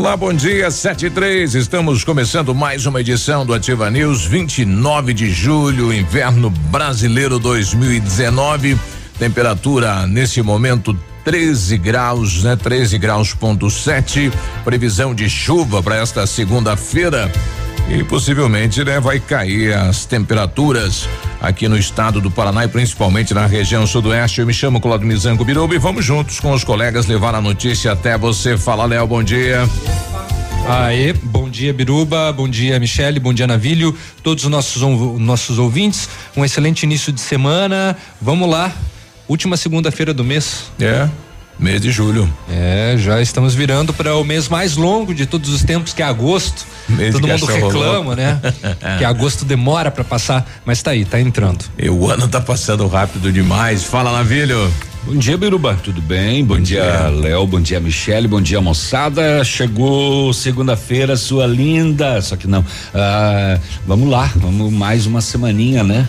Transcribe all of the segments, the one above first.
Olá, bom dia, sete e três. Estamos começando mais uma edição do Ativa News, 29 de julho, inverno brasileiro 2019. Temperatura nesse momento 13 graus, né? 13 graus ponto sete. Previsão de chuva para esta segunda-feira e possivelmente, né, vai cair as temperaturas aqui no estado do Paraná e principalmente na região sudoeste. Eu me chamo Claudio Mizanco Biruba e vamos juntos com os colegas levar a notícia até você. Fala, Léo, bom dia. Aê, bom dia Biruba, bom dia Michele, bom dia Navilho, todos os nossos, nossos ouvintes, um excelente início de semana, vamos lá, última segunda-feira do mês. É. Mês de julho. É, já estamos virando para o mês mais longo de todos os tempos, que é agosto. Mês Todo mundo reclama, né? que agosto demora para passar, mas tá aí, tá entrando. E o ano tá passando rápido demais. Fala, Navilho. Bom dia, Biruba. Tudo bem? Bom, bom dia, dia. Léo. Bom dia, Michele. Bom dia, moçada. Chegou segunda-feira, sua linda. Só que não. Ah, vamos lá, vamos mais uma semaninha, né?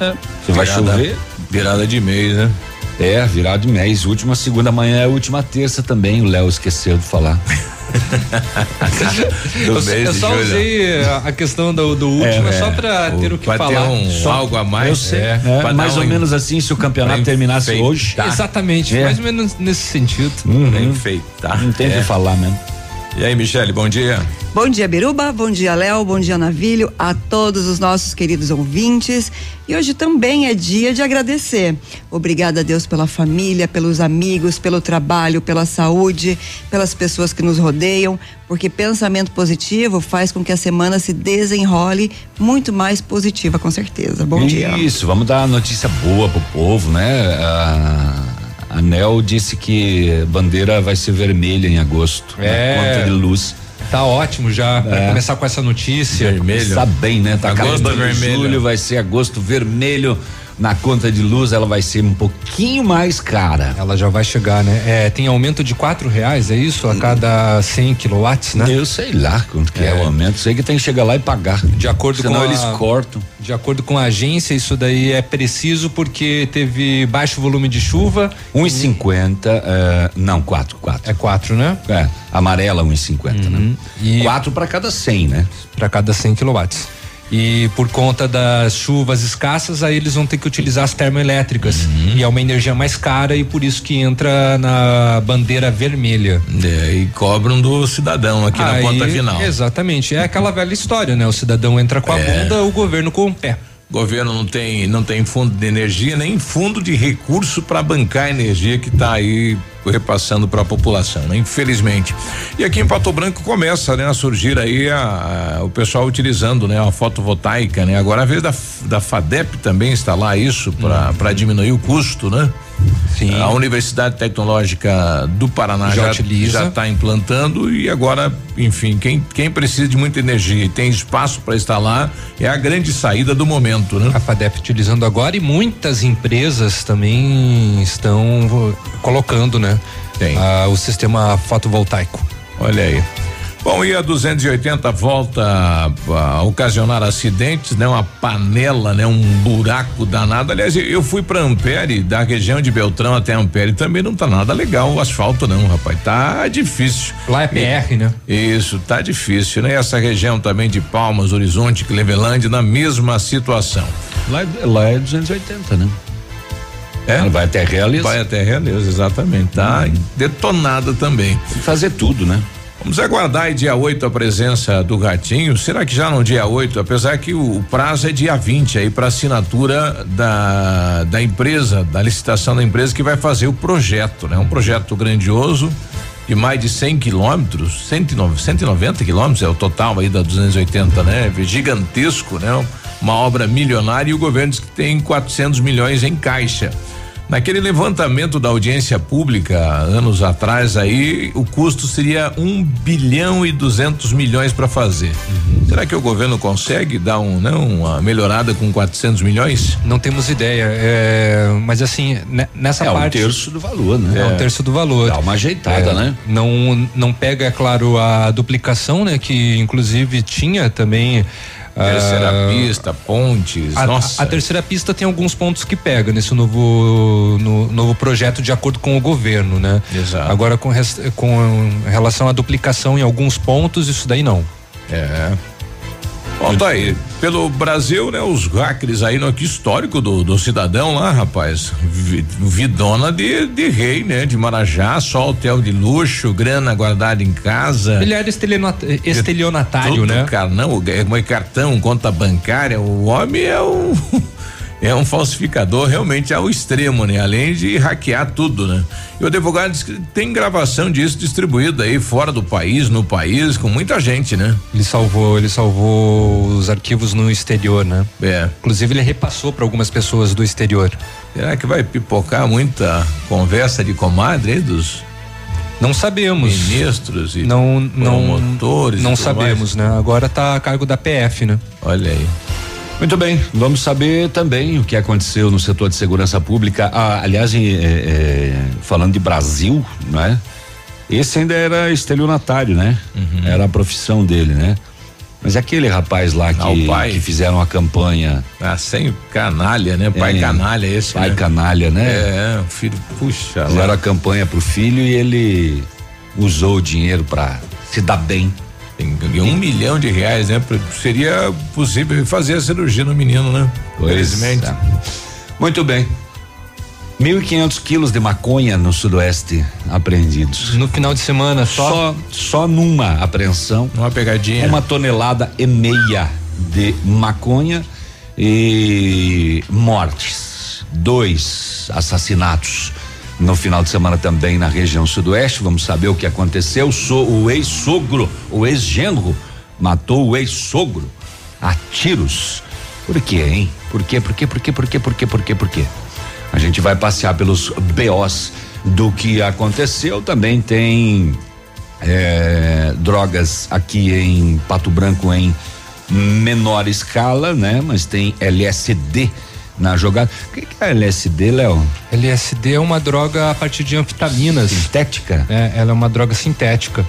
É, vai chover. Virada de mês, né? É, virado de mês. Última segunda manhã é última terça também, o Léo esqueceu de falar. eu, eu só usei a questão do, do último é, só para ter o que falar. Ter um, só, algo a mais. Eu sei, é, é, mais ou um, menos assim, se o campeonato terminasse hoje. Exatamente, é. mais ou menos nesse sentido. Uhum. Enfeitar. Não tem o que é. falar mesmo. E aí, Michele, bom dia. Bom dia, Biruba. Bom dia, Léo. Bom dia, Navilho. A todos os nossos queridos ouvintes. E hoje também é dia de agradecer. Obrigada a Deus pela família, pelos amigos, pelo trabalho, pela saúde, pelas pessoas que nos rodeiam, porque pensamento positivo faz com que a semana se desenrole muito mais positiva, com certeza. Bom Isso, dia. Isso, vamos dar notícia boa pro povo, né? Ah a NEL disse que bandeira vai ser vermelha em agosto. É. conta de luz. Tá ótimo já é. começar com essa notícia. Vermelho. Tá bem, né? Tá agosto vermelho. Julho vai ser agosto vermelho na conta de luz ela vai ser um pouquinho mais cara. Ela já vai chegar, né? É, tem aumento de quatro reais, é isso? A cada 100 quilowatts, né? Eu sei lá quanto que é, é o aumento, sei que tem que chegar lá e pagar. De acordo Senão com eles cortam. De acordo com a agência, isso daí é preciso porque teve baixo volume de chuva. 1,50, uh, não, 4, 4. É 4, né? É, amarela 1,50, né? uhum. né? 4 para cada 100, né? Para cada 100 quilowatts. E por conta das chuvas escassas, aí eles vão ter que utilizar as termoelétricas. Uhum. E é uma energia mais cara e por isso que entra na bandeira vermelha. É, e cobram do cidadão aqui aí, na ponta final. Exatamente. É aquela velha história, né? O cidadão entra com a é. bunda, o governo com o pé governo não tem não tem fundo de energia nem fundo de recurso para bancar a energia que está aí repassando para a população, né? Infelizmente. E aqui em Pato Branco começa, né, a surgir aí a, a, o pessoal utilizando, né, a fotovoltaica, né? Agora a vez da da FADEP também instalar isso para hum. para diminuir o custo, né? Sim. A Universidade Tecnológica do Paraná já está implantando e agora, enfim, quem quem precisa de muita energia e tem espaço para instalar é a grande saída do momento, né? A FADEP utilizando agora e muitas empresas também estão colocando, né? Tem. Ah, o sistema fotovoltaico. Olha aí. Bom, e a 280 volta a ocasionar acidentes, né? Uma panela, né? Um buraco danado. Aliás, eu fui para Ampere, da região de Beltrão até Ampere, também não tá nada legal o asfalto não, rapaz. Tá difícil. Lá é PR, e, né? Isso, tá difícil, né? Essa região também de Palmas, Horizonte, Cleveland, na mesma situação. Lá, lá é 280, né? É? Ela vai até Realeza. Vai até Realeza, exatamente. Tá hum. detonada também. Fazer tudo, né? Vamos aguardar aí dia 8 a presença do Gatinho. Será que já no dia 8, apesar que o, prazo é dia 20 aí para assinatura da, da empresa, da licitação da empresa que vai fazer o projeto, né? Um projeto grandioso de mais de 100 quilômetros, 190 quilômetros é o total aí da 280, né? Gigantesco, né? Uma obra milionária e o governo diz que tem 400 milhões em caixa. Naquele levantamento da audiência pública anos atrás aí, o custo seria um bilhão e duzentos milhões para fazer. Uhum. Será que o governo consegue dar um, não, né, uma melhorada com 400 milhões? Não temos ideia, é, mas assim, nessa é parte. É um terço do valor, né? É, um terço do valor. Dá uma ajeitada, é, né? Não, não pega, é claro, a duplicação, né? Que inclusive tinha também Terceira ah, pista, pontes, a, nossa. A, terceira pista tem alguns pontos que pega nesse novo no, novo projeto de acordo com o governo, né? Exato. Agora com, com relação à duplicação em alguns pontos, isso daí não. É. Bom, tá aí. Pelo Brasil, né? Os hackers aí, no que histórico do, do cidadão lá, rapaz. Vidona de, de rei, né? De Marajá, só hotel de luxo, grana guardada em casa. Era estelionatário, Tudo, né? Cara, não, é cartão, conta bancária, o homem é o. é um falsificador realmente ao extremo, né? Além de hackear tudo, né? E o advogado diz que tem gravação disso distribuída aí fora do país, no país, com muita gente, né? Ele salvou, ele salvou os arquivos no exterior, né? É. Inclusive ele repassou para algumas pessoas do exterior. Será que vai pipocar muita conversa de comadre aí dos não sabemos. Ministros e não, não, promotores. Não sabemos, mais. né? Agora está a cargo da PF, né? Olha aí. Muito bem, vamos saber também o que aconteceu no setor de segurança pública. Ah, aliás, é, é, falando de Brasil, né? Esse ainda era estelionatário, né? Uhum. Era a profissão dele, né? Mas aquele rapaz lá que, ah, que fizeram a campanha. Ah, sem canalha, né? Pai é, canalha esse. Pai né? canalha, né? É, o filho, puxa. Fizeram lá. a campanha pro filho e ele usou o dinheiro para se dar bem um milhão de reais, né? Seria possível fazer a cirurgia no menino, né? Infelizmente. É. Muito bem. 1.500 quilos de maconha no sudoeste apreendidos. No final de semana só? Só, só numa apreensão. Uma pegadinha. Uma tonelada e meia de maconha e mortes. Dois assassinatos no final de semana também na região sudoeste. Vamos saber o que aconteceu. O ex-sogro, o ex-genro, matou o ex-sogro a tiros. Por quê, hein? Por quê? Por quê? Por quê? Por quê? Por quê? Por quê? Por quê? A gente vai passear pelos BOs do que aconteceu. Também tem é, drogas aqui em Pato Branco em menor escala, né? Mas tem LSD na jogada. O que, é LSD, Léo? LSD é uma droga a partir de anfetaminas. Sintética? É, ela é uma droga sintética.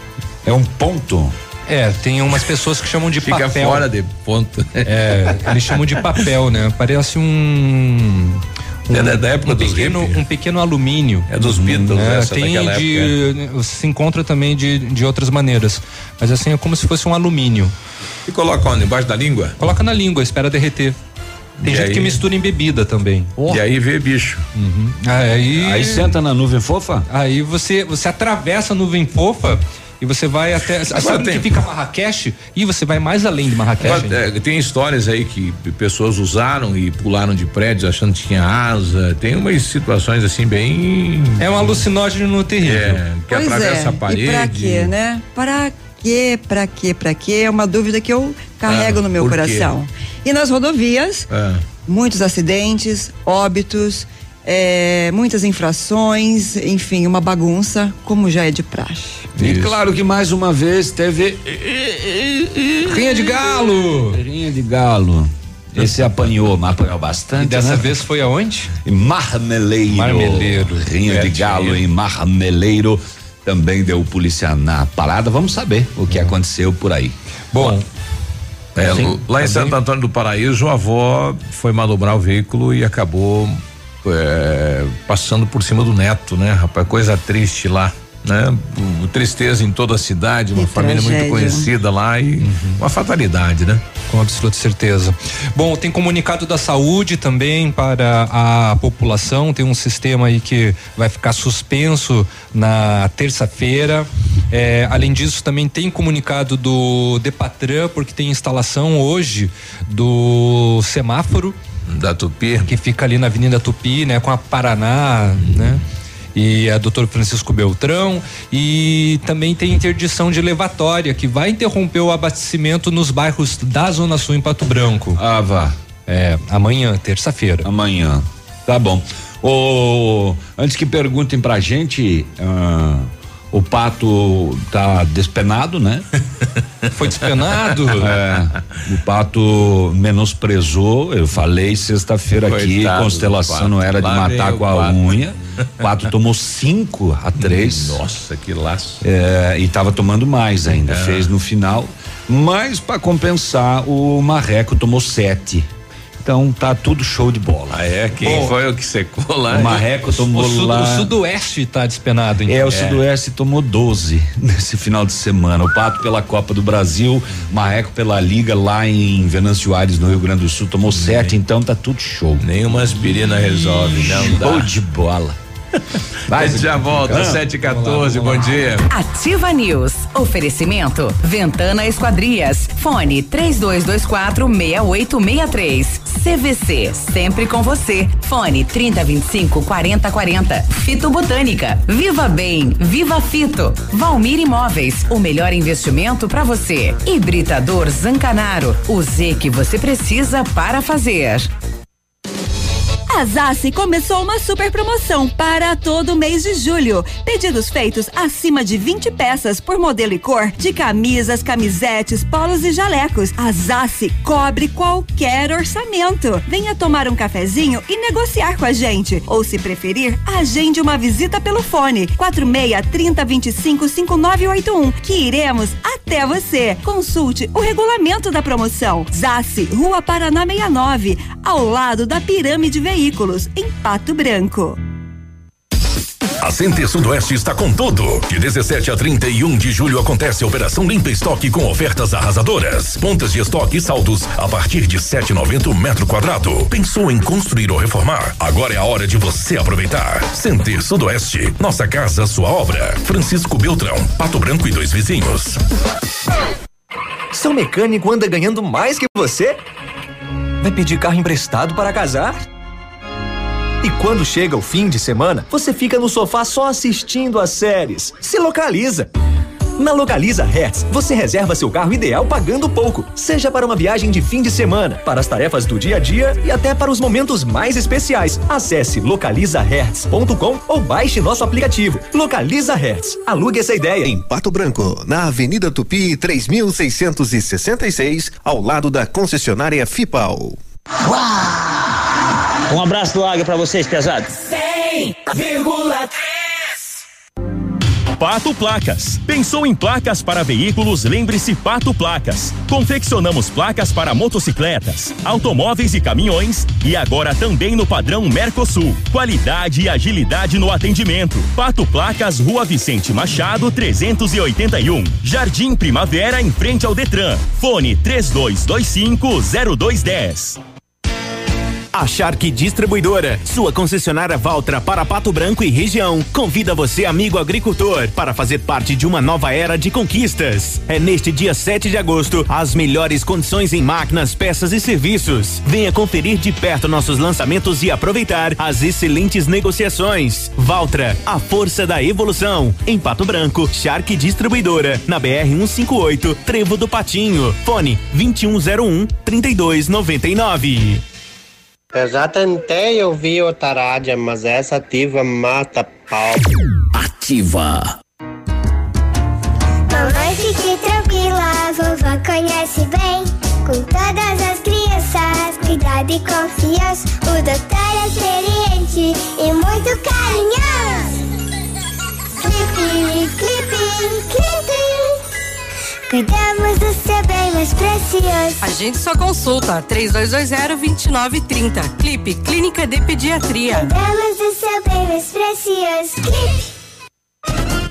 É um ponto? É, tem umas pessoas que chamam de Fica papel. Fica fora de ponto. É, eles chamam de papel, né? Parece um um, é da, época um pequeno, um pequeno alumínio. É dos Beatles, é, essa tem de, época. Se encontra também de, de outras maneiras. Mas assim, é como se fosse um alumínio. E coloca onde? Embaixo da língua? Coloca na língua, espera derreter. Tem e gente aí, que mistura em bebida também. Oh. E aí vê bicho. Uhum. Aí, aí senta na nuvem fofa? Aí você, você atravessa a nuvem fofa e você vai até. Agora sabe tem, que fica Marrakech? E você vai mais além de Marrakech. Agora, é, tem histórias aí que pessoas usaram e pularam de prédios achando que tinha asa. Tem umas situações assim bem. É um alucinógeno terrível. É, que pois atravessa é. a parede. E pra quê, né? Para quê? Pra quê? Pra quê? É uma dúvida que eu carrego ah, no meu coração. Quê? E nas rodovias, ah. muitos acidentes, óbitos, é, muitas infrações, enfim, uma bagunça, como já é de praxe. Isso. E claro que mais uma vez teve. Rinha de galo! Rinha de galo. Esse apanhou, mas apanhou bastante. E dessa né? vez foi aonde? Em Marmeleiro. Marmeleiro. Rinha de galo em Marmeleiro também deu polícia na parada. Vamos saber o que aconteceu por aí. Bom. É, lá em Santo Antônio do Paraíso, a avó foi manobrar o veículo e acabou é, passando por cima do neto, né, rapaz? Coisa triste lá né? Tristeza em toda a cidade, uma que família tragédia. muito conhecida lá e uhum. uma fatalidade, né? Com absoluta certeza. Bom, tem comunicado da saúde também para a população, tem um sistema aí que vai ficar suspenso na terça-feira. É, além disso, também tem comunicado do Depatran, porque tem instalação hoje do semáforo da Tupi, que fica ali na Avenida Tupi, né, com a Paraná, né? E a doutor Francisco Beltrão e também tem interdição de levatória que vai interromper o abastecimento nos bairros da Zona Sul em Pato Branco. Ah, vá. É, amanhã, terça-feira. Amanhã. Tá bom. O, antes que perguntem pra gente, uh, o pato tá despenado, né? Foi despenado? É, o pato menosprezou, eu falei sexta-feira aqui, constelação não era de Lá matar com a pato. unha. O pato tomou cinco a três. Nossa, que laço. É, e tava tomando mais ainda, é. fez no final. Mas para compensar, o Marreco tomou sete. Então tá tudo show de bola. Ah, é? Quem Bom, foi o que secou lá? O Marreco tomou o, lá. O Sudoeste tá despenado, então. É, o é. Sudoeste tomou 12 nesse final de semana. O Pato pela Copa do Brasil, Marreco pela Liga lá em Venâncio Aires, no Rio Grande do Sul, tomou 7, então tá tudo show. Nenhuma aspirina resolve, não dá. Show de bola. Vai, a gente já volta, 7 e 14 bom dia. Ativa News. Oferecimento. Ventana Esquadrias. Fone 3224 6863. CVC. Sempre com você. Fone 3025 4040. Fito Botânica. Viva Bem. Viva Fito. Valmir Imóveis. O melhor investimento para você. Hibridador Zancanaro. O Z que você precisa para fazer. A Zassi começou uma super promoção para todo mês de julho. Pedidos feitos acima de 20 peças por modelo e cor de camisas, camisetes, polos e jalecos. A Zassi cobre qualquer orçamento. Venha tomar um cafezinho e negociar com a gente. Ou se preferir, agende uma visita pelo fone 46 30 25 5981 que iremos até você. Consulte o regulamento da promoção. Zassi, Rua Paraná 69, ao lado da Pirâmide Veículos Veículos, em Pato Branco. A Center Sudoeste está com tudo. De 17 a 31 de julho acontece a Operação Limpa Estoque com ofertas arrasadoras. Pontas de estoque e saldos a partir de 7,90 metro quadrado. Pensou em construir ou reformar? Agora é a hora de você aproveitar. Center Sudoeste, nossa casa, sua obra. Francisco Beltrão, Pato Branco e dois vizinhos. Seu mecânico anda ganhando mais que você? Vai pedir carro emprestado para casar? E quando chega o fim de semana, você fica no sofá só assistindo as séries. Se localiza! Na Localiza Hertz, você reserva seu carro ideal pagando pouco, seja para uma viagem de fim de semana, para as tarefas do dia a dia e até para os momentos mais especiais. Acesse localizahertz.com ou baixe nosso aplicativo. Localiza Hertz. Alugue essa ideia. Em Pato Branco, na Avenida Tupi, 3666, ao lado da concessionária Fipal. Uau! Um abraço do Águia para vocês, pesados. 100,3 Pato Placas. Pensou em placas para veículos? Lembre-se Pato Placas. Confeccionamos placas para motocicletas, automóveis e caminhões e agora também no padrão Mercosul. Qualidade e agilidade no atendimento. Pato Placas, Rua Vicente Machado, 381. Jardim Primavera, em frente ao Detran. Fone 3225 0210. A Shark Distribuidora, sua concessionária Valtra para Pato Branco e região, convida você, amigo agricultor, para fazer parte de uma nova era de conquistas. É neste dia 7 de agosto, as melhores condições em máquinas, peças e serviços. Venha conferir de perto nossos lançamentos e aproveitar as excelentes negociações. Valtra, a força da evolução. Em Pato Branco, Shark Distribuidora, na BR 158, Trevo do Patinho. Fone 2101 3299. Eu já tentei ouvir outra rádio, mas essa ativa mata pau. Ativa. Mamãe, fique tranquila, vovó conhece bem. Com todas as crianças, cuidado e confiança. O doutor é experiente e muito carinhoso. Clipe, clipe, clipe. Cuidamos do seu bem mais precioso. A gente só consulta 3220-2930. Clipe Clínica de Pediatria. Cuidamos do seu bem mais precioso. Clipe.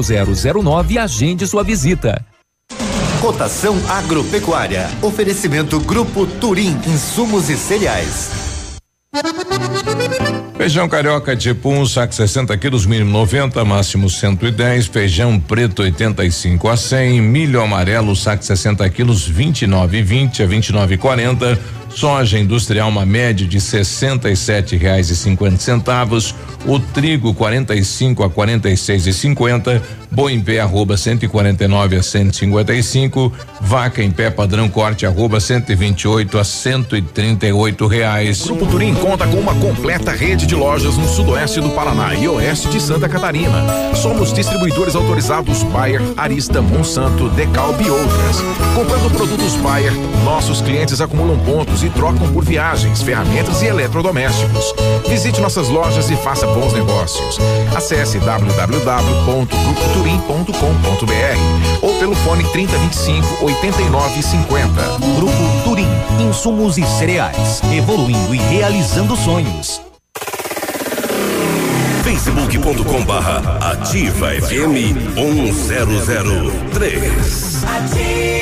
0009 e agende sua visita. Cotação agropecuária. Oferecimento Grupo Turim, insumos e cereais. Feijão carioca tipo 1, um, saco 60 quilos, mínimo 90, máximo 110. Feijão preto 85 a 100. Milho amarelo, saco 60 quilos, 29,20 a 29,40. Soja industrial uma média de sessenta e sete reais e cinquenta centavos. O trigo 45 a 46 e 50. Boi em pé arroba 149 a 155. Vaca em pé padrão corte arroba 128 a 138 reais. Grupo Turim conta com uma completa rede de lojas no sudoeste do Paraná e oeste de Santa Catarina. Somos distribuidores autorizados Bayer, Arista, Monsanto, Decalb e outras. Comprando produtos Bayer, nossos clientes acumulam pontos e trocam por viagens, ferramentas e eletrodomésticos. Visite nossas lojas e faça bons negócios. Acesse www.grupoturim.com.br ou pelo fone 3025 8950. Grupo Turim, insumos e cereais, evoluindo e realizando sonhos. facebook.com barra ativa FM 1003. Ativa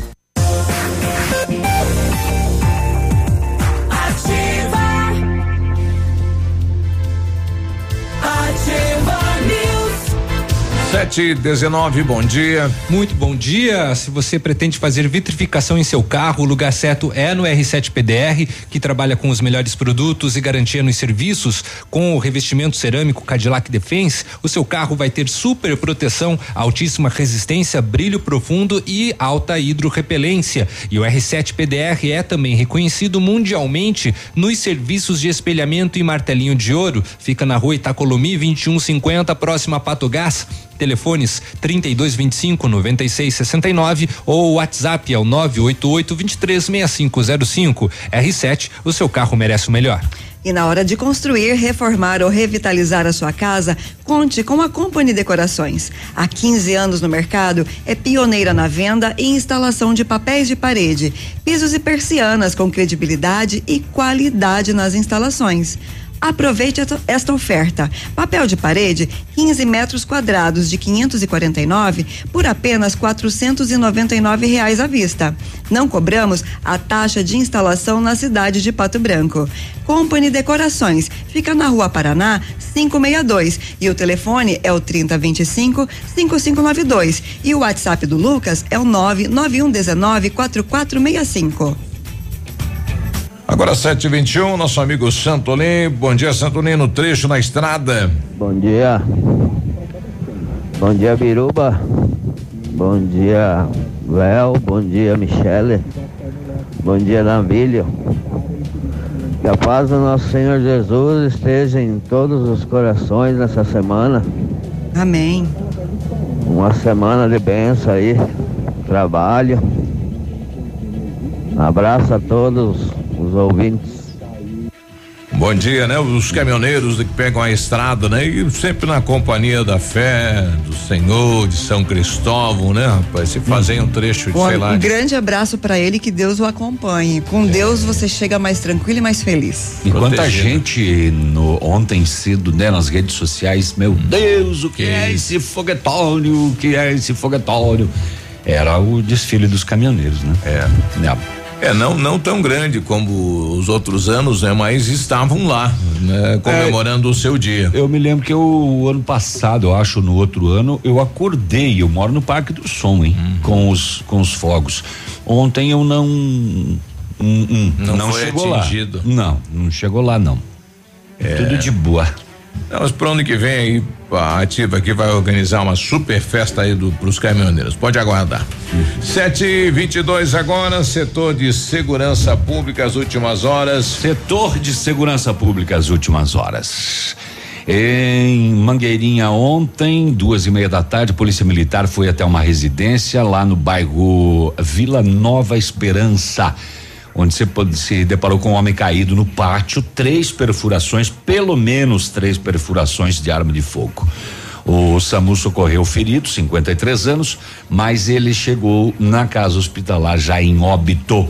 Sete dezenove, bom dia. Muito bom dia. Se você pretende fazer vitrificação em seu carro, o lugar certo é no R7 PDR, que trabalha com os melhores produtos e garantia nos serviços. Com o revestimento cerâmico Cadillac Defense, o seu carro vai ter super proteção, altíssima resistência, brilho profundo e alta hidrorrepelência. E o R7 PDR é também reconhecido mundialmente nos serviços de espelhamento e martelinho de ouro. Fica na rua Itacolomi 2150, próxima a Pato Gás. Telefones 3225 9669 ou WhatsApp é o 988 236505. R7, o seu carro merece o melhor. E na hora de construir, reformar ou revitalizar a sua casa, conte com a Company Decorações. Há 15 anos no mercado, é pioneira na venda e instalação de papéis de parede, pisos e persianas com credibilidade e qualidade nas instalações. Aproveite esta oferta. Papel de parede, 15 metros quadrados de 549 por apenas 499 reais à vista. Não cobramos a taxa de instalação na cidade de Pato Branco. Company Decorações fica na Rua Paraná 562 e o telefone é o 3025 5592 e o WhatsApp do Lucas é o 99119 4465. Agora 721, nosso amigo Santolim. Bom dia, Santolim, no trecho na estrada. Bom dia. Bom dia, Biruba. Bom dia, Léo. Bom dia, Michele. Bom dia, Navilho. Que a paz do nosso Senhor Jesus esteja em todos os corações nessa semana. Amém. Uma semana de bênção aí, trabalho. Abraço a todos os ouvintes. Bom dia, né? Os caminhoneiros que pegam a estrada, né? E sempre na companhia da fé, do Senhor, de São Cristóvão, né, rapaz? Se fazem um trecho de, Um, sei lá. um de- grande abraço para ele que Deus o acompanhe. Com Deus você chega mais tranquilo e mais feliz. E quanta Protegido. gente no, ontem cedo, né, nas redes sociais, meu Deus, o que é esse foguetório? O que é esse foguetório? Era o desfile dos caminhoneiros, né? É. É, não, não tão grande como os outros anos, né? Mas estavam lá, né? Comemorando o seu dia. Eu me lembro que eu, o ano passado, eu acho, no outro ano, eu acordei, eu moro no Parque do Som, hein? Uhum. Com os, com os fogos. Ontem eu não. hum, hum, Não foi chegou atingido. lá. Não, não chegou lá, não. É. Tudo de boa. Mas pro ano que vem aí, a Ativa aqui vai organizar uma super festa aí do, pros caminhoneiros. Pode aguardar. Sete e vinte e dois agora, setor de segurança pública, as últimas horas. Setor de segurança pública, as últimas horas. Em Mangueirinha ontem, duas e meia da tarde, a Polícia Militar foi até uma residência lá no bairro Vila Nova Esperança, onde se, se deparou com um homem caído no pátio, três perfurações, pelo menos três perfurações de arma de fogo. O SAMU socorreu ferido, 53 anos, mas ele chegou na casa hospitalar já em óbito.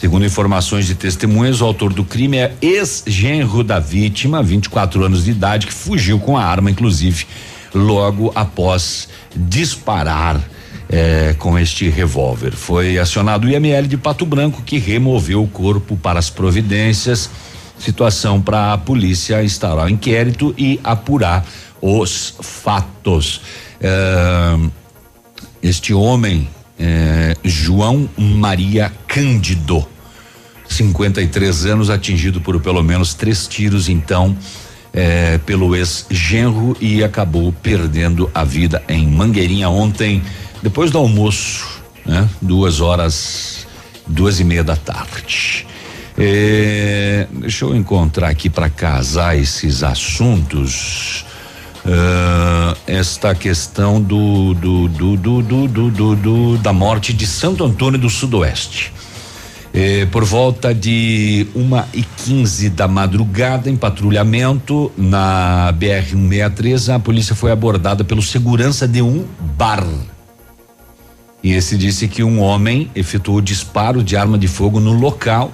Segundo informações de testemunhas, o autor do crime é ex-genro da vítima, 24 anos de idade, que fugiu com a arma, inclusive, logo após disparar eh, com este revólver. Foi acionado o IML de Pato Branco, que removeu o corpo para as providências. Situação para a polícia instaurar o inquérito e apurar os fatos. Eh, este homem, eh, João Maria Cândido, 53 anos, atingido por pelo menos três tiros, então, eh, pelo ex-genro e acabou perdendo a vida em Mangueirinha ontem, depois do almoço, né? Duas horas, duas e meia da tarde. Eh, deixa eu encontrar aqui para casar esses assuntos. Ah, esta questão do do do, do, do, do, do- do- da morte de Santo Antônio do Sudoeste. Eh, por volta de uma e quinze da madrugada, em patrulhamento na BR 163, a polícia foi abordada pelo segurança de um bar. E esse disse que um homem efetuou disparo de arma de fogo no local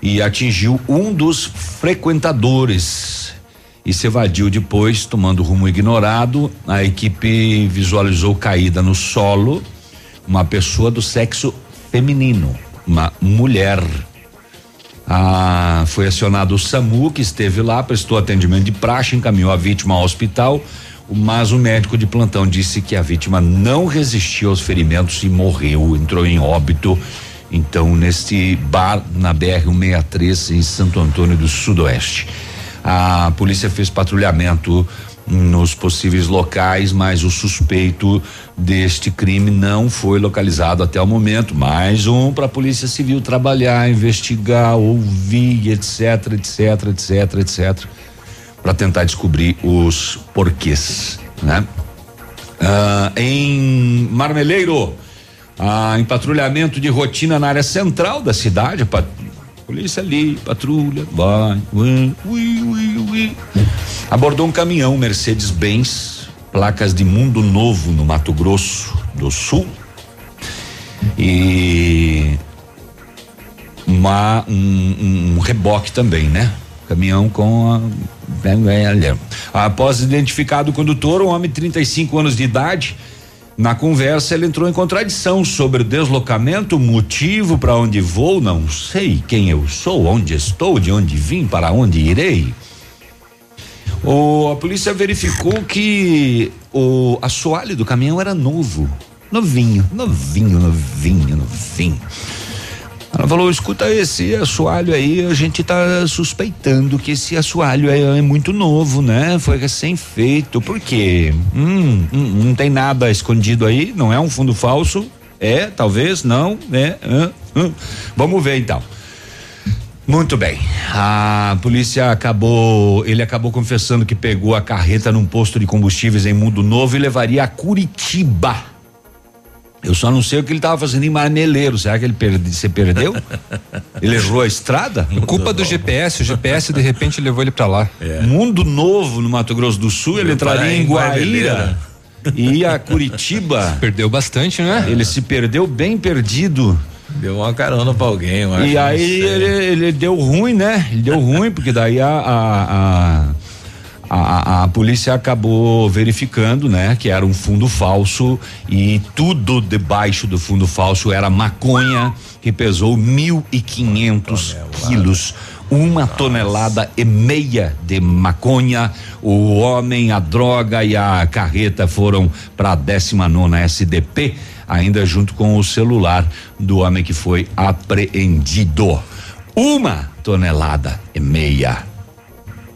e atingiu um dos frequentadores e se evadiu depois, tomando rumo ignorado. A equipe visualizou caída no solo uma pessoa do sexo feminino, uma mulher. Ah, foi acionado o SAMU, que esteve lá, prestou atendimento de praxe, encaminhou a vítima ao hospital, mas o médico de plantão disse que a vítima não resistiu aos ferimentos e morreu, entrou em óbito. Então, neste bar na BR 163 em Santo Antônio do Sudoeste. A polícia fez patrulhamento nos possíveis locais, mas o suspeito deste crime não foi localizado até o momento. Mais um para a Polícia Civil trabalhar, investigar, ouvir, etc, etc, etc, etc, para tentar descobrir os porquês, né? Ah, em Marmeleiro, ah, em patrulhamento de rotina na área central da cidade, pa- polícia ali, patrulha, vai, ui, ui, ui. abordou um caminhão Mercedes-Benz, placas de Mundo Novo no Mato Grosso do Sul e uma, um, um reboque também, né? Caminhão com a. Após identificado o condutor, um homem de 35 anos de idade, na conversa ele entrou em contradição sobre o deslocamento, motivo para onde vou, não sei quem eu sou, onde estou, de onde vim, para onde irei. O, a polícia verificou que o assoalho do caminhão era novo, novinho, novinho, novinho, novinho. Ela falou: escuta, esse assoalho aí, a gente tá suspeitando que esse assoalho é, é muito novo, né? Foi recém-feito. Por quê? Hum, hum, não tem nada escondido aí? Não é um fundo falso? É, talvez, não, né? Hã. Vamos ver então. Muito bem. A polícia acabou, ele acabou confessando que pegou a carreta num posto de combustíveis em Mundo Novo e levaria a Curitiba. Eu só não sei o que ele estava fazendo em Marmeleiro. Será que ele perde, se perdeu? ele errou a estrada? Culpa do GPS, o GPS de repente levou ele para lá. Mundo Novo no Mato Grosso do Sul, ele Meu entraria em Guaíra. E ia a Curitiba. Perdeu bastante, né? Ele se perdeu bem perdido. Deu uma carona pra alguém, eu acho. E aí ele, ele deu ruim, né? Ele deu ruim, porque daí a, a, a, a, a polícia acabou verificando, né? Que era um fundo falso e tudo debaixo do fundo falso era maconha que pesou mil e quinhentos quilos. Uma tonelada e meia de maconha. O homem, a droga e a carreta foram para a 19 SDP, ainda junto com o celular do homem que foi apreendido. Uma tonelada e meia.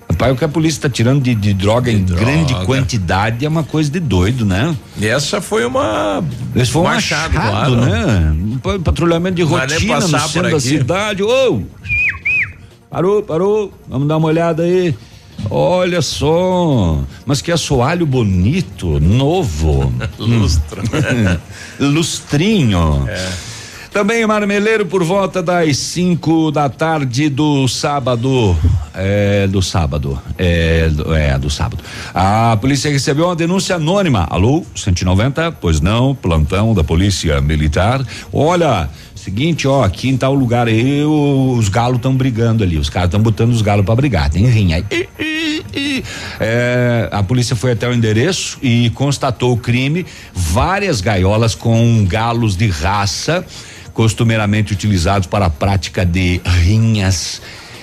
Rapaz, o que a polícia está tirando de, de droga em grande quantidade é uma coisa de doido, né? E essa foi uma. Esse foi um machado, machado, né? Pa- Patrulhamento de rotina no centro da cidade. Ô! Parou, parou. Vamos dar uma olhada aí. Olha só, mas que assoalho bonito, novo. Lustro. Lustrinho. Também Marmeleiro por volta das 5 da tarde do sábado. É, do sábado. É do, é, do sábado. A polícia recebeu uma denúncia anônima. Alô, 190? Pois não, plantão da Polícia Militar. Olha, seguinte, ó, aqui em tal lugar aí os galos estão brigando ali, os caras estão botando os galos para brigar, tem rinha aí. É, a polícia foi até o endereço e constatou o crime, várias gaiolas com galos de raça, costumeiramente utilizados para a prática de rinhas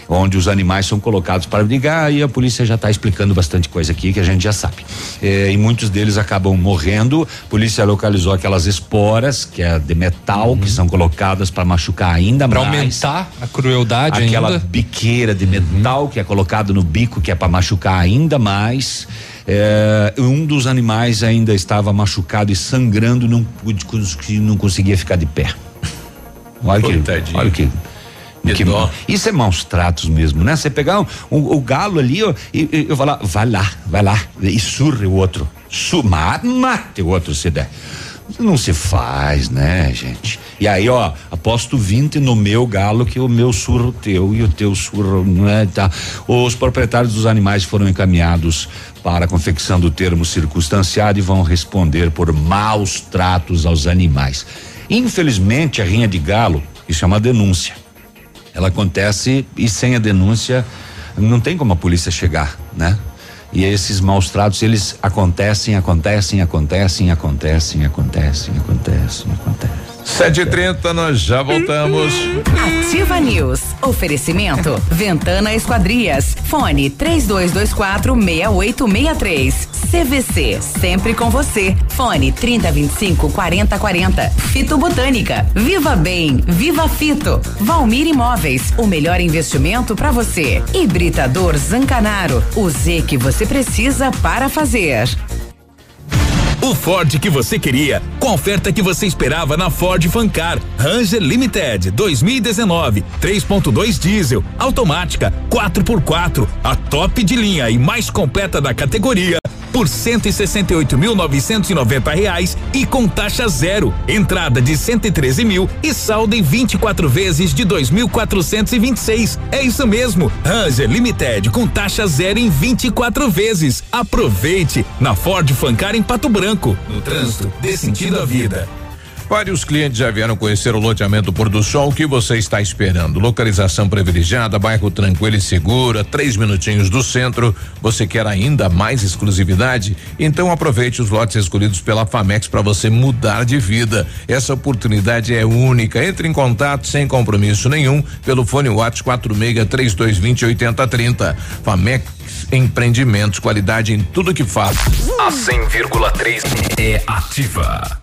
onde os animais são colocados para brigar e a polícia já está explicando bastante coisa aqui que a gente já sabe. É, e muitos deles acabam morrendo. A polícia localizou aquelas esporas, que é de metal, uhum. que são colocadas para machucar ainda pra mais. Para aumentar a crueldade Aquela ainda. biqueira de metal uhum. que é colocado no bico, que é para machucar ainda mais. É, um dos animais ainda estava machucado e sangrando, não, não conseguia ficar de pé. Olha que, olha que que, isso é maus tratos mesmo, né? Você pegar um, um, o galo ali ó, e, eu falar, vai lá, vai lá, e surre o outro. Su, mate o outro se der. Não se faz, né, gente? E aí, ó, aposto 20 no meu galo que o meu surro teu e o teu surro, né, tá? Os proprietários dos animais foram encaminhados para a confecção do termo circunstanciado e vão responder por maus tratos aos animais. Infelizmente, a rinha de galo, isso é uma denúncia ela acontece e sem a denúncia não tem como a polícia chegar, né? E esses maus tratos, eles acontecem, acontecem, acontecem, acontecem, acontecem, acontecem, acontecem. Sete e trinta, nós já voltamos. Ativa News. Oferecimento. Ventana Esquadrias. Fone 3224 6863. CVC. Sempre com você. Fone 3025 4040. Fito Botânica. Viva Bem. Viva Fito. Valmir Imóveis. O melhor investimento para você. Hibridador Zancanaro. O Z que você precisa para fazer. O Ford que você queria, com a oferta que você esperava na Ford Fancar. Ranger Limited 2019, 3.2 diesel, automática, 4x4, a top de linha e mais completa da categoria por 168.990 reais e com taxa zero. Entrada de 113 mil e saldo em 24 vezes de 2.426. É isso mesmo. Ranger Limited com taxa zero em 24 vezes. Aproveite na Ford Fancar em Pato Branco. No trânsito, dê sentido à vida. Vários clientes já vieram conhecer o loteamento Pôr do Sol. O que você está esperando? Localização privilegiada, bairro tranquilo e segura, três minutinhos do centro. Você quer ainda mais exclusividade? Então aproveite os lotes escolhidos pela Famex para você mudar de vida. Essa oportunidade é única. Entre em contato sem compromisso nenhum pelo fone WhatsApp 46 3220 8030. Famex Empreendimentos, qualidade em tudo que faz. A 100,3 é ativa.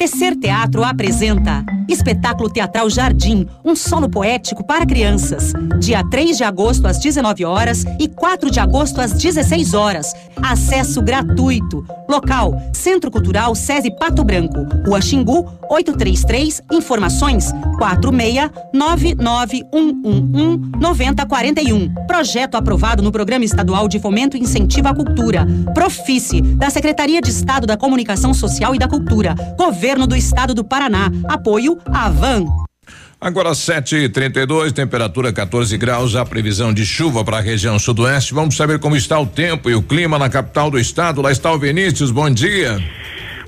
Tecer Teatro apresenta Espetáculo Teatral Jardim, um solo poético para crianças. Dia 3 de agosto às 19 horas e 4 de agosto às 16 horas. Acesso gratuito. Local: Centro Cultural SESI Pato Branco, Rua Xingu, 833. Informações: 46991119041. Projeto aprovado no Programa Estadual de Fomento e Incentivo à Cultura. Profice, da Secretaria de Estado da Comunicação Social e da Cultura. Governo Governo do Estado do Paraná. Apoio Avan. Agora 7:32, temperatura 14 graus, a previsão de chuva para a região sudoeste. Vamos saber como está o tempo e o clima na capital do estado. Lá está o Vinícius. Bom dia.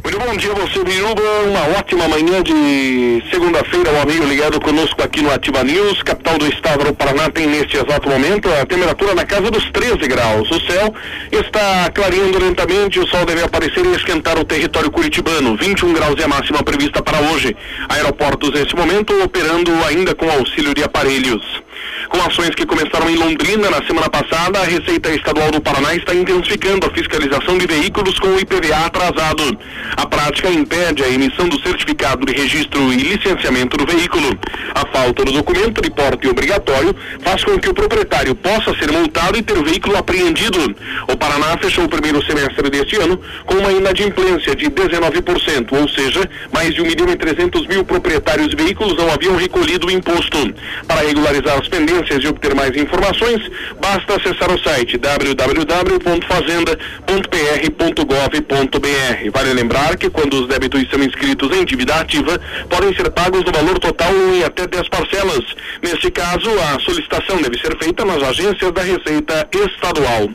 Muito bom dia, você Biruba. Uma ótima manhã de segunda-feira, um amigo ligado conosco aqui no Ativa News. Capital do estado do Paraná tem neste exato momento a temperatura na casa dos 13 graus. O céu está clareando lentamente, o sol deve aparecer e esquentar o território curitibano. 21 graus é a máxima prevista para hoje. Aeroportos neste momento operando ainda com auxílio de aparelhos. Com ações que começaram em Londrina na semana passada, a Receita Estadual do Paraná está intensificando a fiscalização de veículos com o IPVA atrasado. A prática impede a emissão do certificado de registro e licenciamento do veículo. A falta do documento de porte obrigatório faz com que o proprietário possa ser multado e ter o veículo apreendido. O Paraná fechou o primeiro semestre deste ano com uma inadimplência de 19%, ou seja, mais de 1 milhão e 300 mil proprietários de veículos não haviam recolhido o imposto. Para regularizar as pendências, e obter mais informações, basta acessar o site www.fazenda.pr.gov.br. Vale lembrar que quando os débitos são inscritos em dívida ativa, podem ser pagos no valor total em até 10 parcelas. Neste caso, a solicitação deve ser feita nas agências da Receita Estadual.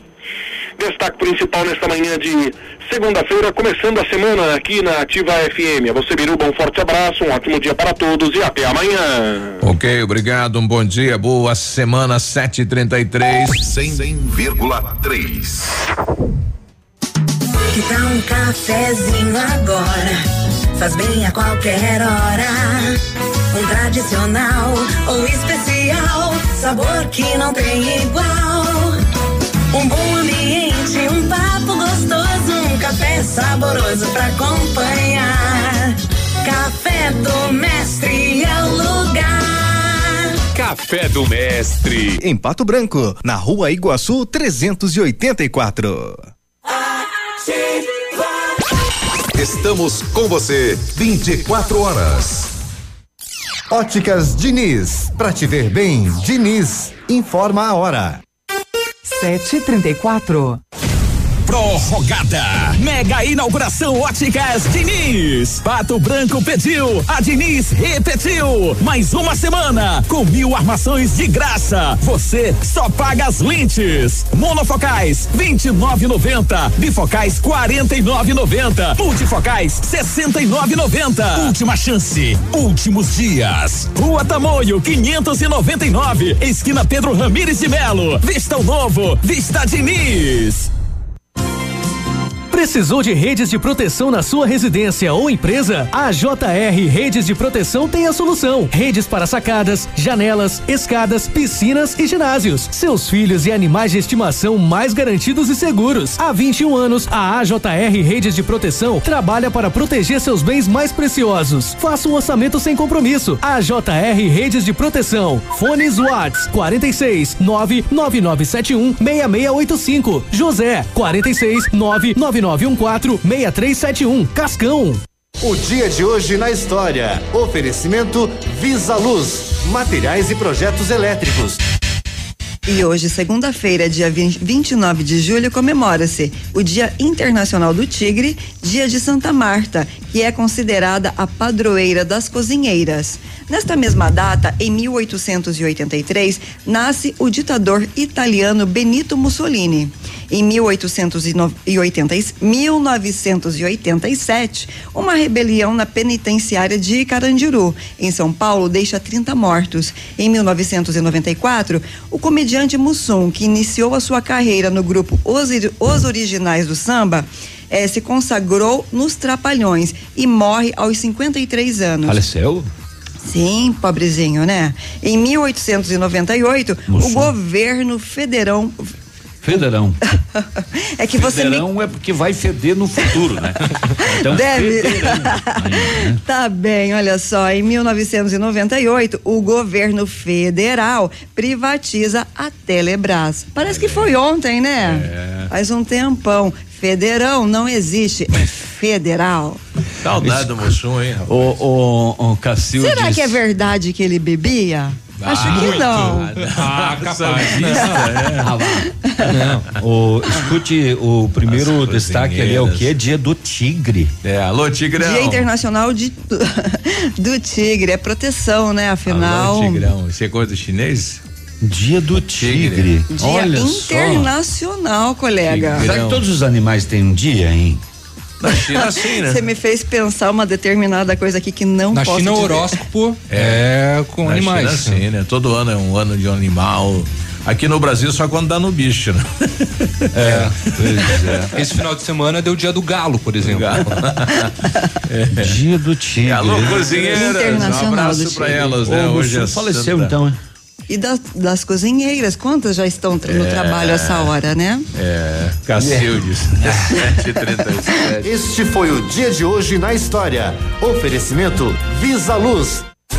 Destaque principal nesta manhã de segunda-feira, começando a semana aqui na Ativa FM. A você, Biruba, um forte abraço, um ótimo dia para todos e até amanhã. Ok, obrigado, um bom dia, boa semana, 7h33. 100,3. Que tal um cafezinho agora? Faz bem a qualquer hora. Um tradicional ou especial, sabor que não tem igual. Um bom ambiente, café saboroso pra acompanhar. Café do Mestre é o lugar. Café do Mestre. Em Pato Branco, na rua Iguaçu 384. Estamos com você 24 horas. Óticas Diniz. Pra te ver bem, Diniz. Informa a hora. Sete trinta e quatro. Prorrogada. Mega inauguração Óticas Diniz. Pato Branco pediu, a Diniz repetiu. Mais uma semana com mil armações de graça. Você só paga as lentes. Monofocais 29,90. Bifocais 49,90. Multifocais 69,90. Última chance. Últimos dias. Rua Tamoio 599. Esquina Pedro Ramires de Melo. Vista o novo. Vista Diniz. Precisou de redes de proteção na sua residência ou empresa? A JR Redes de Proteção tem a solução. Redes para sacadas, janelas, escadas, piscinas e ginásios. Seus filhos e animais de estimação mais garantidos e seguros. Há 21 anos, a AJR Redes de Proteção trabalha para proteger seus bens mais preciosos. Faça um orçamento sem compromisso. AJR Redes de Proteção. Fones Watts 46 99971 6685. José 46 999 914-6371. Cascão. O dia de hoje na história. Oferecimento Visa Luz. Materiais e projetos elétricos. E hoje, segunda-feira, dia 20, 29 de julho, comemora-se o Dia Internacional do Tigre, Dia de Santa Marta, que é considerada a padroeira das cozinheiras. Nesta mesma data, em 1883, nasce o ditador italiano Benito Mussolini. Em 1880, 1987, uma rebelião na penitenciária de Carandiru, em São Paulo, deixa 30 mortos. Em 1994, o comediante Mussum, que iniciou a sua carreira no grupo Os, Os Originais do Samba, eh, se consagrou nos Trapalhões e morre aos 53 anos. Faleceu? Sim, pobrezinho, né? Em 1898, Mussum. o governo federão. Federão. É que você me Federão é porque vai feder no futuro, né? Então, Deve. federão. né? Tá bem, olha só, em 1998, o governo federal privatiza a Telebrás. Parece que foi ontem, né? É. Faz um tempão. Federão não existe, é federal. Saudade do Mussum, hein? rapaz? O, o, o Cacil Será disse- que é verdade que ele bebia? Acho que muito. não. Ah, capaz. Ah, vá. Não, o, escute, o primeiro As destaque ali é o que? É dia do tigre. É, alô, Tigrão. Dia Internacional de, do Tigre, é proteção, né? Afinal. Alô, Tigrão. Isso é coisa do chinês? Dia do tigre. Dia Olha só. internacional, colega. Será que todos os animais têm um dia, hein? Na China, sim, né? Você me fez pensar uma determinada coisa aqui que não Na posso China, o dizer. horóscopo é, com Na animais. China, sim, né? Todo ano é um ano de um animal. Aqui no Brasil só quando dá no bicho, né? É, Esse final de semana deu o dia do galo, por exemplo. Dia do tigre. Alô, cozinheiras. Um abraço do pra elas, O né? Hoje é faleceu, Santa- então, hein? E das, das cozinheiras, quantas já estão no É. trabalho essa hora, né? É, Cacildes. 737. Este foi o dia de hoje na história. Oferecimento Visa Luz.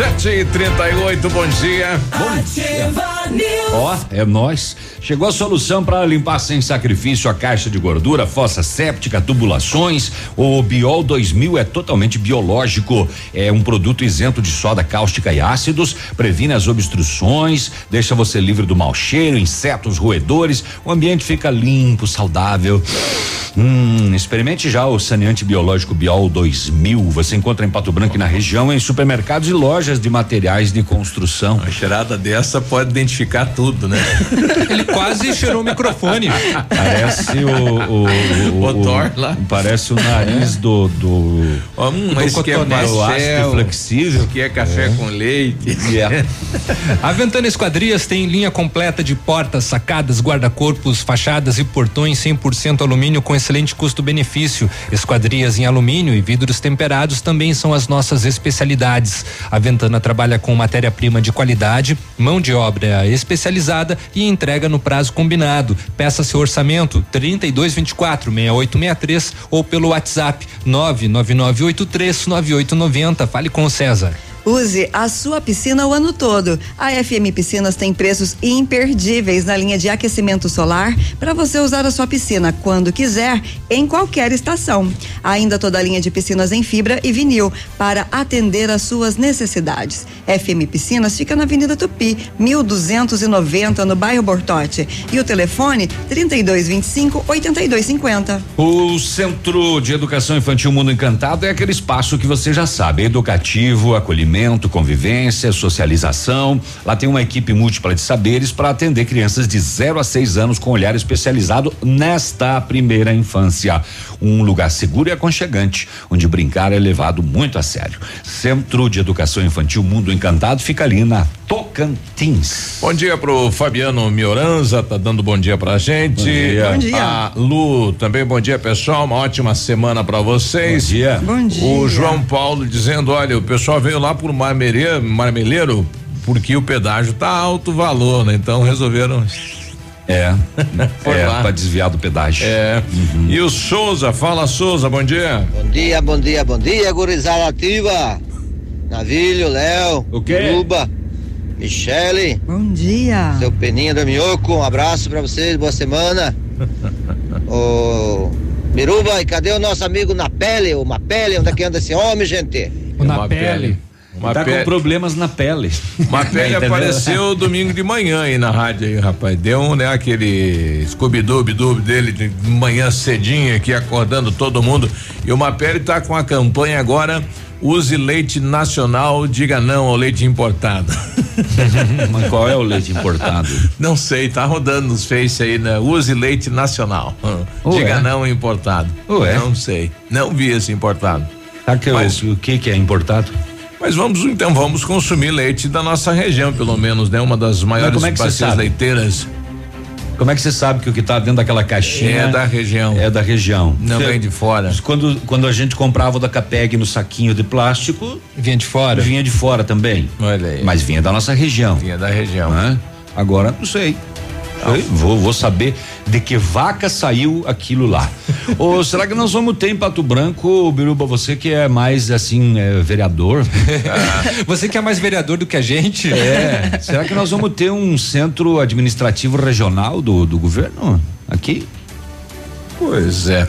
Sete e trinta e oito, bom dia. Bom dia. Ó, é nós. Chegou a solução para limpar sem sacrifício a caixa de gordura, fossa séptica, tubulações. O Biol 2000 é totalmente biológico. É um produto isento de soda cáustica e ácidos, previne as obstruções, deixa você livre do mau cheiro, insetos, roedores. O ambiente fica limpo, saudável. Hum, experimente já o saneante biológico Biol 2000. Você encontra em Pato Branco e na região em supermercados e lojas de materiais de construção. Uma cheirada dessa pode identificar tudo, né? Ele quase cheirou o microfone. Parece o o, o, O Thor lá. Parece o nariz do do Hum, do esse que é pastel, flexível. Que é café com leite. Yeah. A Ventana Esquadrias tem linha completa de portas, sacadas, guarda-corpos, fachadas e portões 100% alumínio com excelente custo-benefício. Esquadrias em alumínio e vidros temperados também são as nossas especialidades. A Ventana trabalha com matéria-prima de qualidade, mão de obra especializada e entrega no prazo combinado. Peça seu orçamento 3224 6863 ou pelo WhatsApp 99983 9890. Fale com o César. Use a sua piscina o ano todo. A FM Piscinas tem preços imperdíveis na linha de aquecimento solar para você usar a sua piscina quando quiser, em qualquer estação. Ainda toda a linha de piscinas em fibra e vinil para atender às suas necessidades. FM Piscinas fica na Avenida Tupi, 1290, no bairro Bortote. E o telefone 3225 8250. O Centro de Educação Infantil Mundo Encantado é aquele espaço que você já sabe, educativo, acolhimento, convivência, socialização. Lá tem uma equipe múltipla de saberes para atender crianças de 0 a 6 anos com olhar especializado nesta primeira infância. Um lugar seguro e aconchegante, onde brincar é levado muito a sério. Centro de Educação Infantil Mundo Encantado fica ali na Tocantins. Bom dia pro Fabiano Mioranza, tá dando bom dia pra gente. Bom dia. Bom dia. A Lu, também bom dia, pessoal. Uma ótima semana pra vocês. Bom dia. Bom dia. O João Paulo dizendo: olha, o pessoal veio lá por Marmeleiro, Marmeleiro porque o pedágio tá alto valor, né? Então resolveram. É, Foi é lá. para desviar do pedágio. É. E o Souza, fala Souza, bom dia. Bom dia, bom dia, bom dia, gurizada ativa. Navilho, Léo, O quê? Luba, Michele, Bom dia. seu Peninha do Minhoco, um abraço pra vocês, boa semana. Ô, Miruba, e cadê o nosso amigo na pele, o Mapele, onde é que anda esse homem, gente? Na Uma pele. Uma tá pele- com problemas na pele. Uma pele apareceu domingo de manhã aí na rádio aí, rapaz. Deu um, né, aquele Scooby-Dooby dele de manhã cedinho aqui, acordando todo mundo. E uma pele tá com a campanha agora. Use leite nacional, diga não ao leite importado. Mas qual é o leite importado? Não sei, tá rodando nos Face aí, né? Use leite nacional. Ué. diga não ao importado. Ué. Não sei. Não vi esse importado. Tá que Mas- o, o que que é importado? Mas vamos então, vamos consumir leite da nossa região, pelo menos, né? Uma das maiores como é que bacias leiteiras. Como é que você sabe que o que tá dentro daquela caixinha É da região. É da região. Não vem de fora. Quando, quando a gente comprava o da Capeg no saquinho de plástico, Vinha de fora. vinha de fora também. Olha aí. Mas vinha da nossa região. Vinha da região. né? Agora não sei. Sei, Vou, vou saber de que vaca saiu aquilo lá. Ou será que nós vamos ter em Pato Branco, Biruba, você que é mais assim, é, vereador? Você que é mais vereador do que a gente? É. Será que nós vamos ter um centro administrativo regional do, do governo aqui? Pois é.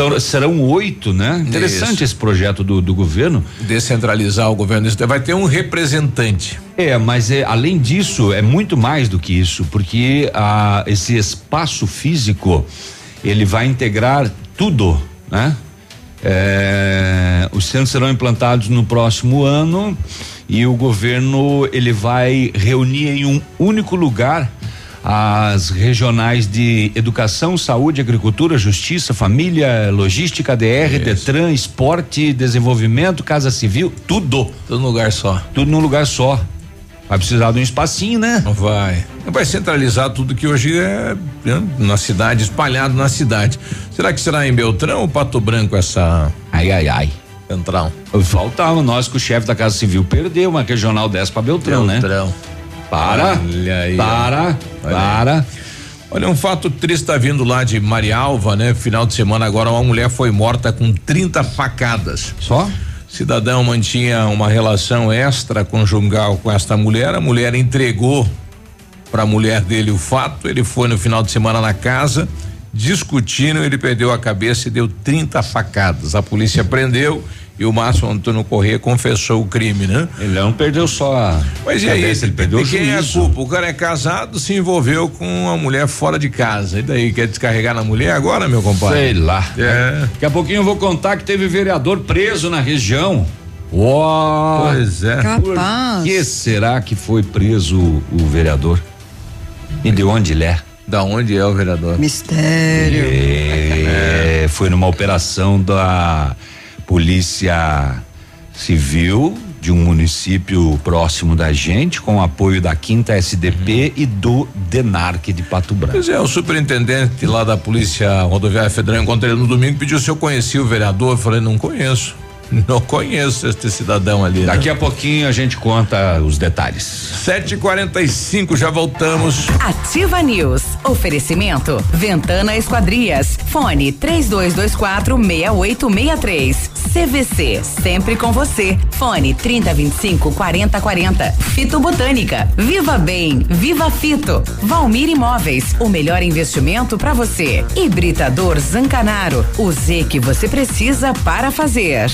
São, serão oito, né? Interessante Isso. esse projeto do, do governo. Descentralizar o governo, vai ter um representante. É, mas é, além disso, é muito mais do que isso, porque ah, esse espaço físico ele vai integrar tudo, né? É, os centros serão implantados no próximo ano e o governo ele vai reunir em um único lugar as regionais de educação, saúde, agricultura, justiça, família, logística, DR, Detran, esporte, desenvolvimento, casa civil, tudo. Tudo num lugar só. Tudo num lugar só. Vai precisar de um espacinho, né? Vai. Vai centralizar tudo que hoje é né, na cidade, espalhado na cidade. Será que será em Beltrão ou Pato Branco essa. Ai, ai, ai. Central. Faltava nós que o chefe da Casa Civil perdeu uma regional dessa pra Beltrão, Beltrão. né? Para. Olha aí, para. para. Olha, um fato triste tá vindo lá de Marialva, né? Final de semana agora uma mulher foi morta com 30 facadas. Só? Cidadão mantinha uma relação extraconjugal com esta mulher, a mulher entregou para a mulher dele o fato, ele foi no final de semana na casa, discutindo, ele perdeu a cabeça e deu 30 facadas. A polícia prendeu e o Márcio Antônio Corrêa confessou o crime, né? Ele não perdeu só a Mas e aí, cabeça, ele perdeu o de quem é a culpa? O cara é casado, se envolveu com uma mulher fora de casa. E daí, quer descarregar na mulher agora, meu compadre? Sei lá. É. Daqui a pouquinho eu vou contar que teve vereador preso na região. Uau! Pois é. Capaz. Por que será que foi preso o, vereador? E de onde ele é? Da onde é o vereador? Mistério. É, foi numa operação da Polícia Civil de um município próximo da gente, com apoio da Quinta SDP e do DENARC de Pato Branco. Pois é, o superintendente lá da Polícia Rodoviária Federal encontrei ele no domingo pediu se eu conhecia o vereador. Eu falei, não conheço. Não conheço este cidadão ali. Daqui né? a pouquinho a gente conta os detalhes. 7h45, já voltamos. Ativa News. Oferecimento. Ventana Esquadrias. Fone 3224 6863. CVC. Sempre com você. Fone 3025 4040. Fito Botânica. Viva Bem. Viva Fito. Valmir Imóveis. O melhor investimento para você. Hibridador Zancanaro. O Z que você precisa para fazer.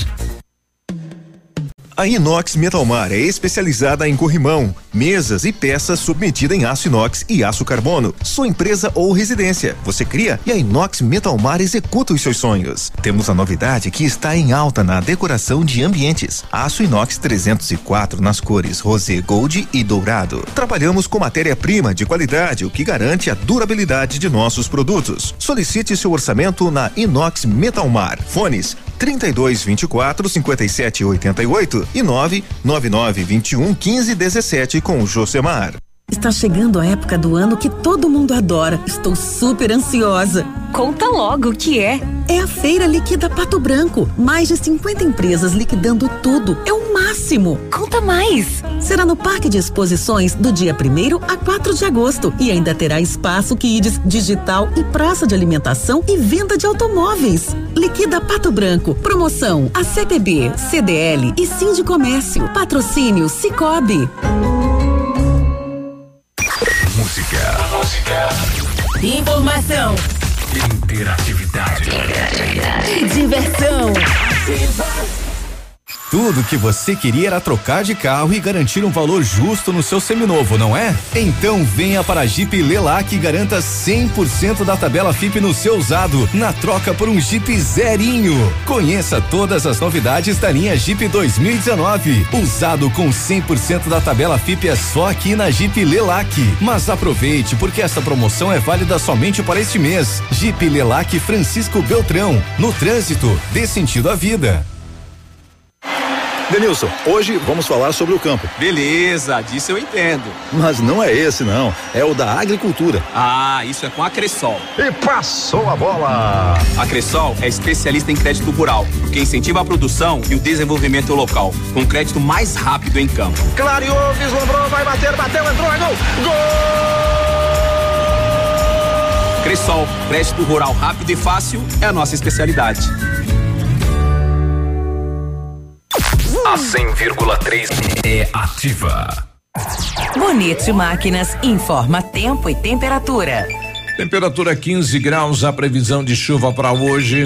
A Inox Metalmar é especializada em corrimão, mesas e peças submetida em aço inox e aço carbono. Sua empresa ou residência, você cria e a Inox Metalmar executa os seus sonhos. Temos a novidade que está em alta na decoração de ambientes. Aço inox 304 nas cores rosé, gold e dourado. Trabalhamos com matéria-prima de qualidade, o que garante a durabilidade de nossos produtos. Solicite seu orçamento na Inox Metalmar. Fones 32 24 57 88 e 999 21 15 17 com o Josemar. Está chegando a época do ano que todo mundo adora. Estou super ansiosa. Conta logo o que é. É a Feira Liquida Pato Branco. Mais de 50 empresas liquidando tudo. É o máximo. Conta mais. Será no Parque de Exposições do dia 1 a 4 de agosto. E ainda terá espaço Kids, digital e praça de alimentação e venda de automóveis. Liquida Pato Branco. Promoção a CPB, CDL e Sim de Comércio. Patrocínio Cicobi. Música. Informação Interatividade. e diversão. Tudo que você queria era trocar de carro e garantir um valor justo no seu seminovo, não é? Então venha para a Jeep Lelac e garanta 100% da tabela FIP no seu usado, na troca por um Jeep zerinho. Conheça todas as novidades da linha Jeep 2019. Usado com 100% da tabela FIP é só aqui na Jeep Lelac. Mas aproveite, porque essa promoção é válida somente para este mês. Jeep Lelac Francisco Beltrão. No trânsito, dê sentido à vida. Denilson, hoje vamos falar sobre o campo. Beleza, disso eu entendo. Mas não é esse, não. É o da agricultura. Ah, isso é com a Cressol. E passou a bola! A Cressol é especialista em crédito rural, que incentiva a produção e o desenvolvimento local, com crédito mais rápido em campo. Clareou, vislumbrou, vai bater, bateu, entrou, é gol! Gol! Cressol, crédito rural rápido e fácil é a nossa especialidade. A 100,3 é ativa. Bonito Máquinas informa tempo e temperatura. Temperatura 15 graus, a previsão de chuva para hoje.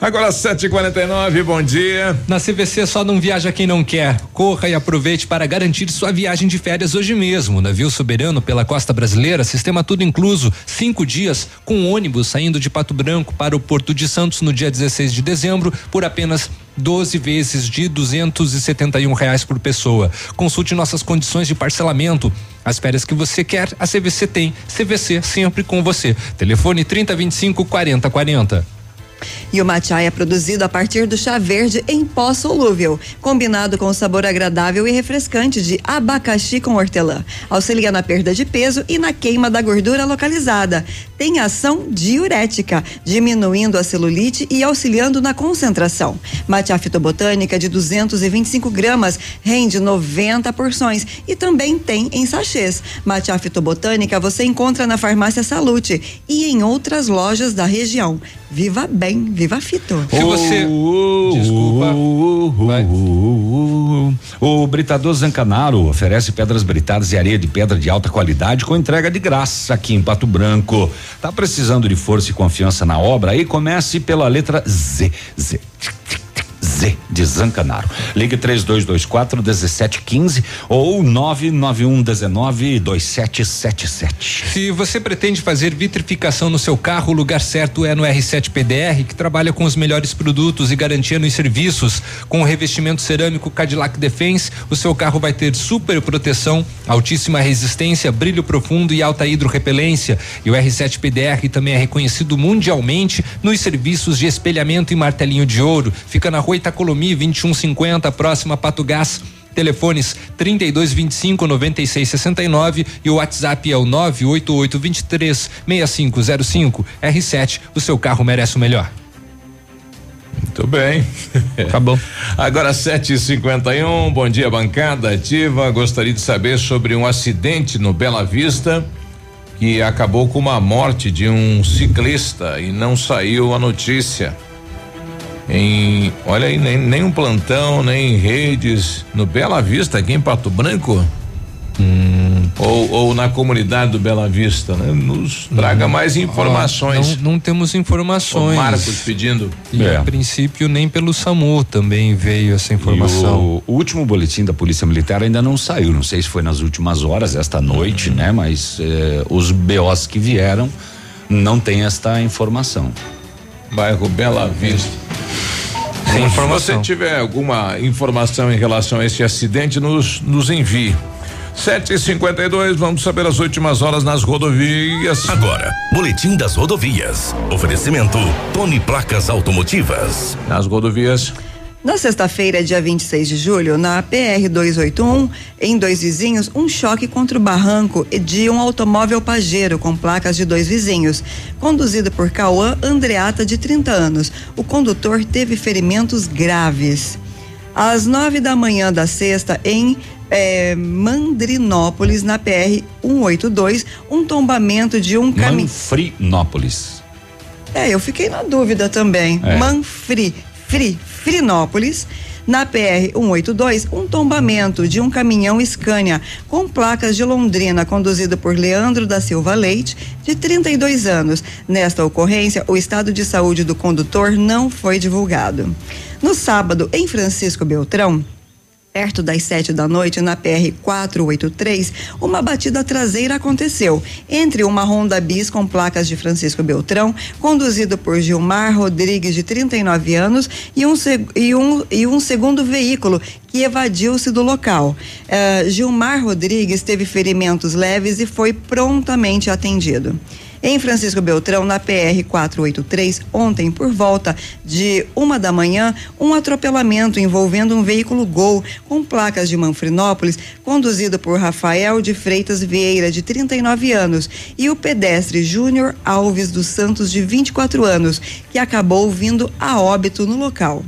Agora 7h49, bom dia. Na CVC só não viaja quem não quer. Corra e aproveite para garantir sua viagem de férias hoje mesmo. Navio soberano pela costa brasileira, sistema tudo incluso. Cinco dias com ônibus saindo de Pato Branco para o Porto de Santos no dia 16 de dezembro por apenas 12 vezes de duzentos e setenta e um reais por pessoa. Consulte nossas condições de parcelamento. As férias que você quer, a CVC tem. CVC sempre com você. Telefone 3025 4040. E o matcha é produzido a partir do chá verde em pó solúvel, combinado com o sabor agradável e refrescante de abacaxi com hortelã. Auxilia na perda de peso e na queima da gordura localizada. Tem ação diurética, diminuindo a celulite e auxiliando na concentração. Matcha fitobotânica de 225 gramas rende 90 porções e também tem em sachês. Matcha fitobotânica você encontra na farmácia Salute e em outras lojas da região. Viva bem, viva fito. Se você. Desculpa. O Britador Zancanaro oferece pedras britadas e areia de pedra de alta qualidade com entrega de graça aqui em Pato Branco. Tá precisando de força e confiança na obra? Aí comece pela letra Z. Z. Z de Zancanaro. Ligue 3224 1715 ou 991 19 2777. Se você pretende fazer vitrificação no seu carro, o lugar certo é no R7 PDR, que trabalha com os melhores produtos e garantia nos serviços. Com o revestimento cerâmico Cadillac Defense, o seu carro vai ter super proteção, altíssima resistência, brilho profundo e alta hidrorrepelência. E o R7 PDR também é reconhecido mundialmente nos serviços de espelhamento e martelinho de ouro. Fica na rua Itacolomi 2150, próxima a Pato Gás. Telefones 3225 9669 e o WhatsApp é o 98823 6505. R7, o seu carro merece o melhor. Muito bem. Acabou. Agora 7h51, bom dia, bancada ativa. Gostaria de saber sobre um acidente no Bela Vista que acabou com uma morte de um ciclista e não saiu a notícia em, olha aí, nem, nem um plantão, nem redes, no Bela Vista, aqui em Pato Branco. Hum. Ou, ou na comunidade do Bela Vista, né? Nos traga Hum. mais informações. Não, não temos informações. O Marcos pedindo. E É. a princípio nem pelo SAMU também veio essa informação. E O, o último boletim da Polícia Militar ainda não saiu. Não sei se foi nas últimas horas, esta noite, né? Mas eh, os BOs que vieram não tem esta informação. Bairro Bela Vista. Sem Se informação. você tiver alguma informação em relação a esse acidente, nos, nos envie. 7h52, vamos saber as últimas horas nas rodovias. Agora, Boletim das Rodovias. Oferecimento Tony Placas Automotivas. Nas rodovias. Na sexta-feira, dia 26 de julho, na PR 281, em Dois Vizinhos, um choque contra o barranco de um automóvel pajeiro com placas de dois vizinhos. Conduzido por Cauã Andreata, de 30 anos. O condutor teve ferimentos graves. Às nove da manhã da sexta, em eh, Mandrinópolis, na PR 182, um tombamento de um caminhão. Manfrinópolis. É, eu fiquei na dúvida também. É. Manfri, Fri, Frinópolis. Na PR 182, um tombamento de um caminhão Scania com placas de Londrina, conduzido por Leandro da Silva Leite, de 32 anos. Nesta ocorrência, o estado de saúde do condutor não foi divulgado. No sábado, em Francisco Beltrão, Perto das sete da noite, na PR 483, uma batida traseira aconteceu entre uma Honda Bis com placas de Francisco Beltrão, conduzido por Gilmar Rodrigues, de 39 anos, e um, e um, e um segundo veículo que evadiu-se do local. Uh, Gilmar Rodrigues teve ferimentos leves e foi prontamente atendido. Em Francisco Beltrão, na PR 483, ontem, por volta de uma da manhã, um atropelamento envolvendo um veículo Gol com placas de Manfrinópolis, conduzido por Rafael de Freitas Vieira, de 39 anos, e o pedestre Júnior Alves dos Santos, de 24 anos, que acabou vindo a óbito no local.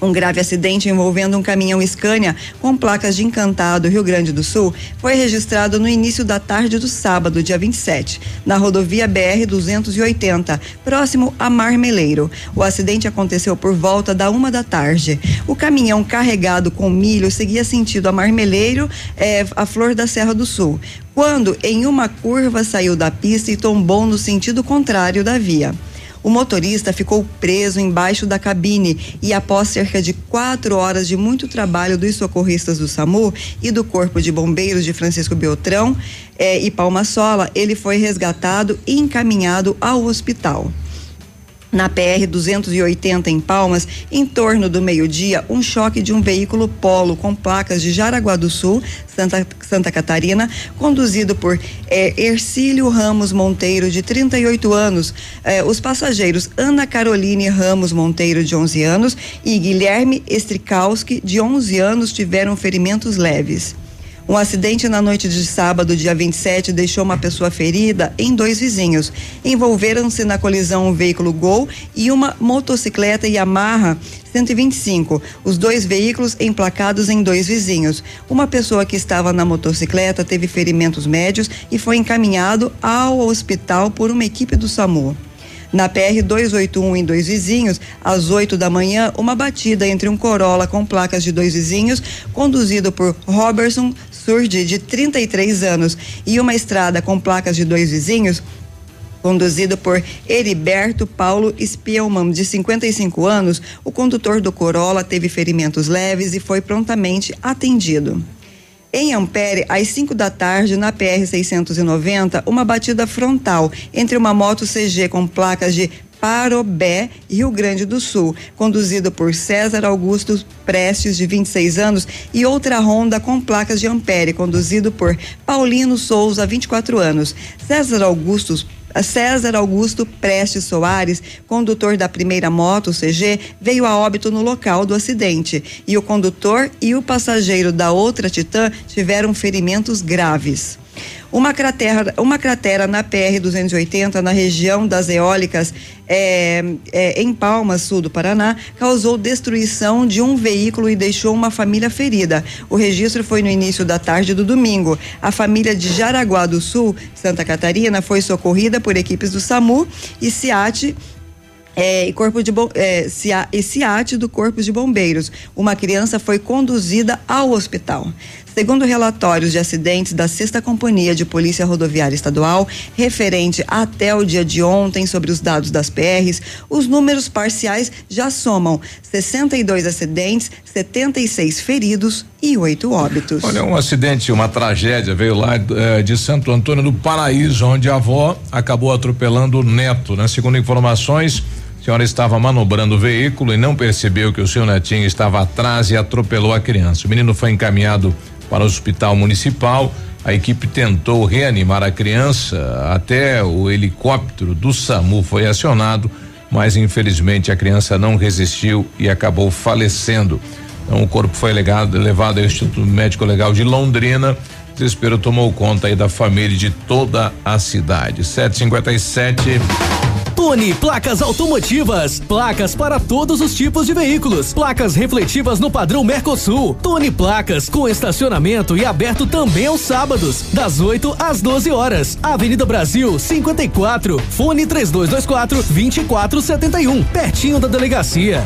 Um grave acidente envolvendo um caminhão Scania com placas de Encantado, Rio Grande do Sul, foi registrado no início da tarde do sábado, dia 27, na rodovia BR 280, próximo a Marmeleiro. O acidente aconteceu por volta da uma da tarde. O caminhão carregado com milho seguia sentido a Marmeleiro, eh, a Flor da Serra do Sul, quando em uma curva saiu da pista e tombou no sentido contrário da via. O motorista ficou preso embaixo da cabine e, após cerca de quatro horas de muito trabalho dos socorristas do SAMU e do Corpo de Bombeiros de Francisco Beltrão eh, e Palma Sola, ele foi resgatado e encaminhado ao hospital. Na PR 280 em Palmas, em torno do meio-dia, um choque de um veículo polo com placas de Jaraguá do Sul, Santa, Santa Catarina, conduzido por eh, Ercílio Ramos Monteiro, de 38 anos. Eh, os passageiros Ana Caroline Ramos Monteiro, de 11 anos, e Guilherme Estrikowski, de 11 anos, tiveram ferimentos leves. Um acidente na noite de sábado, dia 27, deixou uma pessoa ferida em dois vizinhos. Envolveram-se na colisão um veículo Gol e uma motocicleta Yamaha 125. Os dois veículos emplacados em dois vizinhos. Uma pessoa que estava na motocicleta teve ferimentos médios e foi encaminhado ao hospital por uma equipe do SAMU. Na PR 281 em Dois Vizinhos, às 8 da manhã, uma batida entre um Corolla com placas de dois vizinhos, conduzido por Robertson Surdi, de 33 anos, e uma estrada com placas de dois vizinhos, Conduzido por Heriberto Paulo Spielmann, de 55 anos, o condutor do Corolla teve ferimentos leves e foi prontamente atendido. Em Ampere, às 5 da tarde, na PR 690, uma batida frontal entre uma moto CG com placas de Parobé, Rio Grande do Sul, conduzido por César Augusto Prestes, de 26 anos, e outra Honda com placas de Ampere, conduzido por Paulino Souza, 24 anos. César Augusto César Augusto Prestes Soares, condutor da primeira moto CG, veio a óbito no local do acidente e o condutor e o passageiro da outra Titã tiveram ferimentos graves. Uma cratera, uma cratera na PR 280, na região das eólicas, é, é, em Palmas, sul do Paraná, causou destruição de um veículo e deixou uma família ferida. O registro foi no início da tarde do domingo. A família de Jaraguá do Sul, Santa Catarina, foi socorrida por equipes do SAMU e SIAT é, e corpo de é, e CIAT do Corpo de Bombeiros. Uma criança foi conduzida ao hospital. Segundo relatórios de acidentes da Sexta Companhia de Polícia Rodoviária Estadual, referente até o dia de ontem sobre os dados das PRs, os números parciais já somam 62 acidentes, 76 feridos e oito óbitos. Olha, um acidente, uma tragédia veio lá eh, de Santo Antônio do Paraíso, onde a avó acabou atropelando o neto. Né? Segundo informações, a senhora estava manobrando o veículo e não percebeu que o seu netinho estava atrás e atropelou a criança. O menino foi encaminhado para o hospital municipal. A equipe tentou reanimar a criança, até o helicóptero do SAMU foi acionado, mas infelizmente a criança não resistiu e acabou falecendo. Então o corpo foi legado, levado ao Instituto Médico Legal de Londrina. Desespero tomou conta aí da família e de toda a cidade. 757 Tone Placas Automotivas. Placas para todos os tipos de veículos. Placas refletivas no padrão Mercosul. Tone Placas com estacionamento e aberto também aos sábados, das 8 às 12 horas. Avenida Brasil 54. Fone 3224 2471. Pertinho da delegacia.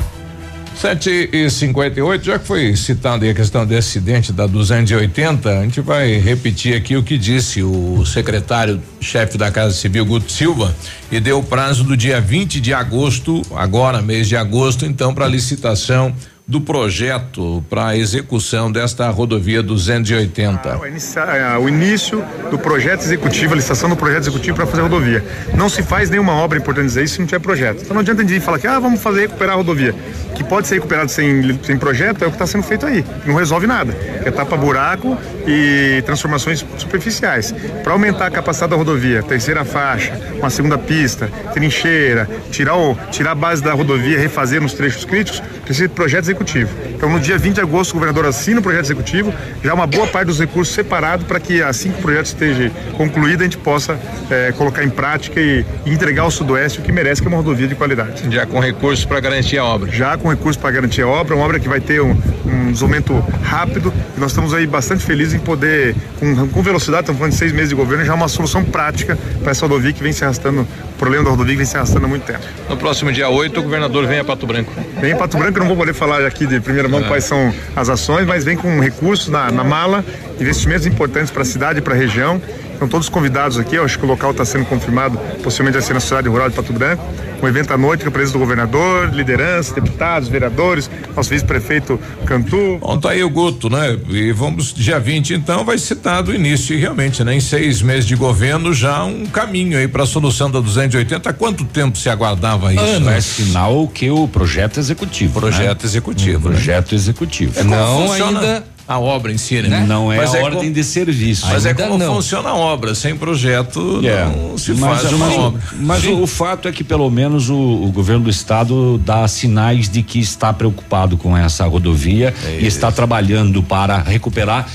7 e 58 já que foi citado aí a questão desse acidente da 280, a gente vai repetir aqui o que disse o secretário-chefe da Casa Civil, Guto Silva, e deu o prazo do dia 20 de agosto, agora mês de agosto, então, para licitação do projeto para a execução desta rodovia 280. O inicia- é, o início do projeto executivo, a licitação do projeto executivo para fazer a rodovia. Não se faz nenhuma obra, importante dizer isso, se não tiver projeto. Então não adianta a gente falar que ah, vamos fazer recuperar a rodovia. Que pode ser recuperado sem, sem projeto, é o que está sendo feito aí. Não resolve nada. É tapa buraco e transformações superficiais. Para aumentar a capacidade da rodovia, terceira faixa, uma segunda pista, trincheira, tirar, o, tirar a base da rodovia, refazer nos trechos críticos, precisa de projeto executivo. Então, no dia 20 de agosto, o governador assina o projeto executivo, já uma boa parte dos recursos separado para que assim que o projeto esteja concluído, a gente possa eh, colocar em prática e, e entregar ao Sudoeste o que merece, que é uma rodovia de qualidade. Já com recursos para garantir a obra. Já com recursos para garantir a obra, uma obra que vai ter um, um desenvolvimento rápido. E nós estamos aí bastante felizes em poder, com, com velocidade, estamos falando de seis meses de governo, já uma solução prática para essa rodovia que vem se arrastando, o problema da rodovia que vem se arrastando há muito tempo. No próximo dia 8, o governador vem a Pato Branco. Vem em Pato Branco, eu não vou poder falar aqui de primeira mão É. quais são as ações, mas vem com recursos na, na mala, investimentos importantes para a cidade e para a região. Estão todos convidados aqui, eu acho que o local está sendo confirmado, possivelmente vai ser na cidade rural de Pato Branco. Um evento à noite com a presença do governador, liderança, deputados, vereadores, nosso vice-prefeito Cantu. Bom, tá aí o Guto, né? E vamos, dia 20, então, vai ser dado o início, e realmente, né? Em seis meses de governo, já um caminho aí para a solução da 280. Há quanto tempo se aguardava isso? Anos. né? É sinal que o projeto executivo. Projeto né? executivo, Um né? projeto executivo. É como funciona A obra em si, né? Não é Mas a é ordem como- de serviço. Mas é Ainda como não. funciona a obra. Sem projeto, É. não se mas, faz uma mas, obra. mas o, o fato é que pelo menos o, o governo do estado dá sinais de que está preocupado com essa rodovia É e está trabalhando para recuperar.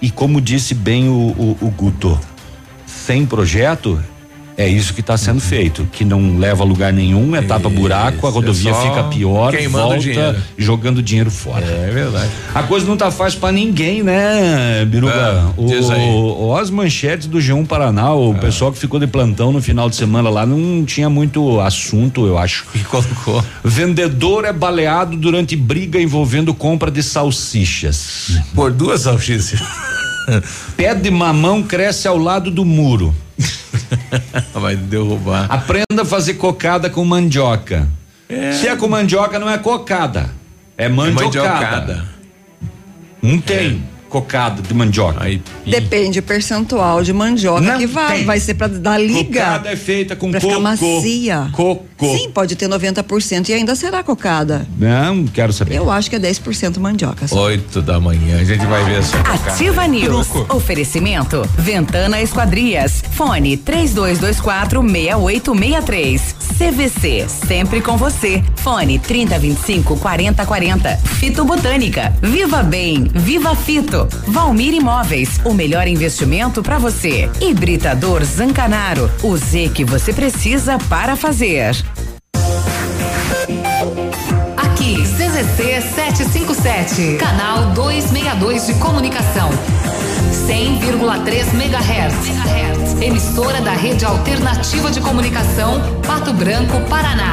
E como disse bem o, o, o Guto, sem projeto é isso que está sendo feito, que não leva a lugar nenhum, é tapa buraco, a rodovia é só fica pior, volta dinheiro. jogando dinheiro fora. É verdade. A coisa não tá fácil pra ninguém, né, Biruba? É, diz aí. É. o, ó, as manchetes do G1 Paraná, o pessoal que ficou de plantão no final de semana lá não tinha muito assunto, eu acho. E colocou. Vendedor é baleado durante briga envolvendo compra de salsichas. Por duas salsichas. Pé de mamão cresce ao lado do muro. Vai derrubar. Aprenda a fazer cocada com mandioca. Se é com mandioca, não é cocada. É mandiocada. mandiocada. Não tem cocada de mandioca. Aí, Depende o percentual de mandioca Não que vai. tem. Vai ser pra dar liga. Cocada é feita com pra coco. ficar macia. Coco. Sim, pode ter 90% e ainda será cocada. Não, quero saber. Eu acho que é 10% mandioca. só. Oito da manhã, a gente vai ver essa. Ativa News. Oferecimento. Ventana Esquadrias. Fone 3224 6863. CVC. Sempre com você. Fone 3025 4040. Fito Botânica. Viva Bem. Viva Fito. Valmir Imóveis. O melhor investimento para você. Hibridador Zancanaro. O Z que você precisa para fazer. Aqui, CZC 757, canal 262 de comunicação. 100,3 MHz. Emissora da Rede Alternativa de Comunicação, Pato Branco, Paraná.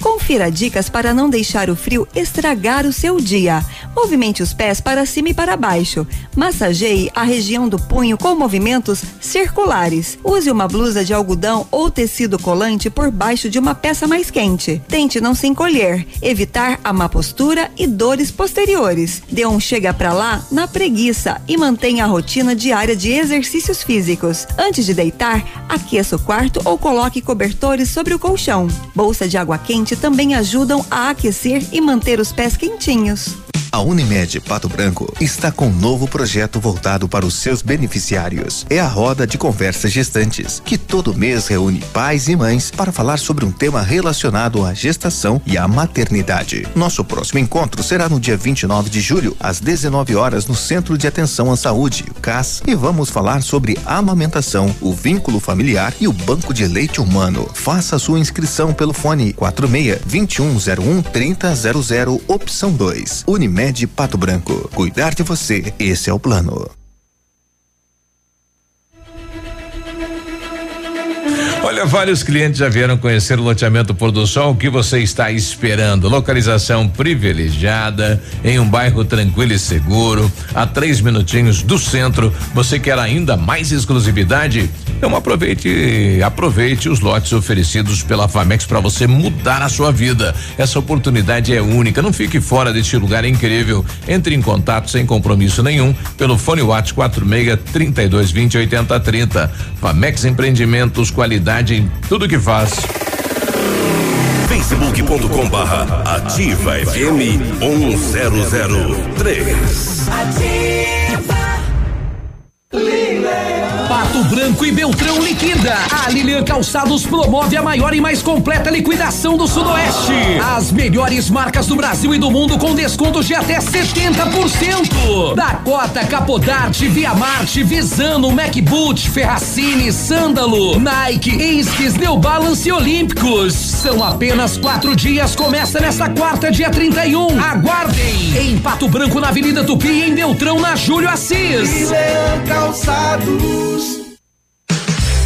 Confira dicas para não deixar o frio estragar o seu dia. Movimente os pés para cima e para baixo. Massageie a região do punho com movimentos circulares. Use uma blusa de algodão ou tecido colante por baixo de uma peça mais quente. Tente não se encolher, evitar a má postura e dores posteriores. Dê um chega pra lá na preguiça e mantenha a rotina diária de exercícios físicos. Antes de deitar, aqueça o quarto ou coloque cobertores sobre o colchão. Bolsa de água quente também ajudam a aquecer e manter os pés quentinhos. A Unimed Pato Branco está com um novo projeto voltado para os seus beneficiários. É a Roda de Conversas Gestantes, que todo mês reúne pais e mães para falar sobre um tema relacionado à gestação e à maternidade. Nosso próximo encontro será no dia 29 de julho, às 19 horas, no Centro de Atenção à Saúde, CAS, e vamos falar sobre amamentação, o vínculo familiar e o banco de leite humano. Faça sua inscrição pelo fone 46 2101 3000, opção 2. Unimed Pato Branco. Cuidar de você, esse é o plano. Olha, vários clientes já vieram conhecer o loteamento Pôr do Sol. O que você está esperando? Localização privilegiada, em um bairro tranquilo e seguro, a três minutinhos do centro. Você quer ainda mais exclusividade? Então aproveite, aproveite os lotes oferecidos pela Famex para você mudar a sua vida. Essa oportunidade é única. Não fique fora deste lugar incrível. Entre em contato sem compromisso nenhum pelo fone WhatsApp 46 32 20 80 30. Famex Empreendimentos, qualidade em tudo que faz. facebook.com barra ativa FM 1003. Pato Branco e Beltrão liquida. A Lilian Calçados promove a maior e mais completa liquidação do Sudoeste. As melhores marcas do Brasil e do mundo com descontos de até 70%. Dakota, Capodarte, Via Marte, Visano, MacBoot, Ferracini, Sândalo, Nike, Esquis, New Balance e Olímpicos. São apenas quatro dias. Começa nesta quarta, dia 31. Aguardem. Em Pato Branco, na Avenida Tupi em Beltrão, na Júlio Assis. Calçados.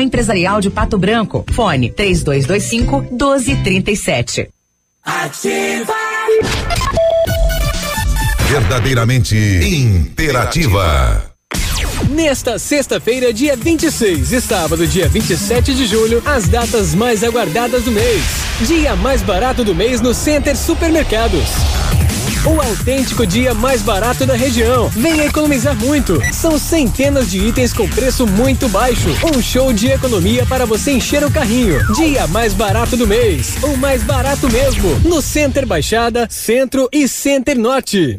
Empresarial de Pato Branco. Fone 3225 1237. Ativa. Verdadeiramente interativa. Nesta sexta-feira, dia 26 e sábado, dia 27 de julho, as datas mais aguardadas do mês. Dia mais barato do mês no Center Supermercados. O autêntico dia mais barato da região. Venha economizar muito. São centenas de itens com preço muito baixo. Um show de economia para você encher o carrinho. Dia mais barato do mês. O mais barato mesmo. No Center Baixada, Centro e Center Norte.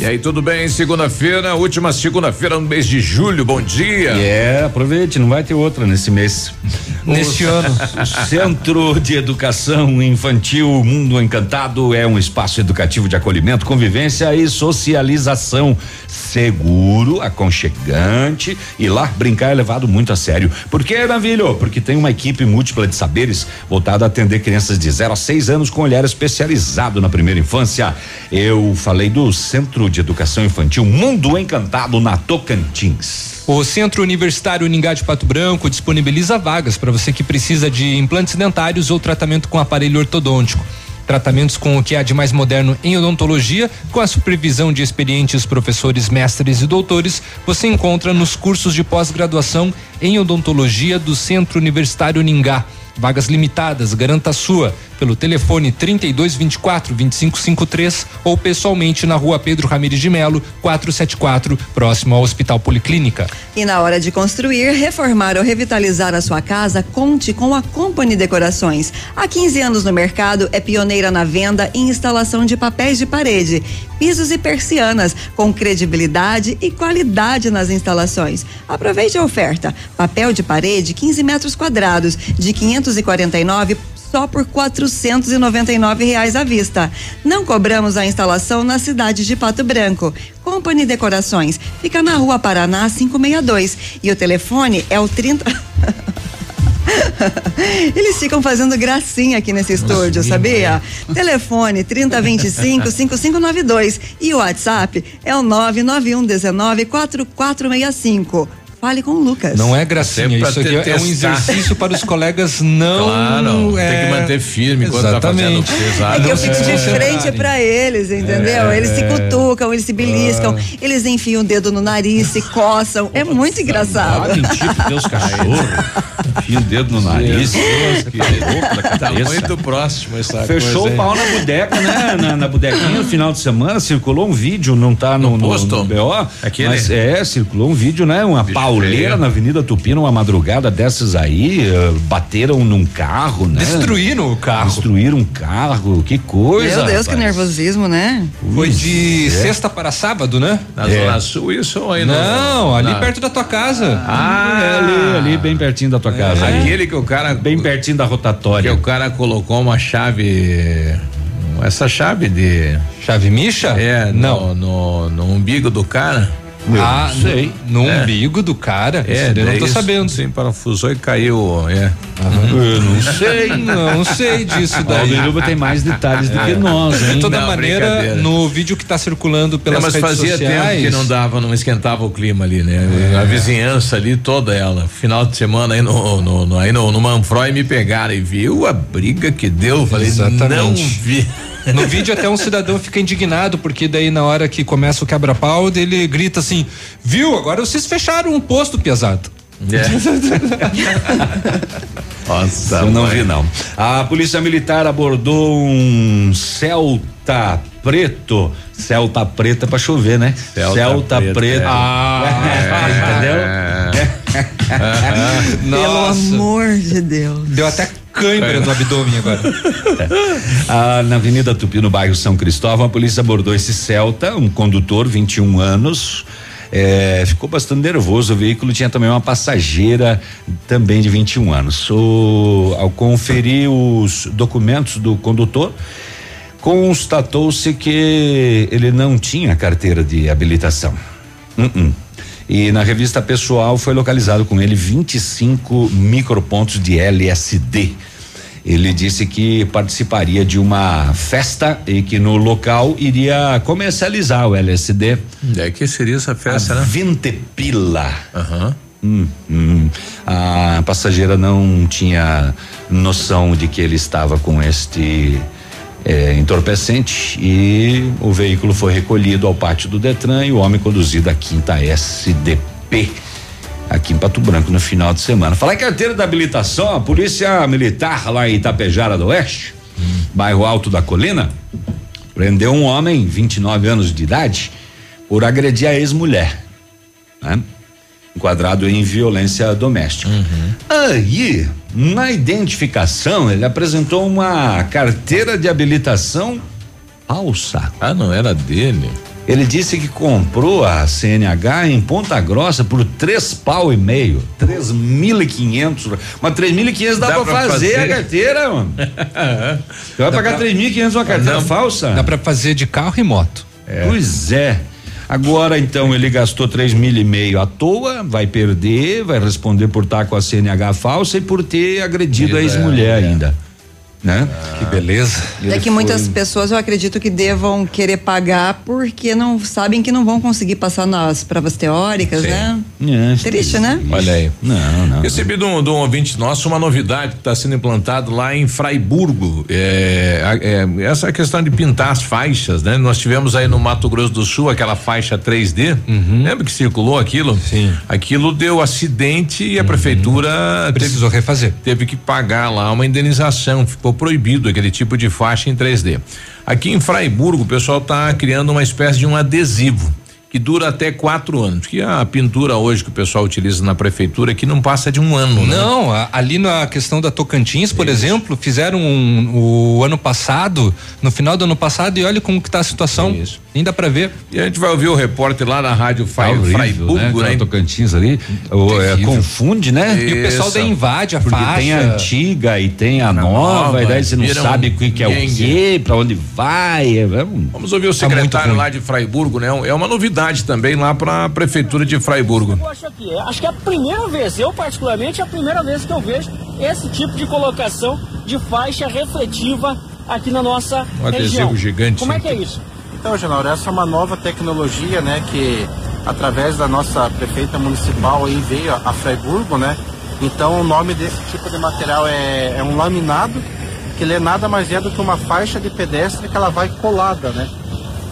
E aí, tudo bem? Segunda-feira, última segunda-feira no mês de julho. Bom dia. É, aproveite, não vai ter outra nesse mês. Neste ano. O Centro de Educação Infantil Mundo Encantado é um espaço educativo de acolhimento, convivência e socialização seguro, aconchegante e lá brincar é levado muito a sério. Por que, Navilho? Porque tem uma equipe múltipla de saberes voltada a atender crianças de 0 a 6 anos com olhar especializado na primeira infância. Eu falei do Centro de Educação Infantil Mundo Encantado na Tocantins. O Centro Universitário Uningá de Pato Branco disponibiliza vagas para você que precisa de implantes dentários ou tratamento com aparelho ortodôntico. Tratamentos com o que há de mais moderno em odontologia, com a supervisão de experientes professores, mestres e doutores, você encontra nos cursos de pós-graduação em odontologia do Centro Universitário Uningá. Vagas limitadas, garanta a sua pelo telefone 32 24 25 53 ou pessoalmente na rua Pedro Ramires de Melo, 474, próximo ao Hospital Policlínica. E na hora de construir, reformar ou revitalizar a sua casa, conte com a Company Decorações. Há 15 anos no mercado, é pioneira na venda e instalação de papéis de parede, pisos e persianas, com credibilidade e qualidade nas instalações. Aproveite a oferta. Papel de parede, 15 metros quadrados, de 549 só por 499 reais à vista. Não cobramos a instalação na cidade de Pato Branco. Company Decorações fica na Rua Paraná 562 e o telefone é o 30 Eles ficam fazendo gracinha aqui nesse estúdio, sabia? Telefone 3025 5592 e o WhatsApp é o 991 19 4465. Fale com o Lucas. Não é gracinha, isso aqui é um exercício para os colegas não. Claro, tem é, que manter firme enquanto tá fazendo Exatamente. pesado. É que eu fico de É. frente pra eles, entendeu? É. Eles se cutucam, eles se beliscam, eles enfiam o dedo no nariz, se coçam. É muito engraçado. Ah, mentira, Deus cachorro. Enfia o dedo no nariz. Nossa, que louco Tá muito próximo essa Fechou coisa. o pau na bodeca, né? Na, na bodequinha no final de semana, circulou um vídeo, não tá no, no, posto? no BO. Aquele? Mas é, circulou um vídeo, né? Uma pauleira feio. na Avenida Tupi, numa madrugada dessas aí, eh, bateram num carro, né? Destruíram o carro. Destruíram um carro, que coisa. Meu Deus, que rapaz. nervosismo, né? Foi de É. sexta para sábado, né? Na É. Zona Sul, isso ou aí no- Não, ali na- perto da tua casa. Ah, é ali, ali, bem pertinho da tua casa. ali. Aquele que o cara. Bem pertinho da Que rotatória. o cara colocou uma chave. Essa chave de. Chave micha? É, Não. No, no, no umbigo do cara. Ah, não sei. No, no É. umbigo do cara? É, Isso daí eu não tô isso, sabendo. Sim, parafusou e caiu. É. Eu não sei. Não sei disso O daí. Biruba tem mais detalhes do que nós, hein? De toda Não, maneira, no vídeo que tá circulando É, pelas mas redes fazia sociais. tempo que não dava, não esquentava o clima ali, né? A vizinhança ali, toda ela. Final de semana aí no, no, no- aí no, no Manfroy me pegaram e viu a briga que deu. Falei, Exatamente. não vi. No vídeo até um cidadão fica indignado, porque daí na hora que começa o quebra-pau, ele grita assim, viu, agora vocês fecharam um posto, pesado. Nossa, Eu não mãe. vi, não. A Polícia Militar abordou um Celta preto. Celta preta pra chover, né? Celta preto, preto. é. Ah, entendeu? Pelo amor de Deus. deu até cãibra no abdômen agora. Ah, na Avenida Tupi, no bairro São Cristóvão, a polícia abordou esse Celta, um condutor, 21 anos. É, ficou bastante nervoso. O veículo tinha também uma passageira, também de 21 anos. O- ao conferir os documentos do condutor, constatou-se que ele não tinha carteira de habilitação. Uh-uh. E na revista pessoal foi localizado com ele 25 micropontos de LSD. Ele disse que participaria de uma festa e que no local iria comercializar o LSD. É que seria essa festa, a né? 20 pila. Aham. Hum, hum. A passageira não tinha noção de que ele estava com este eh, entorpecente e o veículo foi recolhido ao pátio do Detran e o homem conduzido à quinta SDP aqui em Pato Branco no final de semana. Falar em carteira da habilitação, a polícia militar lá em Itapejara do Oeste, bairro Alto da Colina, prendeu um homem, 29 anos de idade, por agredir a ex-mulher, né? Enquadrado em violência doméstica. Aí, na identificação, ele apresentou uma carteira de habilitação falsa. Ah, não era dele. Ele disse que comprou a CNH em Ponta Grossa por três pau e meio. Três mil e quinhentos. Mas três mil e quinhentos dá, Dá pra, pra fazer, fazer. a carteira, mano. Você vai pagar três mil e quinhentos uma carteira falsa? Dá pra fazer de carro e moto. Pois é. Agora então ele gastou três mil e meio à toa, vai perder, vai responder por estar com a CNH falsa e por ter agredido a ex-mulher ainda. Né? Que beleza. É que muitas pessoas eu acredito que devam querer pagar porque não sabem que não vão conseguir passar nas provas teóricas, né? É, Triste, né? Olha aí. Não, não. Recebi de um, de um ouvinte nosso uma novidade que está sendo implantado lá em Fraiburgo. É, é, essa questão de pintar as faixas, né? Nós tivemos aí no Mato Grosso do Sul aquela faixa 3D. Lembra que circulou aquilo? Sim. Aquilo deu acidente e a prefeitura teve, Precisou refazer. teve que pagar lá uma indenização. Ficou proibido aquele tipo de faixa em 3D. Aqui em Fraiburgo, o pessoal está criando uma espécie de um adesivo que dura até quatro anos. Que a pintura hoje que o pessoal utiliza na prefeitura que não passa de um ano. né? Não, a- ali na questão da Tocantins, por exemplo, fizeram um- o ano passado, no final do ano passado, e olha como que tá a situação. Isso. Nem dá pra ver. E a gente vai ouvir o repórter lá na rádio Tá Frai, horrível, Fraiburgo, né? né? Tocantins ali, o, é, confunde, né? E o pessoal Isso. daí invade a Porque faixa. tem a antiga e tem a nova, nova, e daí você não sabe o que, que é o quê, pra onde vai. É, um- Vamos ouvir o Tá secretário ruim. lá de Fraiburgo, né? É uma novidade também lá para a prefeitura de Fraiburgo. Eu acho que é. Acho que é a primeira vez, eu particularmente, é a primeira vez que eu vejo esse tipo de colocação de faixa refletiva aqui na nossa Um adesivo região. gigante. Como é que é isso? Então, Genaro, essa é uma nova tecnologia, né, que através da nossa prefeita municipal aí veio a Freiburgo, né? Então, o nome desse tipo de material é, é um laminado, que ele é nada mais é do que uma faixa de pedestre que ela vai colada, né?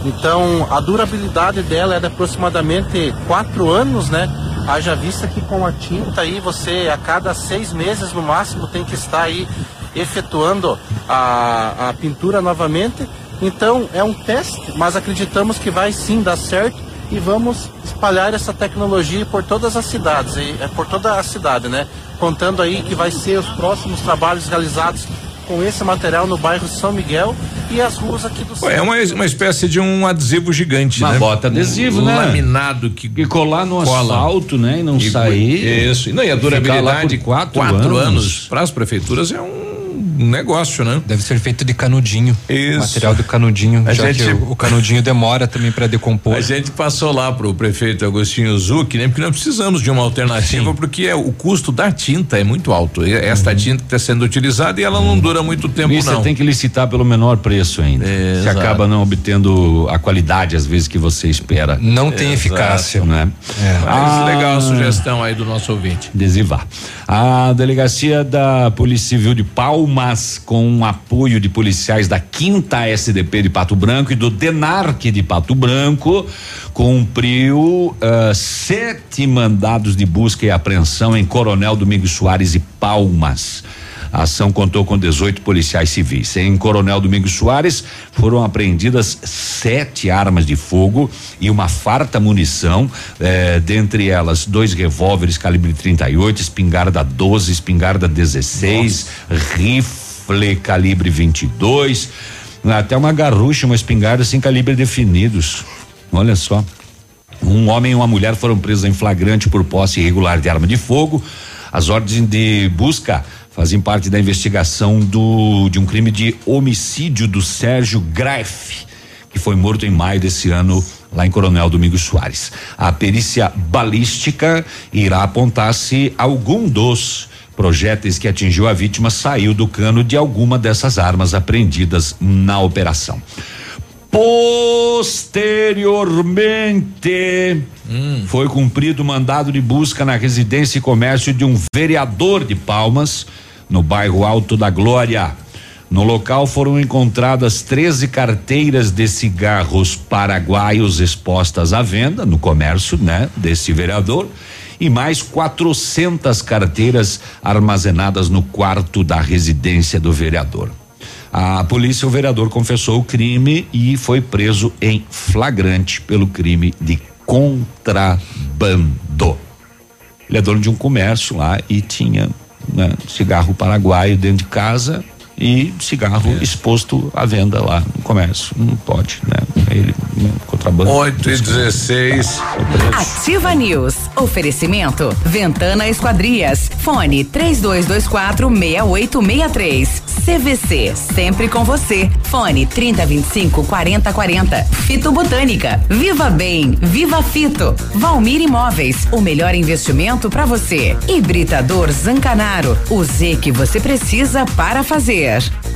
Então, a durabilidade dela é de aproximadamente quatro anos, né? Haja vista que com a tinta aí você a cada seis meses no máximo tem que estar aí efetuando a, a pintura novamente. Então é um teste, mas acreditamos que vai sim dar certo e vamos espalhar essa tecnologia por todas as cidades, e, é por toda a cidade, né? Contando aí que vai ser os próximos trabalhos realizados com esse material no bairro São Miguel e as ruas aqui do Pô, É uma, uma espécie de um adesivo gigante, Uma né? bota adesivo, um né? Laminado que. E colar no cola. asfalto, né? E não E- sair. Isso. Não, e a durabilidade por quatro, anos, anos. para as prefeituras é um negócio, né? Deve ser feito de canudinho. Isso. Material do canudinho, A já gente- que o, o canudinho demora também para decompor. A gente passou lá pro prefeito Agostinho Zucchi, né? Porque nós precisamos de uma alternativa, porque é, o custo da tinta é muito alto. E Esta tinta está sendo utilizada e ela não dura muito tempo, E não. você tem que licitar pelo menor preço ainda. Você exato. acaba não obtendo a qualidade, às vezes, que você espera. Não tem Exato. eficácia. Né? Mas Ah, legal a sugestão aí do nosso ouvinte. Adesivar. A delegacia da Polícia Civil de Palmas, com o apoio de policiais da quinta SDP de Pato Branco e do DENARC de Pato Branco, cumpriu ah, sete mandados de busca e apreensão em Coronel Domingos Soares e Palmas. A ação contou com 18 policiais civis. Em Coronel Domingos Soares foram apreendidas sete armas de fogo e uma farta munição, eh, dentre elas dois revólveres calibre 38, espingarda 12, espingarda 16, rifle calibre 22, até uma garrucha, uma espingarda sem calibre definidos. Olha só. Um homem e uma mulher foram presos em flagrante por posse irregular de arma de fogo. As ordens de busca fazem parte da investigação do de um crime de homicídio do Sérgio Greff, que foi morto em maio desse ano lá em Coronel Domingos Soares. A perícia balística irá apontar se algum dos projéteis que atingiu a vítima saiu do cano de alguma dessas armas apreendidas na operação. Posteriormente, foi cumprido o mandado de busca na residência e comércio de um vereador de Palmas, no bairro Alto da Glória. No local foram encontradas 13 carteiras de cigarros paraguaios expostas à venda no comércio, né, desse vereador, e mais 400 carteiras armazenadas no quarto da residência do vereador. A polícia, o vereador confessou o crime e foi preso em flagrante pelo crime de contrabando. Ele é dono de um comércio lá e tinha né, cigarro paraguaio dentro de casa e cigarro exposto à venda lá no comércio. Não pode, né? Ele, né, contrabando. 8 e 16. Ativa News. Oferecimento. Ventana Esquadrias. Fone 3224 6863. CVC. Sempre com você. Fone 3025 4040. Fito Botânica. Viva Bem. Viva Fito. Valmir Imóveis. O melhor investimento para você. Hibridador Zancanaro. O Z que você precisa para fazer mulher.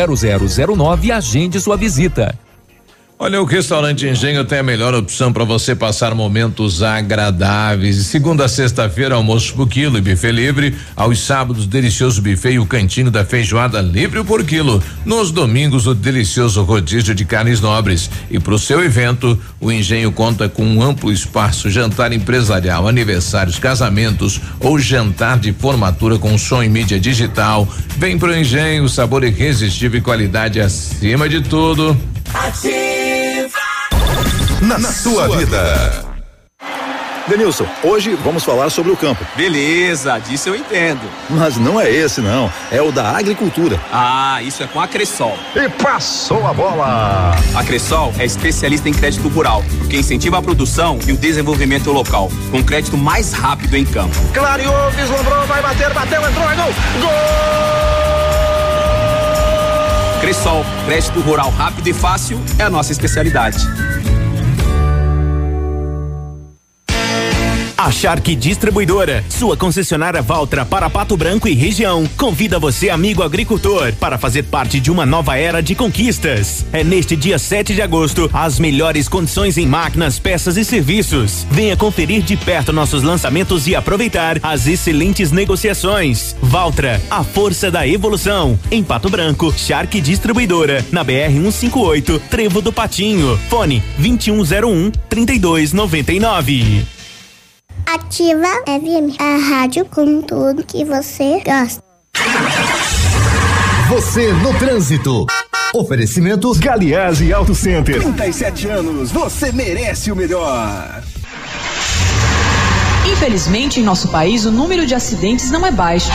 32250009 e agende sua visita. Olha, o restaurante Engenho tem a melhor opção para você passar momentos agradáveis. Segunda a sexta-feira, almoço por quilo e buffet livre. Aos sábados, delicioso buffet e o cantinho da feijoada livre por quilo. Nos domingos, o delicioso rodízio de carnes nobres. E para o seu evento, o Engenho conta com um amplo espaço, jantar empresarial, aniversários, casamentos ou jantar de formatura com som e mídia digital. Vem pro Engenho, sabor irresistível e qualidade acima de tudo. Na, sua vida. Denilson, hoje vamos falar sobre o campo. Beleza, disso eu entendo. Mas não é esse não, é o da agricultura. Ah, isso é com a Cressol. E passou a bola. A Cressol é especialista em crédito rural, que incentiva a produção e o desenvolvimento local, com crédito mais rápido em campo. Clareou, vislumbrou, vai bater, bateu, entrou, é gol. Gol! Cressol, crédito rural rápido e fácil é a nossa especialidade. A Shark Distribuidora, sua concessionária Valtra para Pato Branco e região, convida você, amigo agricultor, para fazer parte de uma nova era de conquistas. É neste dia 7 de agosto, as melhores condições em máquinas, peças e serviços. Venha conferir de perto nossos lançamentos e aproveitar as excelentes negociações. Valtra, a força da evolução. Em Pato Branco, Shark Distribuidora, na BR 158, Trevo do Patinho. Fone 2101 3299. Ativa FM, a rádio com tudo que você gosta. Você no trânsito. Oferecimento Galiase Auto Center. 37 anos, você merece o melhor. Infelizmente, em nosso país, o número de acidentes não é baixo.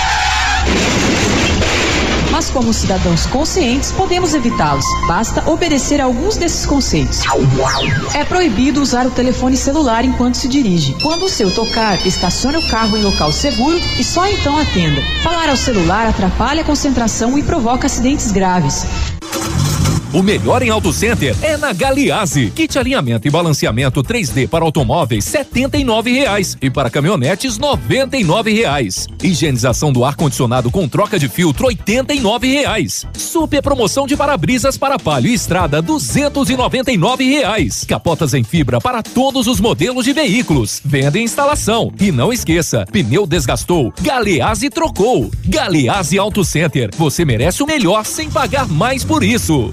Mas, como cidadãos conscientes, podemos evitá-los. Basta obedecer a alguns desses conceitos. É proibido usar o telefone celular enquanto se dirige. Quando o seu tocar, estacione o carro em local seguro e só então atenda. Falar ao celular atrapalha a concentração e provoca acidentes graves. O melhor em Auto Center é na Galiase. Kit alinhamento e balanceamento 3D para automóveis R$ reais e para caminhonetes R$ reais. Higienização do ar condicionado com troca de filtro R$ reais. Super promoção de para-brisas para palio e estrada R$ reais. Capotas em fibra para todos os modelos de veículos. Venda e instalação. E não esqueça, pneu desgastou, Galeazzi trocou. Galeazzi Auto Center. Você merece o melhor sem pagar mais por isso.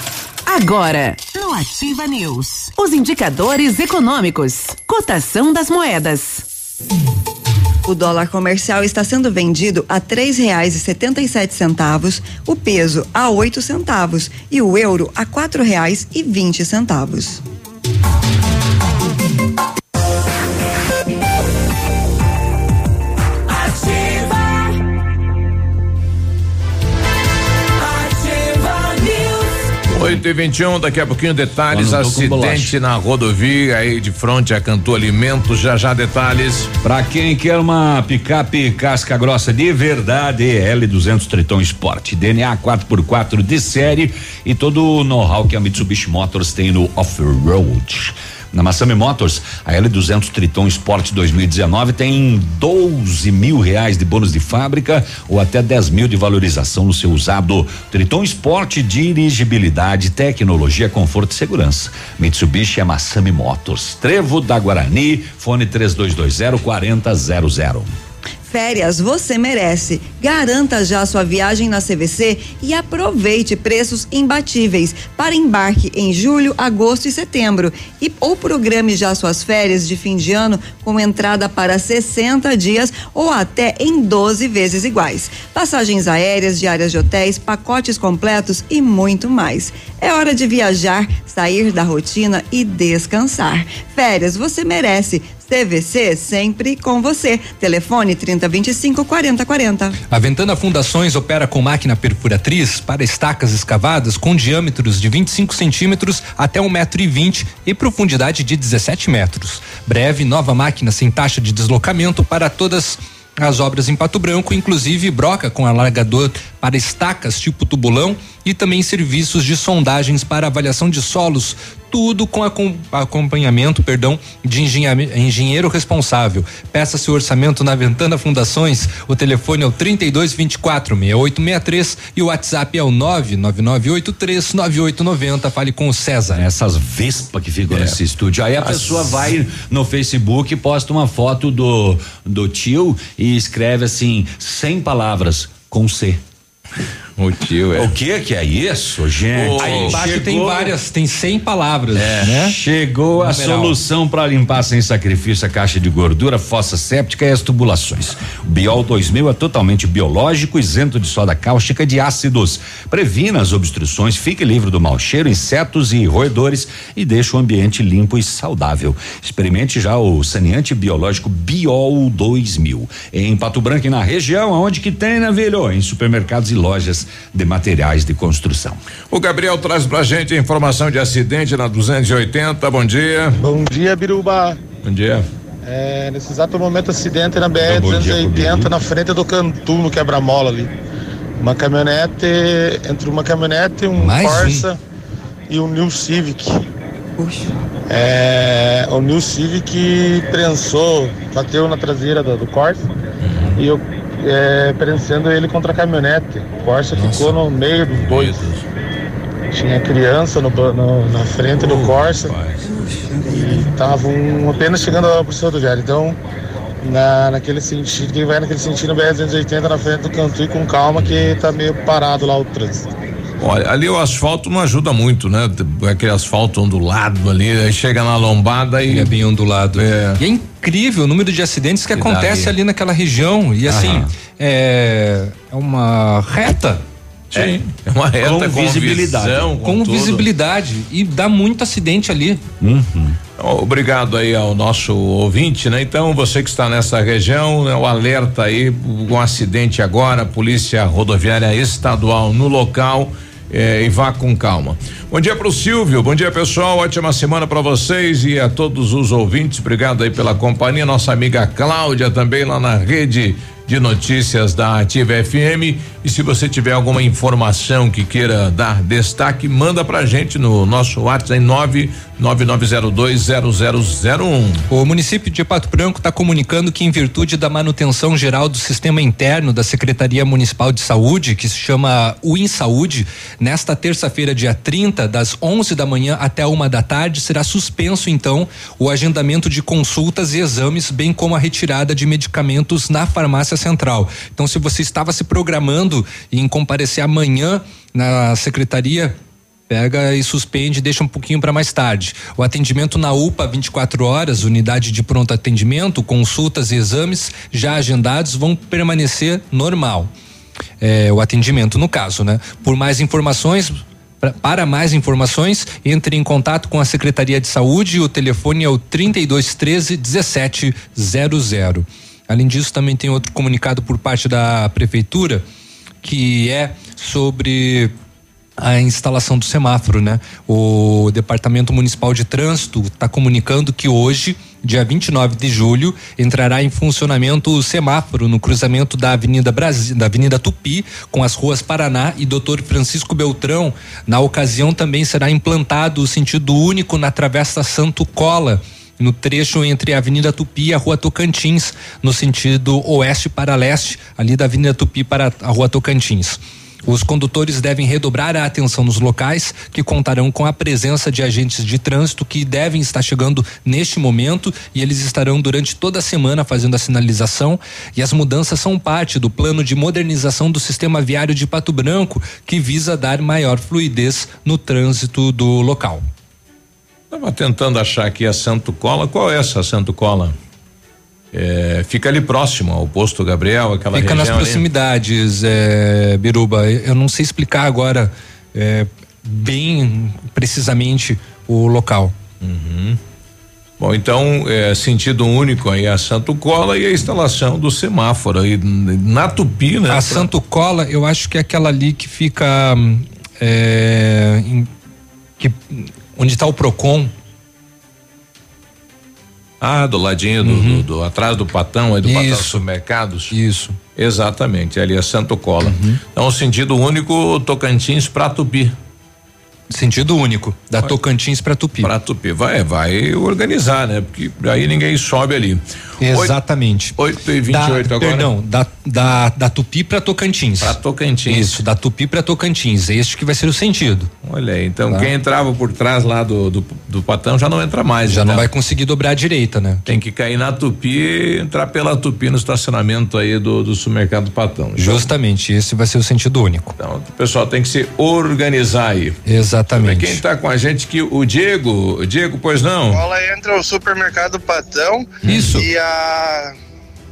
Agora, no Ativa News, os indicadores econômicos, cotação das moedas. O dólar comercial está sendo vendido a três reais e setenta e sete centavos, o peso a oito centavos e o euro a quatro reais e vinte centavos. 8 e 21 daqui a pouquinho detalhes. Acidente na rodovia aí de frente a Cantu Alimentos. Já já detalhes. Pra quem quer uma picape casca grossa de verdade, L200 Triton Sport, DNA 4x4 de série e todo o know-how que a Mitsubishi Motors tem no off-road. Na Massami Motors, a L200 Triton Sport 2019 tem 12 mil reais de bônus de fábrica ou até 10 mil de valorização no seu usado. Triton Sport, dirigibilidade, tecnologia, conforto e segurança. Mitsubishi é Massami Motors. Trevo da Guarani, fone 3220 4000. Férias você merece. Garanta já sua viagem na CVC e aproveite preços imbatíveis para embarque em julho, agosto e setembro. E ou programe já suas férias de fim de ano com entrada para 60 dias ou até em 12 vezes iguais. Passagens aéreas, diárias de hotéis, pacotes completos e muito mais. É hora de viajar, sair da rotina e descansar. Férias você merece. CVC sempre com você. Telefone 3025 4040. A Ventana Fundações opera com máquina perfuratriz para estacas escavadas com diâmetros de 25 centímetros até um metro e vinte e profundidade de 17 metros. Breve, nova máquina sem taxa de deslocamento para todas as obras em Pato Branco, inclusive broca com alargador para estacas tipo tubulão e também serviços de sondagens para avaliação de solos, tudo com acom- acompanhamento, perdão, de engenheiro responsável. Peça seu orçamento na Ventana Fundações. O telefone é o 32 24 6863 e o WhatsApp é o 99983 9890. Fale com o César. Essas vespas que ficam É. nesse estúdio. Aí a As- pessoa vai no Facebook, posta uma foto do, do tio e escreve assim, sem palavras, com C. O tio é. O que que é isso, gente? Aí embaixo tem várias, tem 100 palavras, É, né? Chegou a solução para limpar sem sacrifício a caixa de gordura, fossa séptica e as tubulações. O Biol 2000 é totalmente biológico, isento de soda cáustica e de ácidos. Previna as obstruções, fique livre do mau cheiro, insetos e roedores e deixa o ambiente limpo e saudável. Experimente já o saneante biológico Biol 2000. Em Pato Branco e na região, aonde que tem, né, velho? Em supermercados e lojas de materiais de construção. O Gabriel traz pra gente a informação de acidente na 280. Bom dia. Bom dia, Biruba. Bom dia. É, nesse exato momento, acidente na Então, bom dia, BR-280, na frente do Cantu, no quebra-mola ali. Uma caminhonete, entre uma caminhonete, um Mais um. Corsa e um New Civic. É, o New Civic prensou, bateu na traseira do, do Corsa e eu é, ele contra a caminhonete. O Corsa ficou no meio dos dois. Tinha criança no, no- na frente do Corsa e estavam apenas chegando ao professor do Diário. Então, na, naquele sentido, quem vai naquele sentido, BR-280 na frente do Cantu e com calma, que tá meio parado lá o trânsito. Olha, ali o asfalto não ajuda muito, né? Aquele asfalto ondulado ali, aí chega na lombada e. É bem ondulado. É. E é incrível o número de acidentes que Que acontece ali. naquela região. E assim, Aham. é, é uma reta. Sim, é uma reta com visão, com com visibilidade. E dá muito acidente ali. Obrigado aí ao nosso ouvinte, né? Então, você que está nessa região, né, o alerta aí, um acidente agora, Polícia Rodoviária Estadual no local. Eh, e vá com calma. Bom dia para o Silvio, bom dia pessoal, ótima semana para vocês e a todos os ouvintes. Obrigado aí pela companhia. Nossa amiga Cláudia também lá na rede de notícias da Ativa FM. E se você tiver alguma informação que queira dar destaque, manda pra gente no nosso WhatsApp em 999020001. O município de Pato Branco está comunicando que, em virtude da manutenção geral do sistema interno da Secretaria Municipal de Saúde, que se chama UIN Saúde, nesta terça-feira, dia 30, das 11 da manhã até uma da tarde, será suspenso então o agendamento de consultas e exames, bem como a retirada de medicamentos na farmácia central. Então, se você estava se programando em comparecer amanhã na secretaria, Pega e suspende, deixa um pouquinho para mais tarde. O atendimento na UPA 24 horas, unidade de pronto atendimento, consultas e exames já agendados vão permanecer normal. É, o atendimento no caso, né? Por mais informações, para mais informações, entre em contato com a Secretaria de Saúde. O telefone é o 3213 1700. Além disso, também tem outro comunicado por parte da prefeitura que é sobre a instalação do semáforo, né? O Departamento Municipal de Trânsito está comunicando que hoje, dia 29 de julho, entrará em funcionamento o semáforo no cruzamento da Avenida Brasil, da Avenida Tupi com as ruas Paraná e Doutor Francisco Beltrão. Na ocasião também será implantado o sentido único na Travessa Santo Cola no trecho entre a Avenida Tupi e a Rua Tocantins, no sentido oeste para leste, ali da Avenida Tupi para a Rua Tocantins. Os condutores devem redobrar a atenção nos locais, que contarão com a presença de agentes de trânsito que devem estar chegando neste momento e eles estarão durante toda a semana fazendo a sinalização. E as mudanças são parte do plano de modernização do sistema viário de Pato Branco, que visa dar maior fluidez no trânsito do local. Estava tentando achar aqui a Santo Cola. Qual é essa Santo Cola? É, fica ali próximo ao posto Gabriel, aquela Fica nas proximidades, é, Biruba. Eu não sei explicar agora é, bem precisamente o local. Uhum. Bom, então, é, sentido único aí a Santo Cola e a instalação do semáforo aí na Tupi, né? A Santo Cola, eu acho que é aquela ali que fica hum, é, em- que, onde está o Procon. Ah, do ladinho do, do- do- atrás do patão, aí do patão Uhum. Isso. supermercados. Isso. Exatamente, ali é Santo Cola. Uhum. Então, sentido único Tocantins pra Tupi. Sentido único, da Tocantins pra Tupi. Pra Tupi, vai, vai organizar, né? Porque aí ninguém sobe ali. Exatamente. 8 e 28 da, agora. Perdão, da, da, da Tupi pra Tocantins. Pra Tocantins. Isso, da Tupi pra Tocantins. Este que vai ser o sentido. Olha aí, então Tá. quem entrava por trás lá do, do, do patão já não entra mais. Já então. não vai conseguir dobrar a direita, né? Tem que cair na Tupi e entrar pela Tupi no estacionamento aí do, do supermercado Patão. Então, Justamente, esse vai ser o sentido único. Então, o pessoal tem que se organizar aí. Exatamente. Quem tá com a gente aqui, o Diego. Diego, pois não? Bola entra o supermercado Patão Isso. e a, uh,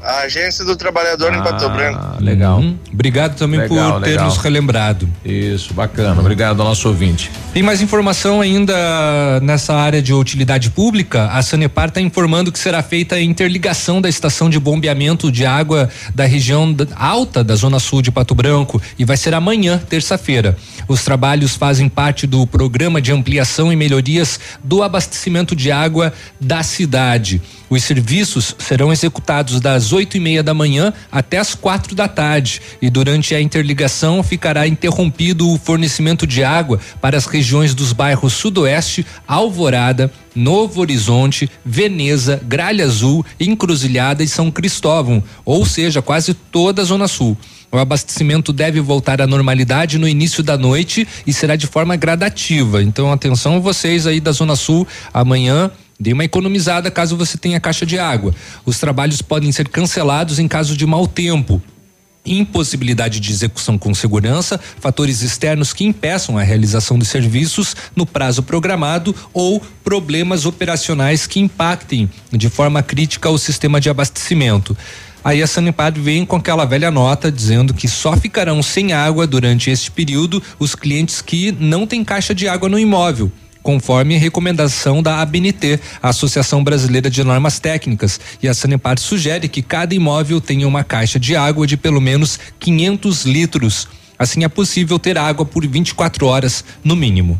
a agência do trabalhador em Pato Branco. Ah, legal. Uhum. Obrigado também Legal, por ter legal. nos relembrado. Isso, bacana. Obrigado ao nosso ouvinte. Tem mais informação ainda nessa área de utilidade pública. A Sanepar está informando que será feita a interligação da estação de bombeamento de água da região alta da Zona Sul de Pato Branco e vai ser amanhã, terça-feira. Os trabalhos fazem parte do programa de ampliação e melhorias do abastecimento de água da cidade. Os serviços serão executados das oito e meia da manhã até as quatro da tarde e durante a interligação ficará interrompido o fornecimento de água para as regiões dos bairros Sudoeste, Alvorada, Novo Horizonte, Veneza, Gralha Azul, Encruzilhada e São Cristóvão, ou seja, quase toda a Zona Sul. O abastecimento deve voltar à normalidade no início da noite e será de forma gradativa. Então, atenção vocês aí da Zona Sul, amanhã Dê uma economizada caso você tenha caixa de água. Os trabalhos podem ser cancelados em caso de mau tempo. Impossibilidade de execução com segurança, fatores externos que impeçam a realização dos serviços no prazo programado ou problemas operacionais que impactem de forma crítica o sistema de abastecimento. Aí a Sanepar vem com aquela velha nota dizendo que só ficarão sem água durante este período os clientes que não têm caixa de água no imóvel conforme recomendação da ABNT, Associação Brasileira de Normas Técnicas, e a Sanepar sugere que cada imóvel tenha uma caixa de água de pelo menos 500 litros. Assim é possível ter água por 24 horas no mínimo.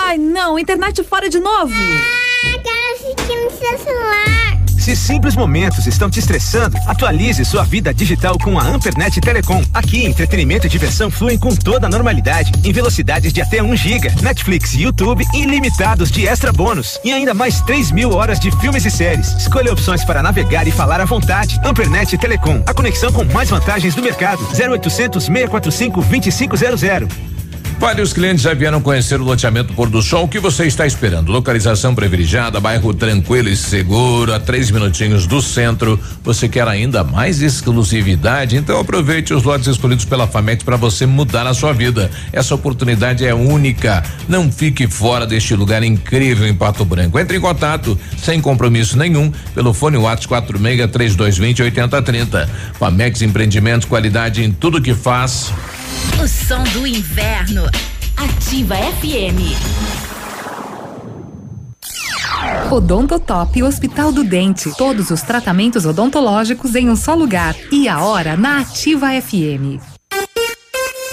Ai, não, internet fora de novo. Ah, quero assistir no seu celular. Se simples momentos estão te estressando, atualize sua vida digital com a Ampernet Telecom. Aqui, entretenimento e diversão fluem com toda a normalidade, em velocidades de até 1 giga, Netflix e YouTube ilimitados de extra bônus e ainda mais 3 mil horas de filmes e séries. Escolha opções para navegar e falar à vontade. Ampernet Telecom, a conexão com mais vantagens do mercado. 0800 645 2500. Vários clientes já vieram conhecer o loteamento Pôr do Sol. O que você está esperando? Localização privilegiada, bairro tranquilo e seguro, a três minutinhos do centro. Você quer ainda mais exclusividade? Então aproveite os lotes escolhidos pela Famex para você mudar a sua vida. Essa oportunidade é única. Não fique fora deste lugar incrível em Pato Branco. Entre em contato sem compromisso nenhum pelo fone WhatsApp 46 3220 8030. Famex Empreendimentos, qualidade em tudo que faz. O som do inverno. Ativa FM. Odontotop Hospital do Dente. Todos os tratamentos odontológicos em um só lugar. E a hora na Ativa FM.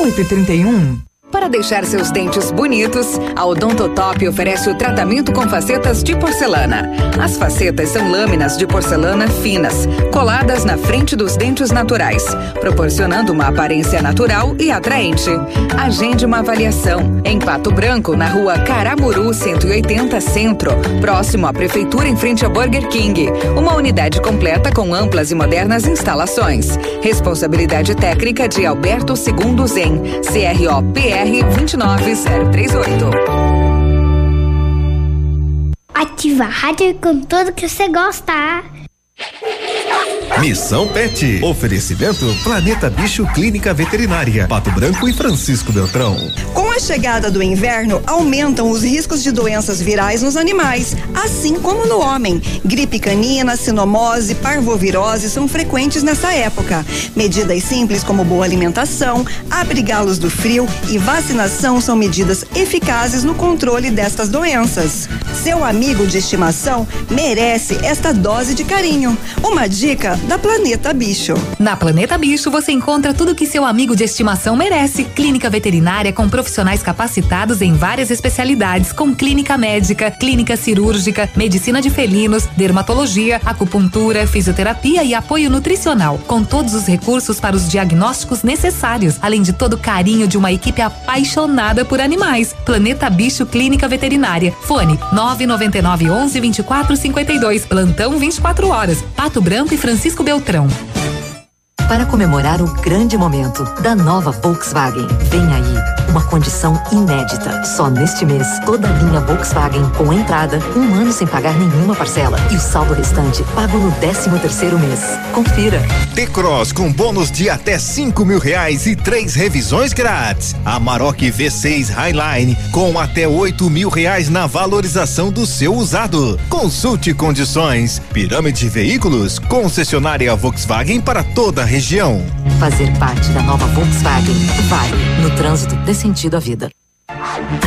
8h31. Para deixar seus dentes bonitos, a Odontotop oferece o tratamento com facetas de porcelana. As facetas são lâminas de porcelana finas, coladas na frente dos dentes naturais, proporcionando uma aparência natural e atraente. Agende uma avaliação em Pato Branco, na rua Caramuru 180 Centro, próximo à Prefeitura em frente a Burger King. Uma unidade completa com amplas e modernas instalações. Responsabilidade técnica de Alberto Segundo Zen, CROPR 29038. Ativa a rádio com tudo que você gosta. Missão Pet. Oferecimento Planeta Bicho Clínica Veterinária. Pato Branco e Francisco Beltrão. Com a chegada do inverno aumentam os riscos de doenças virais nos animais, assim como no homem. Gripe canina, sinomose, parvovirose são frequentes nessa época. Medidas simples como boa alimentação, abrigá-los do frio e vacinação são medidas eficazes no controle destas doenças. Seu amigo de estimação merece esta dose de carinho. Uma dica da Planeta Bicho. Na Planeta Bicho você encontra tudo que seu amigo de estimação merece. Clínica veterinária com profissionais capacitados em várias especialidades, com clínica médica, clínica cirúrgica, medicina de felinos, dermatologia, acupuntura, fisioterapia e apoio nutricional, com todos os recursos para os diagnósticos necessários, além de todo o carinho de uma equipe apaixonada por animais. Planeta Bicho Clínica Veterinária. Fone 999 11 24 52. Plantão 24 horas. Pato Branco e Francisco Beltrão. Para comemorar o grande momento da nova Volkswagen, vem aí uma condição inédita. Só neste mês, toda a linha Volkswagen com entrada, um ano sem pagar nenhuma parcela e o saldo restante pago no 13 terceiro mês. Confira. T-Cross com bônus de até cinco mil reais e três revisões grátis. Amarok V6 Highline com até oito mil reais na valorização do seu usado. Consulte condições. Pirâmide Veículos, concessionária Volkswagen para toda a região. Fazer parte da nova Volkswagen vale. No trânsito dê sentido à vida.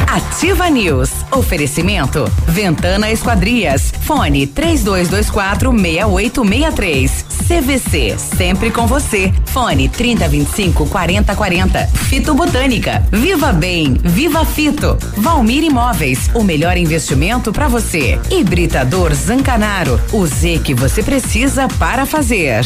Ativa News. Oferecimento. Ventana Esquadrias. Fone 3224 6863. CVC. Sempre com você. Fone 3025 4040. Fito Botânica. Viva Bem. Viva Fito. Valmir Imóveis. O melhor investimento para você. Hibridador Zancanaro. O Z que você precisa para fazer.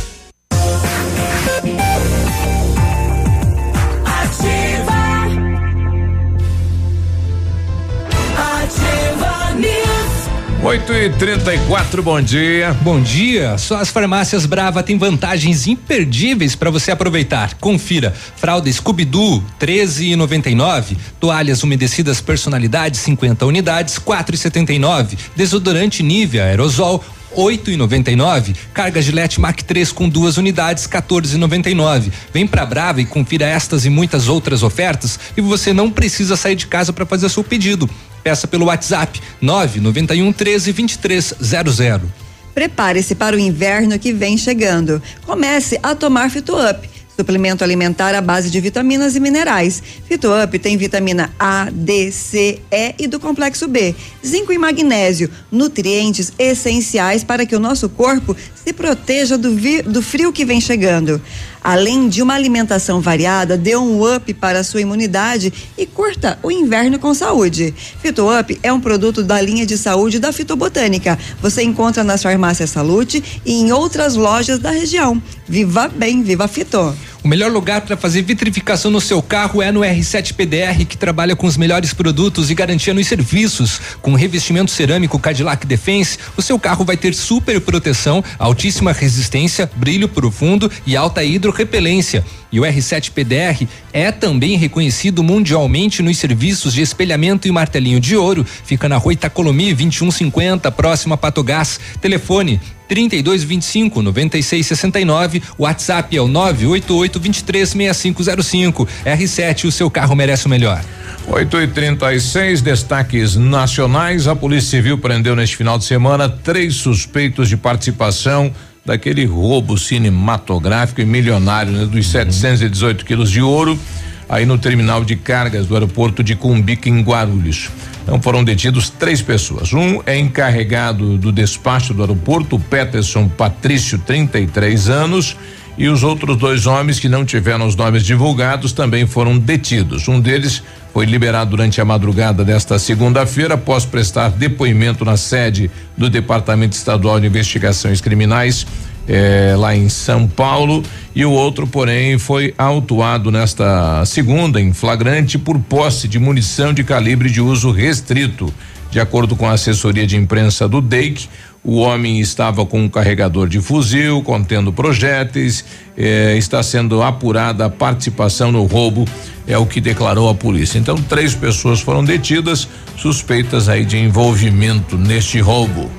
8 e 34 bom dia. Bom dia. Só as farmácias Brava têm vantagens imperdíveis para você aproveitar. Confira: fralda Scooby-Doo 13,99, toalhas umedecidas personalidade 50 unidades 4,79, desodorante Nivea aerosol 8,99. Carga Gillette Mac 3 com duas unidades, 14,99. Vem pra Brava e confira estas e muitas outras ofertas e você não precisa sair de casa para fazer seu pedido. Peça pelo WhatsApp 991 13 2300. Prepare-se para o inverno que vem chegando. Comece a tomar Fito Up. Suplemento alimentar à base de vitaminas e minerais. Fito Up tem vitamina A, D, C, E e do complexo B, zinco e magnésio, nutrientes essenciais para que o nosso corpo se proteja do, vi- do frio que vem chegando. Além de uma alimentação variada, dê um up para a sua imunidade e curta o inverno com saúde. Fito Up é um produto da linha de saúde da Fitobotânica. Você encontra nas farmácias Salute e em outras lojas da região. Viva bem, viva Fito! O melhor lugar para fazer vitrificação no seu carro é no R7 PDR, que trabalha com os melhores produtos e garantia nos serviços. Com revestimento cerâmico Cadillac Defense, o seu carro vai ter super proteção, altíssima resistência, brilho profundo e alta hidrorrepelência. E o R7 PDR é também reconhecido mundialmente nos serviços de espelhamento e martelinho de ouro. Fica na rua Itacolomi 2150, próximo a Patogás. Telefone 3225 9669. WhatsApp é o 988 23 6505. R7, o seu carro merece o melhor. 8 e 36 destaques nacionais. A Polícia Civil prendeu neste final de semana três suspeitos de participação daquele roubo cinematográfico e milionário né, dos 718 quilos de ouro aí no terminal de cargas do aeroporto de Cumbica em Guarulhos. Então foram detidos três pessoas. Um é encarregado do despacho do aeroporto, Peterson Patrício, 33 anos, e os outros dois homens que não tiveram os nomes divulgados também foram detidos. Um deles foi liberado durante a madrugada desta segunda-feira após prestar depoimento na sede do Departamento Estadual de Investigações Criminais eh, lá em São Paulo e o outro, porém, foi autuado nesta segunda em flagrante por posse de munição de calibre de uso restrito. De acordo com a assessoria de imprensa do DEIC, o homem estava com um carregador de fuzil contendo projéteis. Eh, está sendo apurada a participação no roubo, é o que declarou a polícia. Então, três pessoas foram detidas, suspeitas aí de envolvimento neste roubo.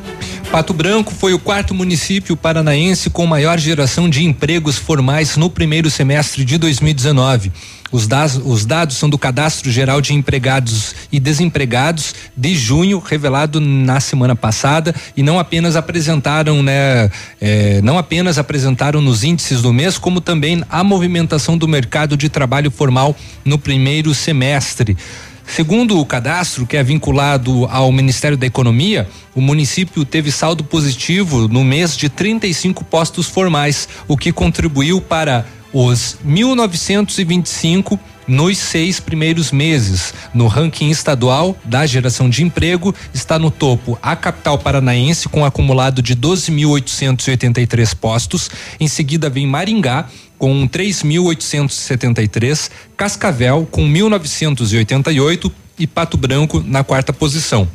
Pato Branco foi o quarto município paranaense com maior geração de empregos formais no primeiro semestre de 2019. Os dados, os dados são do Cadastro Geral de Empregados e Desempregados de junho, revelado na semana passada, e não apenas apresentaram, né, eh, não apenas apresentaram nos índices do mês, como também a movimentação do mercado de trabalho formal no primeiro semestre. Segundo o cadastro, que é vinculado ao Ministério da Economia, o município teve saldo positivo no mês de 35 postos formais, o que contribuiu para os 1925 nos seis primeiros meses. No ranking estadual da geração de emprego, está no topo a capital paranaense, com um acumulado de 12.883 postos. Em seguida vem Maringá, com 3.873, Cascavel com 1.988 e Pato Branco na quarta posição.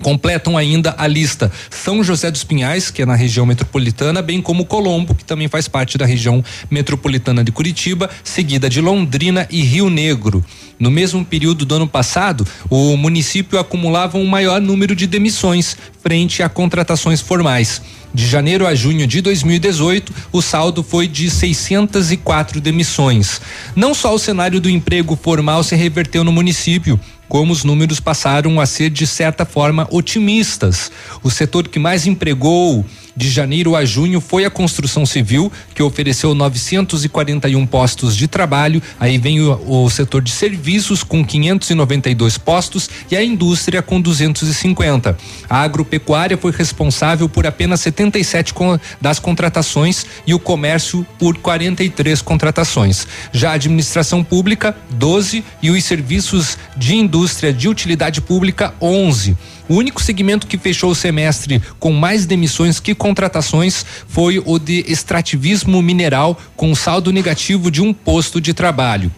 Completam ainda a lista São José dos Pinhais, que é na região metropolitana, bem como Colombo, que também faz parte da região metropolitana de Curitiba, seguida de Londrina e Rio Negro. No mesmo período do ano passado, o município acumulava um maior número de demissões frente a contratações formais. De janeiro a junho de 2018, o saldo foi de 604 demissões. Não só o cenário do emprego formal se reverteu no município, como os números passaram a ser de certa forma otimistas. O setor que mais empregou de janeiro a junho foi a construção civil, que ofereceu 941 postos de trabalho. Aí vem o, o setor de serviços com 592 postos e a indústria com 250. A agropecuária foi responsável por apenas 77 das contratações e o comércio por 43 contratações. Já a administração pública, 12 e os serviços de indústria de utilidade pública, 11. O único segmento que fechou o semestre com mais demissões que contratações foi o de extrativismo mineral, com saldo negativo de um posto de trabalho.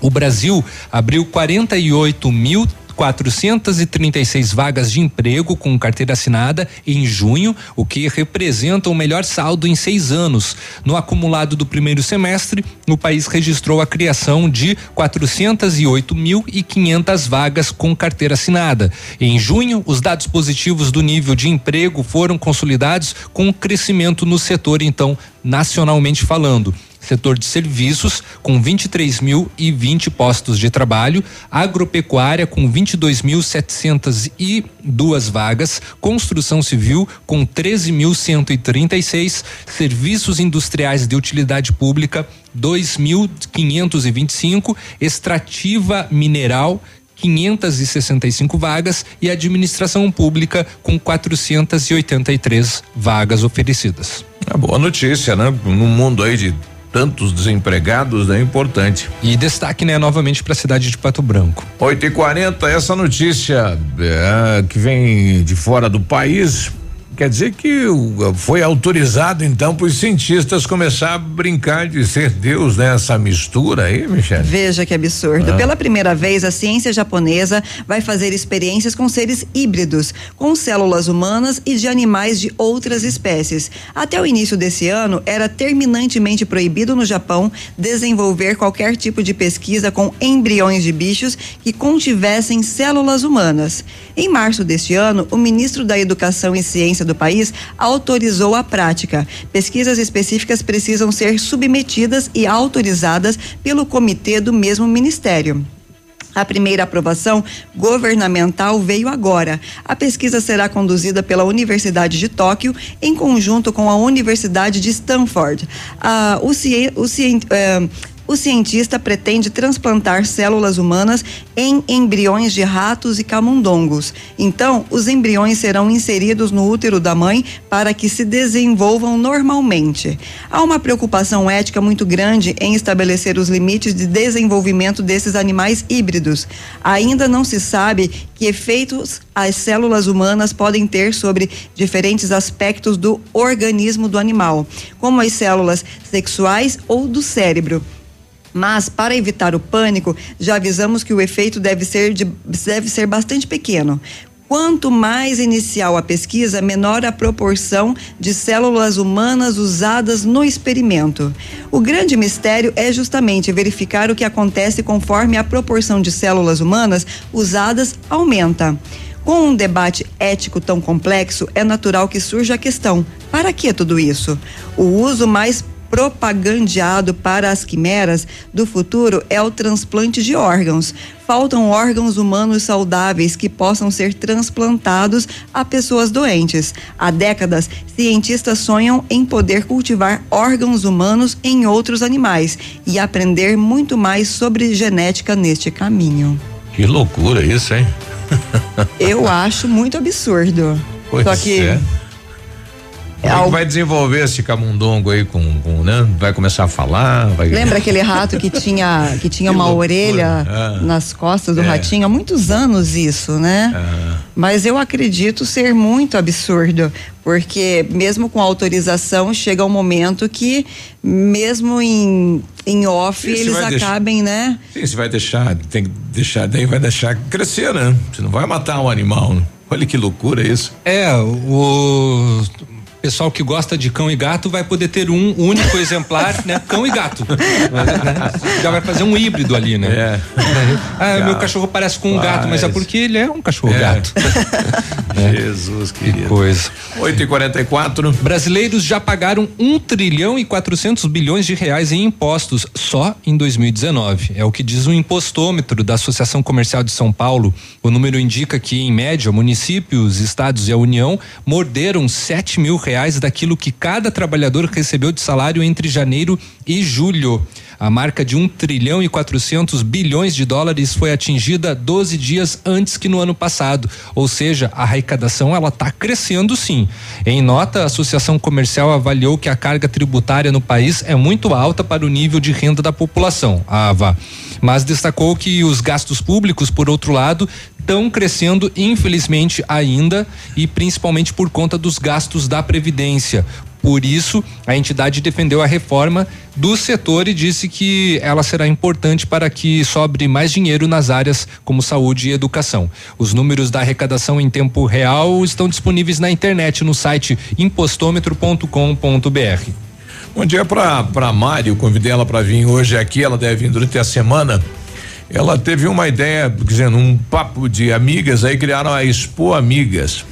O Brasil abriu 48 mil 436 vagas de emprego com carteira assinada em junho, o que representa o melhor saldo em seis anos. No acumulado do primeiro semestre, o país registrou a criação de 408.500 vagas com carteira assinada. Em junho, os dados positivos do nível de emprego foram consolidados com crescimento no setor, então, nacionalmente falando setor de serviços com 23.020 postos de trabalho, agropecuária com 22.702 vagas, construção civil com 13.136, serviços industriais de utilidade pública 2.525, extrativa mineral 565 vagas e administração pública com 483 vagas oferecidas. É boa notícia, né? No mundo aí de tantos desempregados é importante. E destaque, né, novamente para a cidade de Pato Branco. 8 e 40 essa notícia é, que vem de fora do país Quer dizer que foi autorizado então para os cientistas começar a brincar de ser Deus nessa né? mistura aí, Michelle? Veja que absurdo. Ah. Pela primeira vez, a ciência japonesa vai fazer experiências com seres híbridos, com células humanas e de animais de outras espécies. Até o início desse ano, era terminantemente proibido no Japão desenvolver qualquer tipo de pesquisa com embriões de bichos que contivessem células humanas. Em março deste ano, o ministro da Educação e Ciência do país autorizou a prática. Pesquisas específicas precisam ser submetidas e autorizadas pelo comitê do mesmo ministério. A primeira aprovação governamental veio agora. A pesquisa será conduzida pela Universidade de Tóquio em conjunto com a Universidade de Stanford. Ah, o, o, eh, o cientista pretende transplantar células humanas em embriões de ratos e camundongos. Então, os embriões serão inseridos no útero da mãe para que se desenvolvam normalmente. Há uma preocupação ética muito grande em estabelecer os limites de desenvolvimento desses animais híbridos. Ainda não se sabe que efeitos as células humanas podem ter sobre diferentes aspectos do organismo do animal, como as células sexuais ou do cérebro. Mas, para evitar o pânico, já avisamos que o efeito deve ser, de, deve ser bastante pequeno. Quanto mais inicial a pesquisa, menor a proporção de células humanas usadas no experimento. O grande mistério é justamente verificar o que acontece conforme a proporção de células humanas usadas aumenta. Com um debate ético tão complexo, é natural que surja a questão: para que tudo isso? O uso mais propagandeado para as quimeras do futuro é o transplante de órgãos. Faltam órgãos humanos saudáveis que possam ser transplantados a pessoas doentes. Há décadas, cientistas sonham em poder cultivar órgãos humanos em outros animais e aprender muito mais sobre genética neste caminho. Que loucura isso, hein? Eu acho muito absurdo. Pois Só que é. Como é que vai desenvolver esse camundongo aí com, com né? Vai começar a falar? Vai... Lembra aquele rato que tinha que tinha Que uma loucura. orelha Ah. nas costas do É. ratinho há muitos anos isso, né? Ah, Mas eu acredito ser muito absurdo, porque mesmo com autorização chega um momento que mesmo em em off Sim, eles vai deixar- acabem, né? sim, você vai deixar, tem que deixar, daí vai deixar crescer, né? Você não vai matar um animal. Né? Olha que loucura isso. É, o pessoal que gosta de cão e gato vai poder ter um único exemplar, né? Cão e gato. Já vai fazer um híbrido ali, né? Ah, meu cachorro parece com um gato, mas é Faz. porque ele é um cachorro É. gato. Jesus querido. Coisa. 8 e 44 Brasileiros já pagaram 1 trilhão e 400 bilhões de reais em impostos só em 2019. É o que diz o impostômetro da Associação Comercial de São Paulo. O número indica que, em média, municípios, estados e a União morderam 7 mil reais daquilo que cada trabalhador recebeu de salário entre janeiro e julho. A marca de 1 trilhão e 400 bilhões de dólares foi atingida 12 dias antes que no ano passado. Ou seja, a arrecadação ela está crescendo sim. Em nota, a Associação Comercial avaliou que a carga tributária no país é muito alta para o nível de renda da população, a AVA. Mas destacou que os gastos públicos, por outro lado, estão crescendo, infelizmente, ainda, e principalmente por conta dos gastos da Previdência. Por isso, a entidade defendeu a reforma do setor e disse que ela será importante para que sobre mais dinheiro nas áreas como saúde e educação. Os números da arrecadação em tempo real estão disponíveis na internet no site impostômetro.com.br. Bom dia Mari, eu convidei ela para vir hoje aqui, ela deve vir durante a semana. Ela teve uma ideia, dizendo, um papo de amigas, aí criaram a Expo Amigas.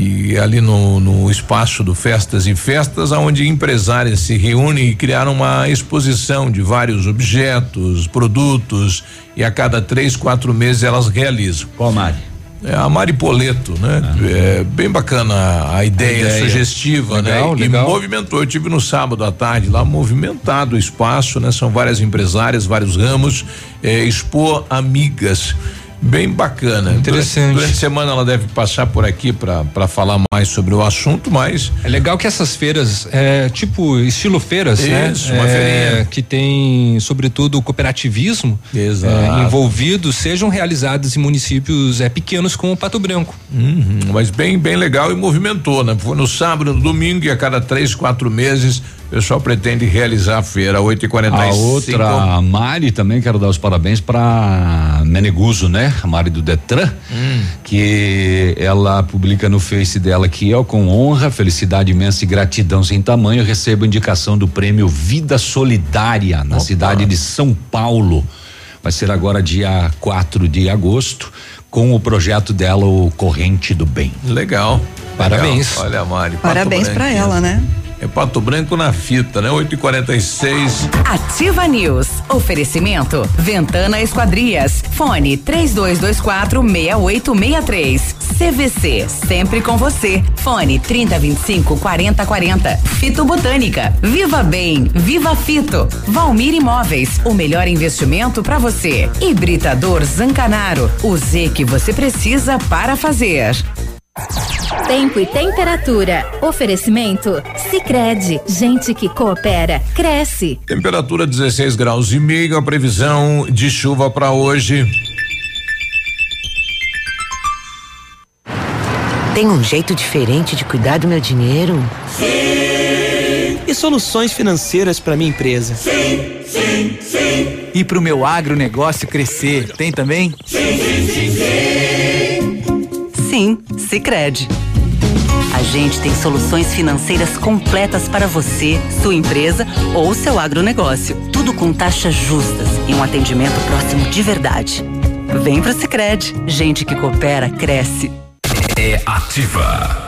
E ali no, no espaço do Festas e Festas, onde empresárias se reúnem e criaram uma exposição de vários objetos, produtos, e a cada três, quatro meses elas realizam. Qual Mari? É a Mari Poleto, né? É bem bacana a ideia, ideia. sugestiva, Legal, né? legal. E movimentou. Eu tive no sábado à tarde lá movimentado o espaço, né? São várias empresárias, vários ramos, é, expor amigas. Bem bacana. Interessante. Durante, a semana ela deve passar por aqui para falar mais sobre o assunto, mas É legal que essas feiras, é, tipo estilo feiras, né? Isso, uma É, feirinha. que tem, sobretudo, o cooperativismo é, envolvido, sejam realizadas em municípios é, pequenos como Pato Branco. Uhum, mas bem, bem legal e movimentou, né? Foi no sábado, no domingo e a cada três, quatro meses o pessoal pretende realizar a feira, 8 e 45 A outra, a Mari, também quero dar os parabéns para Meneguso, né? A Mari do Detran, Hum. que ela publica no Face dela que eu, com honra, felicidade imensa e gratidão sem tamanho, recebo indicação do prêmio Vida Solidária na cidade de São Paulo. Vai ser agora dia 4 de agosto, com o projeto dela, o Corrente do Bem. Legal. Parabéns. Legal. Olha, Mari. Parabéns pra Branco. ela, né? É Pato Branco na fita, né? 8 e 46 Ativa News. Oferecimento. Ventana Esquadrias. Fone 3224 6863. CVC. Sempre com você. Fone 3025 4040. Fito Botânica. Viva Bem. Viva Fito. Valmir Imóveis. O melhor investimento para você. Hibridador Zancanaro. O Z que você precisa para fazer. Tempo e temperatura. Oferecimento? Sicredi Gente que coopera, cresce. Temperatura 16 graus e meio, a previsão de chuva para hoje. Tem um jeito diferente de cuidar do meu dinheiro? E soluções financeiras para minha empresa? Sim, sim, sim. E para o meu agronegócio crescer, tem também? Sim, sim, sim, sim. Sicredi. A gente tem soluções financeiras completas para você, sua empresa ou seu agronegócio. Tudo com taxas justas e um atendimento próximo de verdade. Vem pro Sicredi. Gente que coopera cresce. É ativa.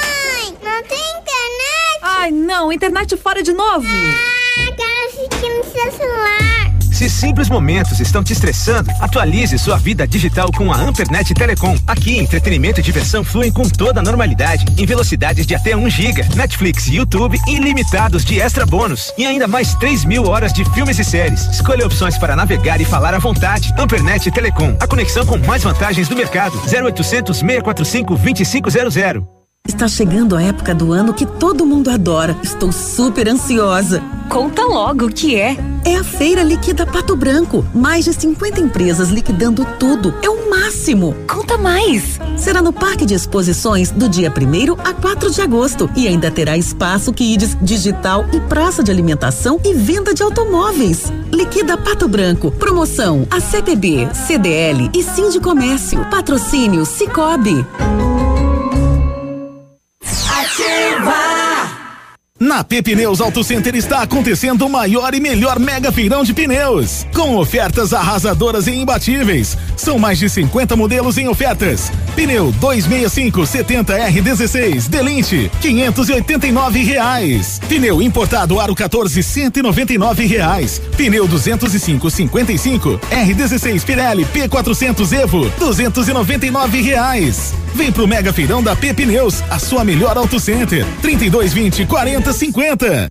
Ai, não, internet fora de novo. Ah, quero assistir no seu celular. Se simples momentos estão te estressando, atualize sua vida digital com a Ampernet Telecom. Aqui, entretenimento e diversão fluem com toda a normalidade, em velocidades de até 1 giga, Netflix e YouTube ilimitados de extra bônus e ainda mais 3 mil horas de filmes e séries. Escolha opções para navegar e falar à vontade. Ampernet Telecom, a conexão com mais vantagens do mercado. 0800 645 2500. Está chegando a época do ano que todo mundo adora. Estou super ansiosa. Conta logo o que é. É a Feira Liquida Pato Branco. Mais de 50 empresas liquidando tudo. É o máximo. Conta mais. Será no Parque de Exposições do dia 1 a 4 de agosto. E ainda terá espaço Kids, digital e praça de alimentação e venda de automóveis. Liquida Pato Branco. Promoção a CPB, CDL e Sim de Comércio. Patrocínio Cicobi. Na Pneus Auto Center está acontecendo o maior e melhor mega feirão de pneus, com ofertas arrasadoras e imbatíveis. São mais de 50 modelos em ofertas. Pneu 265 70 R16 Delinte 589 reais. Pneu importado Aro 14 199 reais. Pneu 205 55 R16 Pirelli P400 Evo 299 reais. Vem pro Mega Feirão da P Pneus, a sua melhor auto center. 3220 4050.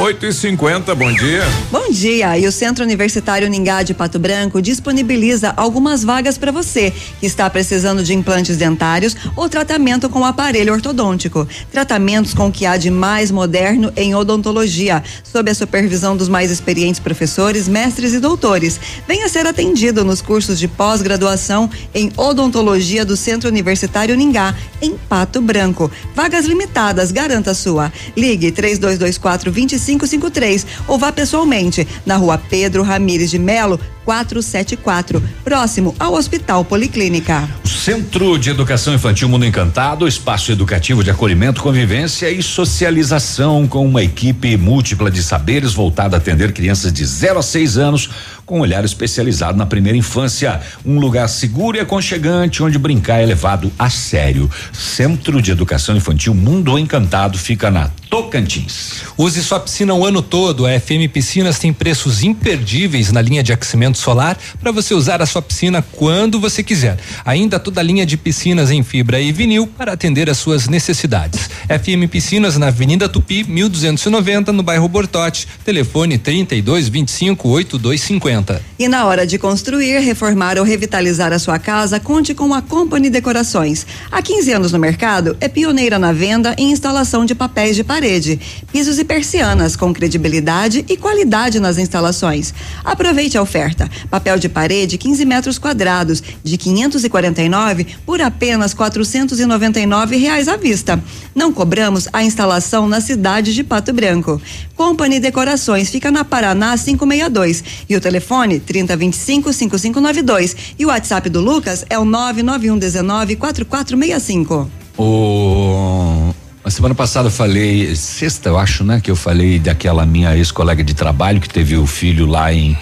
8 e 50 bom dia. Bom dia! E o Centro Universitário Ningá de Pato Branco disponibiliza algumas vagas para você que está precisando de implantes dentários ou tratamento com aparelho ortodôntico. Tratamentos com o que há de mais moderno em odontologia, sob a supervisão dos mais experientes professores, mestres e doutores. Venha ser atendido nos cursos de pós-graduação em odontologia do Centro Universitário Ningá, em Pato Branco. Vagas limitadas, garanta a sua. Ligue 3224 2553 ou vá pessoalmente na rua Pedro Ramires de Melo, 474, próximo ao Hospital Policlínica. Centro de Educação Infantil Mundo Encantado, espaço educativo de acolhimento, convivência e socialização com uma equipe múltipla de saberes voltada a atender crianças de 0 a 6 anos com um olhar especializado na primeira infância. Um lugar seguro e aconchegante onde brincar é levado a sério. Centro de Educação Infantil Mundo Encantado fica na Tocantins. Use sua piscina o ano todo. A FM Piscinas tem preços imperdíveis na linha de aquecimento solar para você usar a sua piscina quando você quiser. Ainda toda a linha de piscinas em fibra e vinil para atender às suas necessidades. FM Piscinas na Avenida Tupi, 1290, no bairro Bortote. Telefone 3225 8250. 60. E na hora de construir, reformar ou revitalizar a sua casa, conte com a Company Decorações. Há 15 anos no mercado, é pioneira na venda e instalação de papéis de parede, pisos e persianas com credibilidade e qualidade nas instalações. Aproveite a oferta. Papel de parede 15 metros quadrados de 549 por apenas 499 reais à vista. Não cobramos a instalação na cidade de Pato Branco. Company Decorações fica na Paraná 562 e o telefone 3025 5592 e o WhatsApp do Lucas é o 991 19 4465. O a semana passada eu falei, sexta eu acho, né? Que eu falei daquela minha ex-colega de trabalho que teve o filho lá em. Uhum.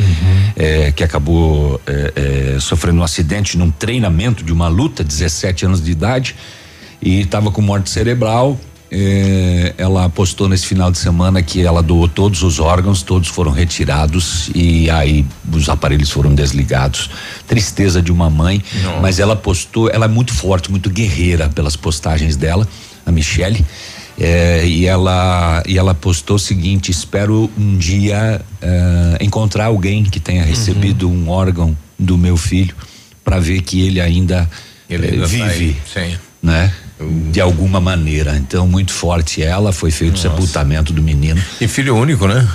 Eh, que acabou eh, eh, sofrendo um acidente num treinamento de uma luta, 17 anos de idade, e estava com morte cerebral. ela postou nesse final de semana que ela doou todos os órgãos, todos foram retirados e aí os aparelhos foram desligados. Tristeza de uma mãe, mas ela postou, ela é muito forte, muito guerreira pelas postagens dela a Michele. É, e ela e ela postou o seguinte: espero um dia é, encontrar alguém que tenha uhum. recebido uhum. um órgão do meu filho para ver que ele ainda, ele ainda vive, tá né? De alguma maneira. Então muito forte ela foi feito Nossa. o sepultamento do menino. E filho único, né?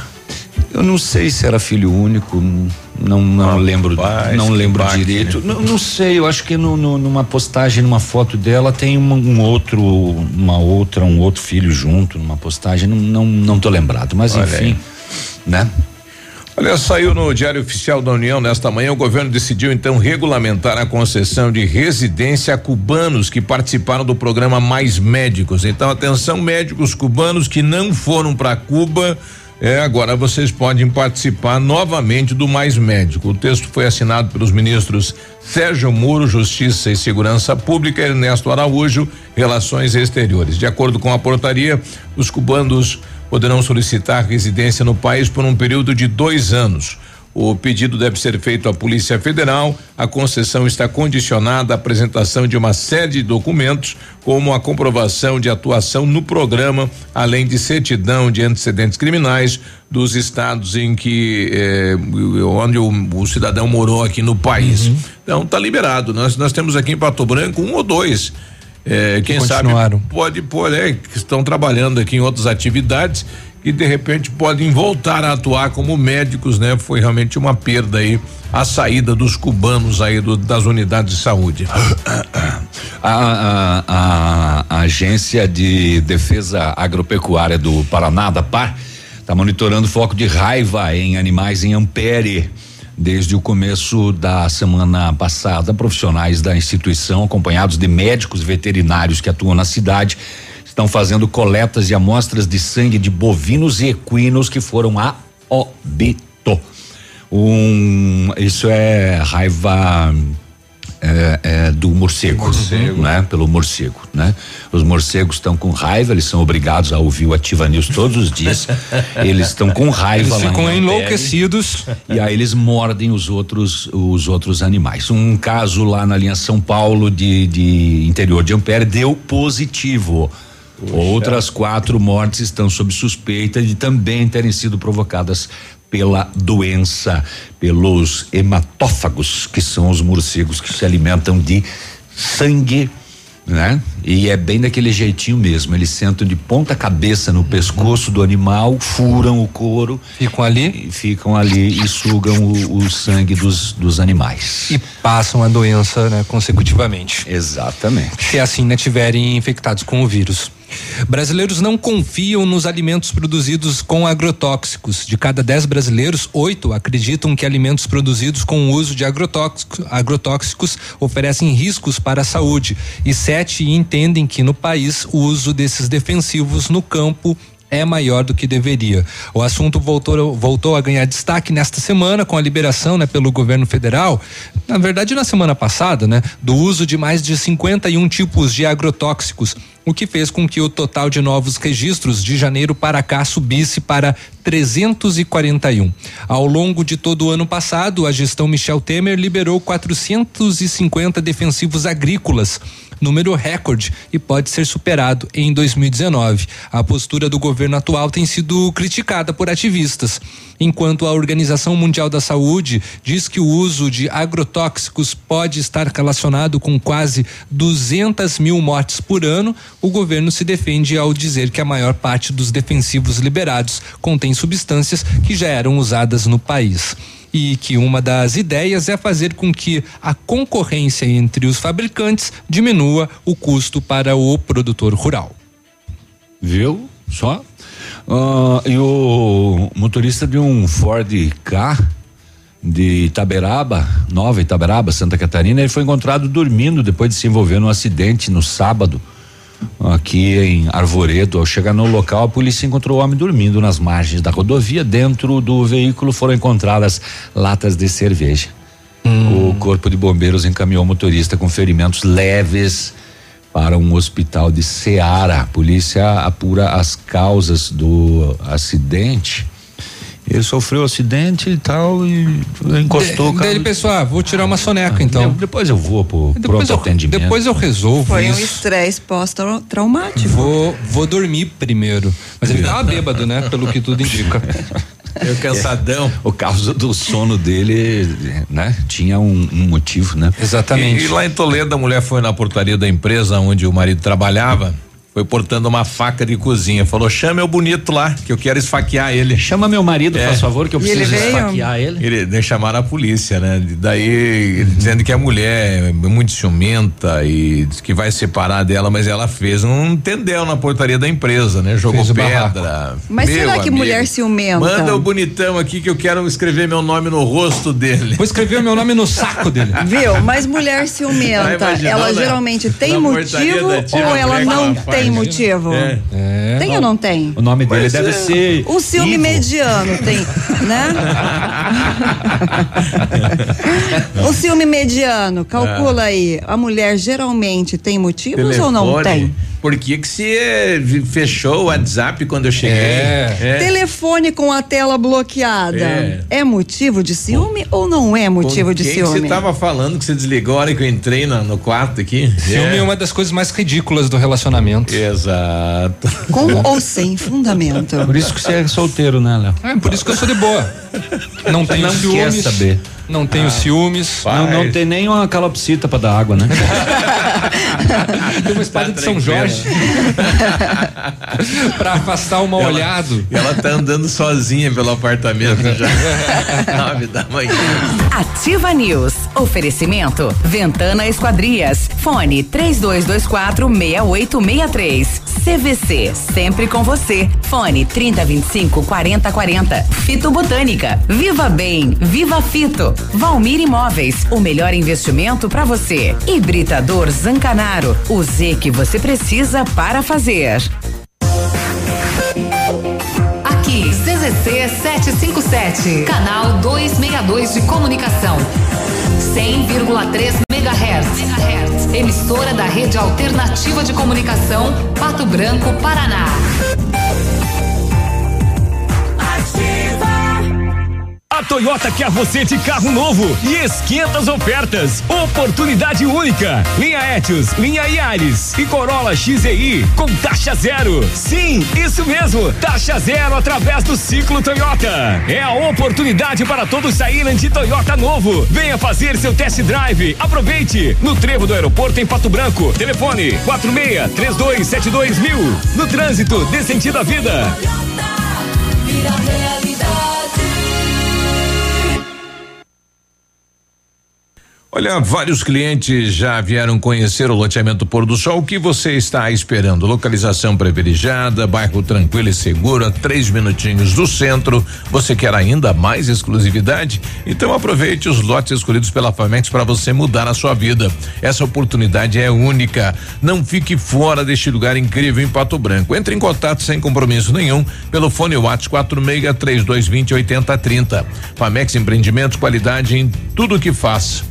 Eu não sei se era filho único, não não ah, lembro, paz, não lembro baque, direito. Né? Não, não, sei, eu acho que no, no, numa postagem, numa foto dela tem um, um, outro, uma outra, um outro filho junto, numa postagem, não não, não tô lembrado, mas Olha enfim, aí. né? Olha, saiu no Diário Oficial da União nesta manhã. O governo decidiu então regulamentar a concessão de residência a cubanos que participaram do programa Mais Médicos. Então, atenção, médicos cubanos que não foram para Cuba é, agora vocês podem participar novamente do Mais Médico. O texto foi assinado pelos ministros Sérgio Muro, Justiça e Segurança Pública, Ernesto Araújo, Relações Exteriores. De acordo com a portaria, os cubanos poderão solicitar residência no país por um período de dois anos. O pedido deve ser feito à Polícia Federal. A concessão está condicionada à apresentação de uma série de documentos, como a comprovação de atuação no programa, além de certidão de antecedentes criminais dos estados em que eh, onde o, o, cidadão morou aqui no país. Uhum. Então tá liberado. Nós nós temos aqui em Pato Branco um ou dois. Eh, quem sabe pode pode é, que estão trabalhando aqui em outras atividades que de repente podem voltar a atuar como médicos, né? Foi realmente uma perda aí a saída dos cubanos aí do, das unidades de saúde. A, a, a, a, agência de defesa agropecuária do Paraná, da PAR, está monitorando foco de raiva em animais em Ampere. Desde o começo da semana passada, profissionais da instituição, acompanhados de médicos veterinários que atuam na cidade, estão fazendo coletas de amostras de sangue de bovinos e equinos que foram a óbito. Um, isso é raiva é, é, do morcego, morcego, né? Pelo morcego, né? Os morcegos estão com raiva, eles são obrigados a ouvir o Ativa News todos os dias. eles estão com raiva eles ficam enlouquecidos e aí eles mordem os outros os outros animais. Um caso lá na linha São Paulo de, de interior de Ampere deu positivo Puxa. Outras quatro mortes estão sob suspeita de também terem sido provocadas pela doença, pelos hematófagos, que são os morcegos que se alimentam de sangue né? E é bem daquele jeitinho mesmo. Eles sentam de ponta cabeça no pescoço do animal, furam o couro. Ficam ali? ficam ali e sugam o, o, sangue dos, dos animais. E passam a doença, né, consecutivamente. Exatamente. Se assim, né, tiverem infectados com o vírus. Brasileiros não confiam nos alimentos produzidos com agrotóxicos. De cada 10 brasileiros, oito acreditam que alimentos produzidos com o uso de agrotóxicos, agrotóxicos oferecem riscos para a saúde. E sete entendem que no país o uso desses defensivos no campo é maior do que deveria. O assunto voltou, voltou a ganhar destaque nesta semana com a liberação, né, pelo governo federal, na verdade na semana passada, né, do uso de mais de 51 tipos de agrotóxicos, o que fez com que o total de novos registros de janeiro para cá subisse para 341. Ao longo de todo o ano passado, a gestão Michel Temer liberou 450 defensivos agrícolas número recorde e pode ser superado em 2019. A postura do governo atual tem sido criticada por ativistas. Enquanto a Organização Mundial da Saúde diz que o uso de agrotóxicos pode estar relacionado com quase 200 mil mortes por ano, o governo se defende ao dizer que a maior parte dos defensivos liberados contém substâncias que já eram usadas no país e que uma das ideias é fazer com que a concorrência entre os fabricantes diminua o custo para o produtor rural. Viu? Só? Uh, e o motorista de um Ford K de Itaberaba, Nova Itaberaba, Santa Catarina, ele foi encontrado dormindo depois de se envolver num acidente no sábado aqui em Arvoredo. Ao chegar no local, a polícia encontrou o homem dormindo nas margens da rodovia. Dentro do veículo foram encontradas latas de cerveja. Hum. O corpo de bombeiros encaminhou o motorista com ferimentos leves para um hospital de Ceará. A polícia apura as causas do acidente. Ele sofreu um acidente e tal e encostou de, o carro. Daí pessoal, ah, vou tirar uma soneca ah, então. Depois eu vou pro depois pronto eu, atendimento. Depois eu resolvo Foi isso. um estresse pós-traumático. Vou, vou dormir primeiro. Mas ele tava bêbado, né? Pelo que tudo indica. Eu cansadão. É, o causa do sono dele, né? Tinha um, um motivo, né? Exatamente. E, e lá em Toledo a mulher foi na portaria da empresa onde o marido trabalhava foi portando uma faca de cozinha. Falou: chama o bonito lá, que eu quero esfaquear ele. Chama meu marido, é. faz favor, que eu preciso ele esfaquear ele. Ele chamaram a polícia, né? Daí ele uhum. dizendo que a mulher é muito ciumenta e que vai separar dela, mas ela fez um entendeu na portaria da empresa, né? Jogou fez pedra. Mas meu será que amigo, mulher ciumenta? Manda o bonitão aqui que eu quero escrever meu nome no rosto dele. Vou escrever meu nome no saco dele. Viu? Mas mulher ciumenta, ela geralmente tem motivo ou ela não tem? Tem motivo? É. é. Tem ou não tem? O nome dele Mas deve é. ser. O ciúme Ivo. mediano tem, né? o ciúme mediano, calcula é. aí. A mulher geralmente tem motivos Telefone. ou não tem? Por que que você fechou o WhatsApp quando eu cheguei? É. É. Telefone com a tela bloqueada. É, é motivo de ciúme ou não é motivo de ciúme? você tava falando que você desligou a hora que eu entrei no, no quarto aqui? Ciúme é. é uma das coisas mais ridículas do relacionamento. Exato. Com ou sem fundamento. Por isso que você é solteiro, né, Léo? É, por isso que eu sou de boa. Não tenho não ciúmes. Quer saber. Não tenho ah, ciúmes. Não, não, tem nem uma calopsita pra dar água, né? tem uma espada tá de São Jorge. pra afastar o mal olhado. E ela tá andando sozinha pelo apartamento já. Nove da manhã. Ativa News. Oferecimento. Ventana Esquadrias. Fone 3224 6863. CVC. Sempre com você. Fone 3025 4040. Fito Botânica. Viva Bem. Viva Fito. Valmir Imóveis, o melhor investimento para você. Hibridador Zancanaro, o Z que você precisa para fazer. Aqui, CZC 757, canal 262 de comunicação. 100,3 MHz. Emissora da Rede Alternativa de Comunicação, Pato Branco, Paraná. A Toyota quer você de carro novo e esquenta as ofertas. Oportunidade única. Linha Etios, linha Yaris e Corolla XEI com taxa zero. Sim, isso mesmo. Taxa zero através do ciclo Toyota. É a oportunidade para todos saírem de Toyota novo. Venha fazer seu test drive. Aproveite. No trevo do aeroporto em Pato Branco. Telefone 46 3272 mil. No trânsito, dê sentido à vida. Toyota, Olha, vários clientes já vieram conhecer o loteamento Pôr do Sol. O que você está esperando? Localização privilegiada, bairro tranquilo e seguro, a três minutinhos do centro. Você quer ainda mais exclusividade? Então aproveite os lotes escolhidos pela Famex para você mudar a sua vida. Essa oportunidade é única. Não fique fora deste lugar incrível em Pato Branco. Entre em contato sem compromisso nenhum pelo fone WhatsApp 46 3220 8030. Famex Empreendimentos, qualidade em tudo que faz.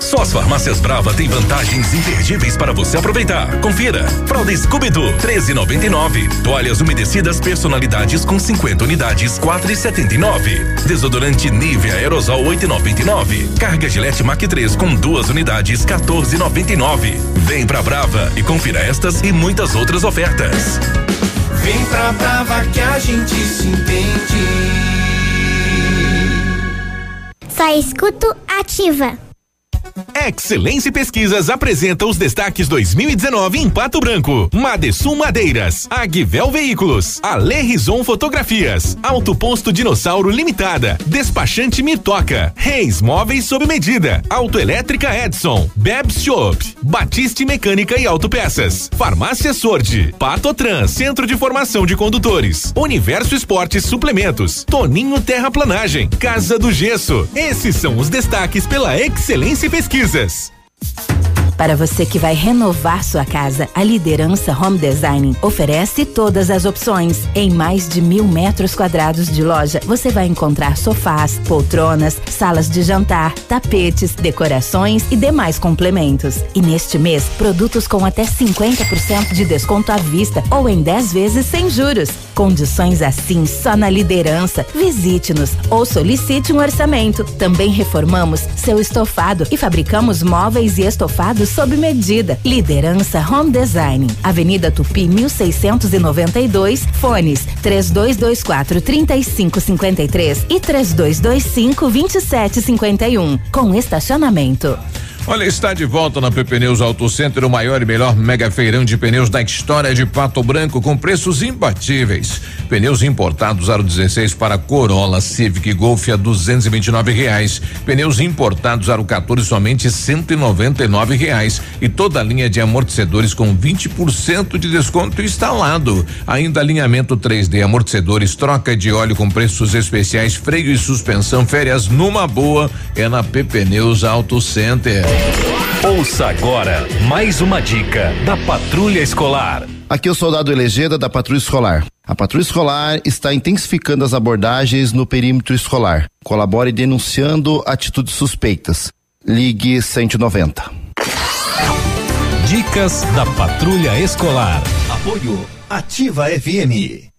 Só as farmácias Brava têm vantagens imperdíveis para você aproveitar. Confira. Fralda Scooby-Doo, 13,99. Toalhas umedecidas personalidades com 50 unidades, 4,79. Desodorante Nivea Aerosol, 8,99. Carga Gillette Mac 3 com duas unidades, 14,99. Vem pra Brava e confira estas e muitas outras ofertas. Vem pra Brava que a gente se entende. Só escuto ativa. Excelência Pesquisas apresenta os destaques 2019 em Pato Branco. Madesum Madeiras, Agvel Veículos, Ale Rison Fotografias, Auto Posto Dinossauro Limitada, Despachante Mitoca, Reis Móveis sob medida, Autoelétrica Edson, Bebs Shop, Batiste Mecânica e Autopeças, Farmácia Sordi, Patotran Centro de Formação de Condutores, Universo Esportes Suplementos, Toninho Terraplanagem, Casa do Gesso. Esses são os destaques pela Excelência Pesquisas. Para você que vai renovar sua casa, a Liderança Home Design oferece todas as opções. Em mais de mil metros quadrados de loja, você vai encontrar sofás, poltronas, salas de jantar, tapetes, decorações e demais complementos. E neste mês, produtos com até 50% de desconto à vista ou em 10 vezes sem juros. Condições assim só na Liderança. Visite-nos ou solicite um orçamento. Também reformamos seu estofado e fabricamos móveis e estofados sob medida. Liderança Home Design. Avenida Tupi 1692, fones 3224 3553 e 3225 2751, com estacionamento. Olha, está de volta na PP Neus Auto Center, o maior e melhor mega feirão de pneus da história de Pato Branco, com preços imbatíveis. Pneus importados aro 16 para Corolla, Civic e Golf a 229 reais. Pneus importados aro 14 somente 199 reais. E toda a linha de amortecedores com 20% de desconto instalado. Ainda alinhamento 3D, amortecedores, troca de óleo com preços especiais, freio e suspensão, férias numa boa é na PP Neus Auto Center. Ouça agora mais uma dica da Patrulha Escolar. Aqui é o soldado Elegeda da Patrulha Escolar. A Patrulha Escolar está intensificando as abordagens no perímetro escolar. Colabore denunciando atitudes suspeitas. Ligue 190. Dicas da Patrulha Escolar. Apoio Ativa FM.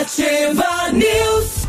Ativa News.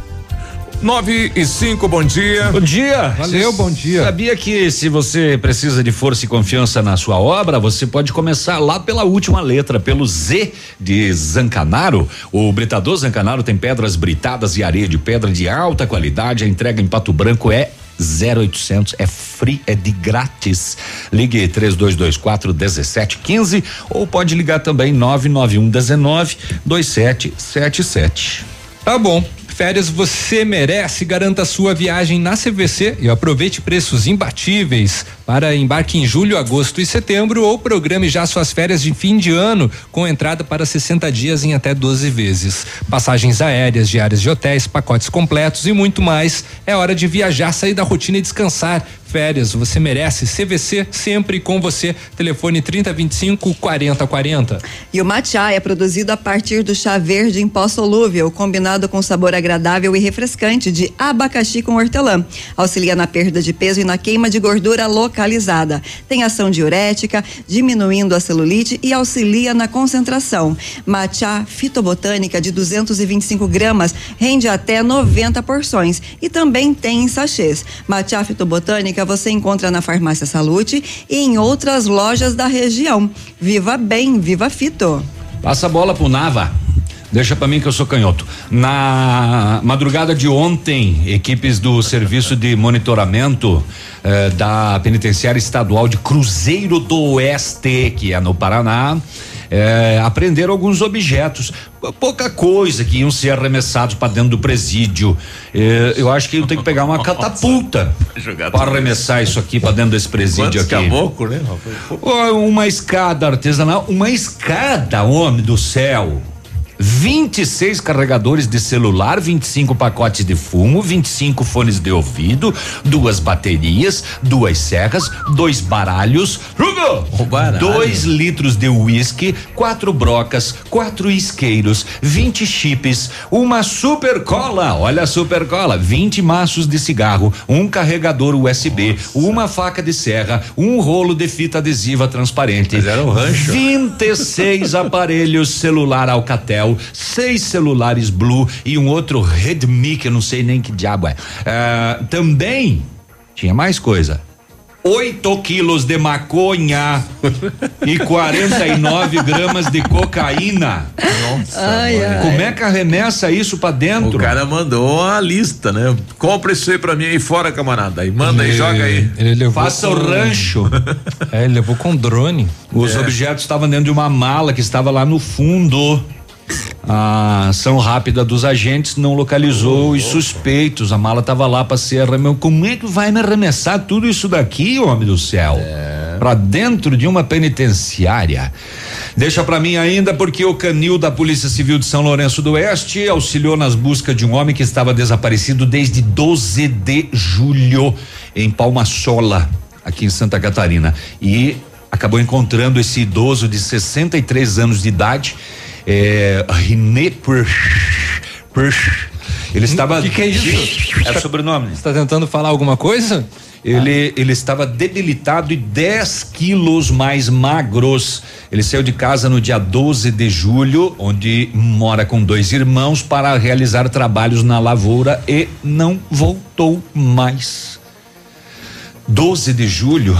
9 e 5, bom dia. Bom dia. Valeu, bom dia. Sabia que se você precisa de força e confiança na sua obra, você pode começar lá pela última letra, pelo Z de Zancanaro. O Britador Zancanaro tem pedras britadas e areia de pedra de alta qualidade. A entrega em Pato Branco é 0800 é free, é de grátis. Ligue 3224 1715 ou pode ligar também 991 19 2777. Tá bom. Férias você merece, garanta sua viagem na CVC e aproveite preços imbatíveis para embarque em julho, agosto e setembro ou programe já suas férias de fim de ano com entrada para 60 dias em até 12 vezes. Passagens aéreas, diárias de hotéis, pacotes completos e muito mais. É hora de viajar, sair da rotina e descansar. Férias, você merece. CVC sempre com você. Telefone 3025 4040. E o matcha é produzido a partir do chá verde em pó solúvel, combinado com sabor agradável e refrescante de abacaxi com hortelã. Auxilia na perda de peso e na queima de gordura localizada. Tem ação diurética, diminuindo a celulite e auxilia na concentração. Matcha fitobotânica de 225 gramas rende até 90 porções e também tem em sachês. Matcha fitobotânica você encontra na Farmácia Salute e em outras lojas da região. Viva bem, viva fito. Passa a bola pro Nava. Deixa pra mim que eu sou canhoto. Na madrugada de ontem, equipes do Serviço de Monitoramento eh, da Penitenciária Estadual de Cruzeiro do Oeste, que é no Paraná, apreenderam alguns objetos. Pouca coisa que iam ser arremessados para dentro do presídio. Eh, eu acho que eu tenho que pegar uma catapulta para arremessar isso aqui para dentro desse presídio Quantos aqui. caboclo, né? Uma escada artesanal, uma escada, homem do céu. 26 carregadores de celular, 25 pacotes de fumo, 25 fones de ouvido, duas baterias, duas serras, dois baralhos, baralho. dois litros de uísque, quatro brocas, quatro isqueiros, 20 chips, uma super cola, olha a super cola, 20 maços de cigarro, um carregador USB, uma faca de serra, um rolo de fita adesiva transparente. Mas era um rancho. 26 aparelhos celular Alcatel, seis celulares Blue e um outro Redmi que eu não sei nem que diabo é. Ah, também tinha mais coisa. 8 quilos de maconha e 49 gramas de cocaína. Nossa, Ai, ai. Como é que arremessa isso pra dentro? O cara mandou a lista, né? Compra isso aí pra mim aí fora, camarada. Aí manda aí, Ele- joga aí. Ele levou Faça com- o rancho. É, ele levou com drone. Os É. objetos estavam dentro de uma mala que estava lá no fundo. A ação rápida dos agentes não localizou os suspeitos. A mala estava lá para ser arremessada. Como é que vai me arremessar tudo isso daqui, homem do céu? Pra dentro de uma penitenciária. Deixa pra mim ainda porque o canil da Polícia Civil de São Lourenço do Oeste auxiliou nas buscas de um homem que estava desaparecido desde 12 de julho em Palmasola, aqui em Santa Catarina. E acabou encontrando esse idoso de 63 anos de idade, é, René Perch. Perch. Ele estava. O que que é isso? É o sobrenome. Você tá tentando falar alguma coisa? Ele, ele estava debilitado e 10 quilos mais magros. Ele saiu de casa no dia 12 de julho, onde mora com dois irmãos, para realizar trabalhos na lavoura e não voltou mais. 12 de julho.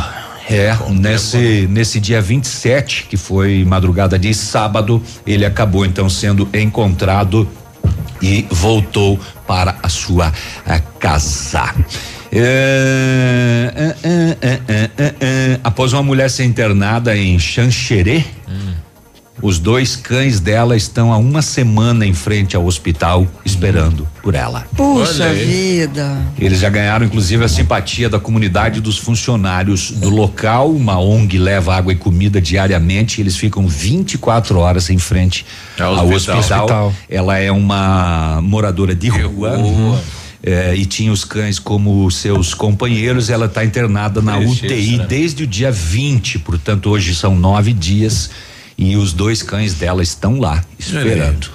É, nesse, nesse dia 27, que foi madrugada de sábado, ele acabou então sendo encontrado e voltou para a sua eh, casa. É, é, é, é, é, é. Após uma mulher ser internada em Xanxerê, os dois cães dela estão há uma semana em frente ao hospital esperando por ela. Puxa vida. Eles já ganharam, inclusive, a simpatia da comunidade e dos funcionários do local. Uma ONG leva água e comida diariamente. Eles ficam 24 horas em frente Ao ao hospital. hospital. Ela é uma moradora de rua. rua. É, e tinha os cães como seus companheiros. Ela está internada na Triste UTI né? desde o dia 20, portanto, hoje são nove dias. E os dois cães dela estão lá, esperando.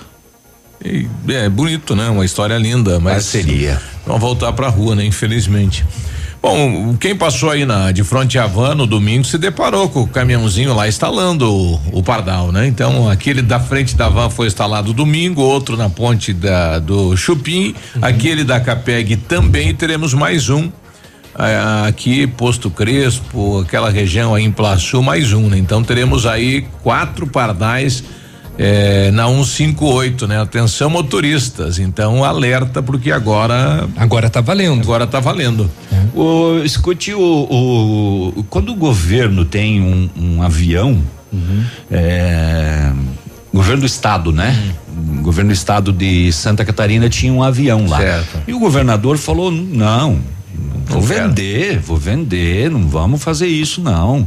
E é bonito, né? Uma história linda, mas Parceria. Vamos voltar pra rua, né? Infelizmente. Bom, quem passou aí na de fronte à van no domingo se deparou com o caminhãozinho lá instalando o, o pardal, né? Então, aquele da frente da van foi instalado domingo, outro na ponte da do Chupim, aquele da Capeg também teremos mais um. Aqui, Posto Crespo, aquela região aí em Plaçu, mais um, né? Então teremos aí quatro pardais eh, na 158, né? Atenção motoristas, então alerta porque agora Agora tá valendo. agora tá valendo. O, escute, o, o- quando o governo tem um, um avião, é, governo do estado, né? O governo do estado de Santa Catarina tinha um avião lá. Certo. E o governador falou: não, vou Não vender, vou vender, não vamos fazer isso, não.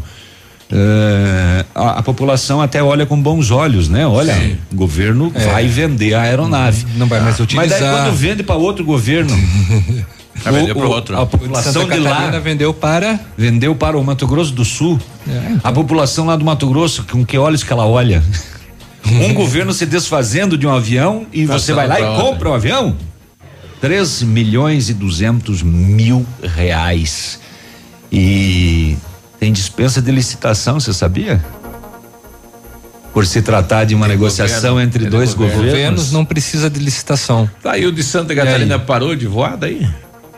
É, a, a população até olha com bons olhos, né? Olha, o governo vai vender a aeronave. Não vai mais Mas daí utilizar. quando vende para outro governo, o- pro o- outro. A população Santa de lá vendeu para vendeu para o Mato Grosso do Sul. A população lá do Mato Grosso, com que olhos que ela olha? um governo se desfazendo de um avião e Passando você vai lá e compra um avião? 3 milhões e 200 mil reais. E tem dispensa de licitação, você sabia? Por se tratar de uma Tem negociação governo, entre dois governo. governos. governos não precisa de licitação. Tá aí o de Santa Catarina parou de voar daí?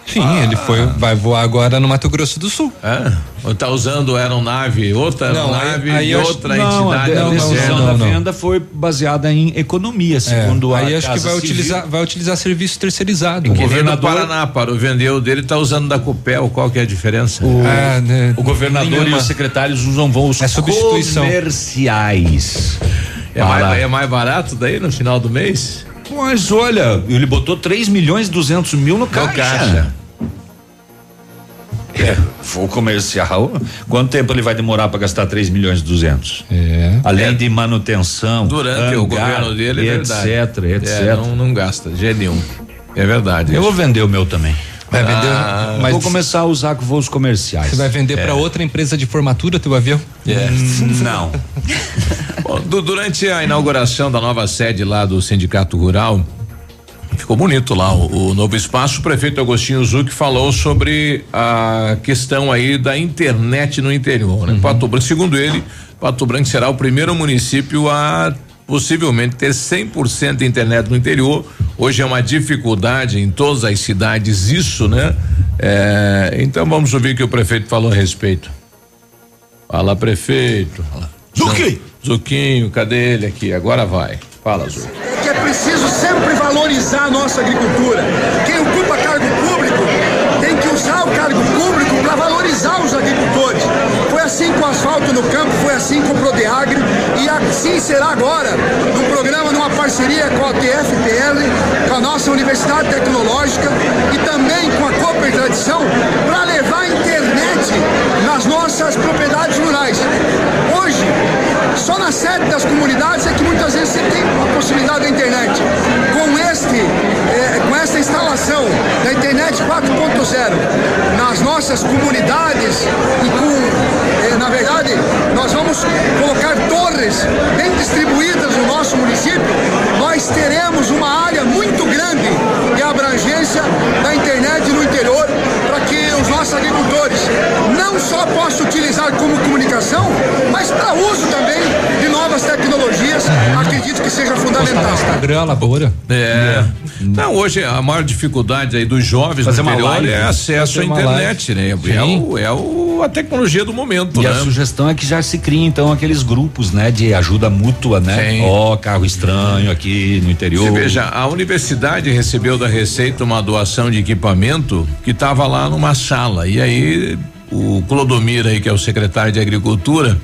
Sim, ele foi, vai voar agora no Mato Grosso do Sul. É? Ou tá usando aeronave, outra Não, aí- aeronave aí eu acho- outra Não, a, entidade. de- a do decisão da não, não. venda foi baseada em economia, É, segundo a aí acho que vai Civil. utilizar, vai utilizar serviço terceirizado. No governador- Paraná, parou, vendeu dele, tá usando da Copel, qual que é a diferença? O, Ah, né, o governador e nenhuma. os secretários usam voos É substituição. comerciais. É mais, é mais barato daí no final do mês? Mas olha, ele botou 3 milhões e 200 mil no caixa. caixa. É, voo comercial. Quanto tempo ele vai demorar para gastar 3 milhões e 200? É. Além de manutenção. Durante o hangar, governo dele, é verdade. etc, etc. É, não, não gasta, jeito nenhum. É verdade. Eu isso. vou vender o meu também. Vai vender, Ah, mas vou começar a usar com voos comerciais. você vai vender É. para outra empresa de formatura teu avião? Hum, Não. Bom, du- durante a inauguração da nova sede lá do Sindicato Rural, ficou bonito lá o, o novo espaço. O prefeito Agostinho Zuc falou sobre a questão aí da internet no interior. Né? Pato Branco, segundo ele, Pato Branco será o primeiro município a possivelmente ter 100% de internet no interior. Hoje é uma dificuldade em todas as cidades isso, né? É, então vamos ouvir o que o prefeito falou a respeito. Fala, prefeito. Zucchi! Zuquinho, cadê ele aqui? Agora vai. Fala, Zuc. que é preciso sempre valorizar a nossa agricultura. Quem ocupa cargo público tem que usar o cargo público para valorizar os agricultores. Assim com o asfalto no campo, foi assim com o Prodeagri e assim será agora num programa, numa parceria com a TFPL, com a nossa Universidade Tecnológica e também com a Cooper Tradição para levar a internet nas nossas propriedades rurais. Hoje, só na sede das comunidades é que muitas vezes você tem a possibilidade da internet. Com este, eh, com essa instalação da internet 4.0 nas nossas comunidades e com, eh, na verdade, nós vamos colocar torres bem distribuídas no nosso município, nós teremos uma área muito grande de abrangência da internet no interior para que os nossos agricultores não só possam utilizar como comunicação, mas para uso também de novas tecnologias, acredito que seja fundamental. Instagram, a labora. É. Não, hoje a maior dificuldade aí dos jovens Fazer no interior é né? acesso à internet, né? É, o, é o, a tecnologia do momento, E né? a sugestão é que já se criem então aqueles grupos, né, de ajuda mútua, né? Ó, carro estranho aqui no interior. Você veja, a universidade recebeu da Receita uma doação de equipamento que estava lá numa sala. E aí o Clodomir aí, que é o secretário de Agricultura,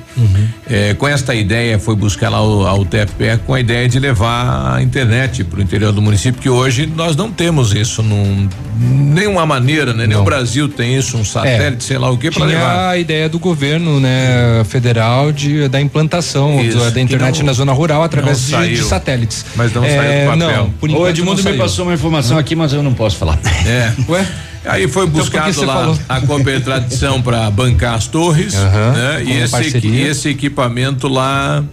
eh, com esta ideia, foi buscar lá o, ao TFPE com a ideia de levar a internet para o interior do município, que hoje nós não temos isso num, nenhuma maneira, né? Nem o Brasil tem isso, um satélite, sei lá o que, para levar. a ideia do governo, né, federal de da implantação Isso, do- da internet não- na zona rural através não de, de satélites. Mas não É, saiu do papel. Não, por o enquanto Edmundo não me passou uma informação aqui, mas eu não posso falar. É. Ué? Aí foi Então, buscado você lá falou? a Cooper Tradição para bancar as torres, Aham, né? E esse, esse equipamento lá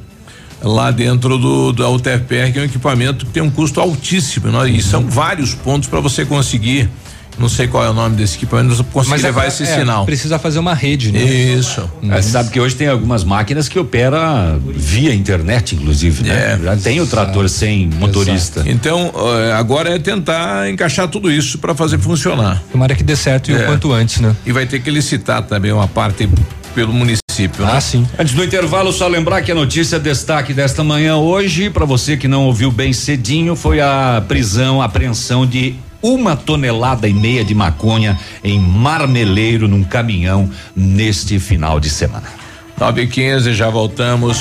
lá dentro do da UTFPR, que é um equipamento que tem um custo altíssimo, né? E são vários pontos para você conseguir não sei qual é o nome desse equipamento, mas conseguir levar é- esse é, sinal. Precisa fazer uma rede, né? Isso. É, Você sabe que hoje tem algumas máquinas que opera via internet, inclusive, né? É. Já tem o trator sem motorista. Então, eh, agora é tentar encaixar tudo isso para fazer funcionar. Tomara que dê certo e É. o quanto antes, né? E vai ter que licitar também uma parte pelo município, né? Ah, sim. Antes do intervalo, só lembrar que a notícia destaque desta manhã hoje, para você que não ouviu bem cedinho, foi a prisão, a apreensão de uma tonelada e meia de maconha em Marmeleiro num caminhão neste final de semana. 9 e 15 já voltamos.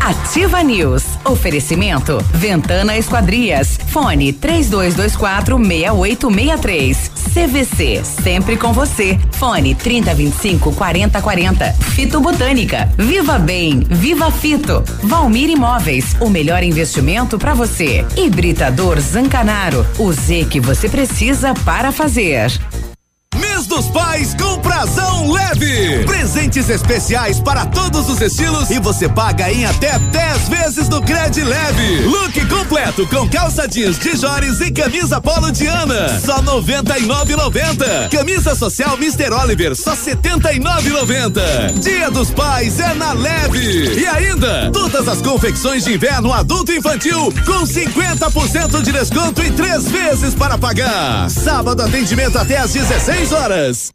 Ativa News. Oferecimento. Ventana Esquadrias. Fone 3224 6863. CVC. Sempre com você. Fone 3025 4040. Fito Botânica. Viva Bem. Viva Fito. Valmir Imóveis. O melhor investimento para você. Hibridador Zancanaro. O Z que você precisa para fazer. Mês dos Pais com prazão leve. Presentes especiais para todos os estilos e você paga em até 10 vezes no Cred Leve. Look completo com calça jeans de Jores e camisa polo de Ana, só 99,90. Camisa social Mr. Oliver, só 79,90. Dia dos Pais é na Leve. E ainda, todas as confecções de inverno adulto e infantil com 50% de desconto e três vezes para pagar. Sábado atendimento até às 16 horas horas.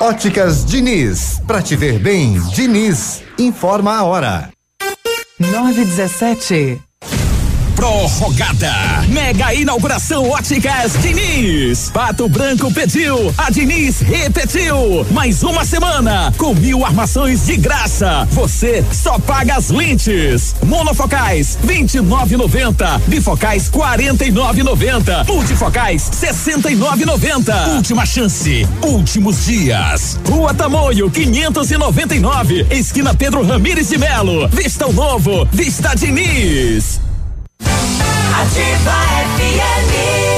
Óticas Diniz, pra te ver bem, Diniz, informa a hora. 917. Prorrogada. Mega inauguração Óticas Diniz. Pato Branco pediu, a Diniz repetiu. Mais uma semana com mil armações de graça. Você só paga as lentes. Monofocais 29,90. Bifocais 49,90. Multifocais 69,90. Última chance. Últimos dias. Rua Tamoio 599. Esquina Pedro Ramires de Melo. Vista o novo. Vista Diniz. Ativa FM.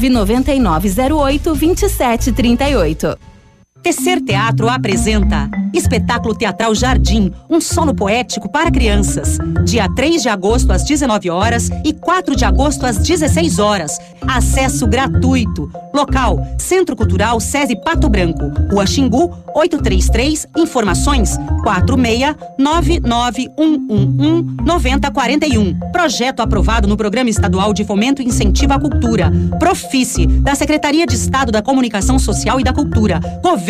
99908 2738. Tecer Teatro apresenta Espetáculo Teatral Jardim, um solo poético para crianças. Dia 3 de agosto às 19 horas e 4 de agosto às 16 horas. Acesso gratuito. Local: Centro Cultural SESI Pato Branco, Rua Xingu, 833. Informações: 46991119041. Projeto aprovado no Programa Estadual de Fomento e Incentivo à Cultura. Profice, da Secretaria de Estado da Comunicação Social e da Cultura. Governo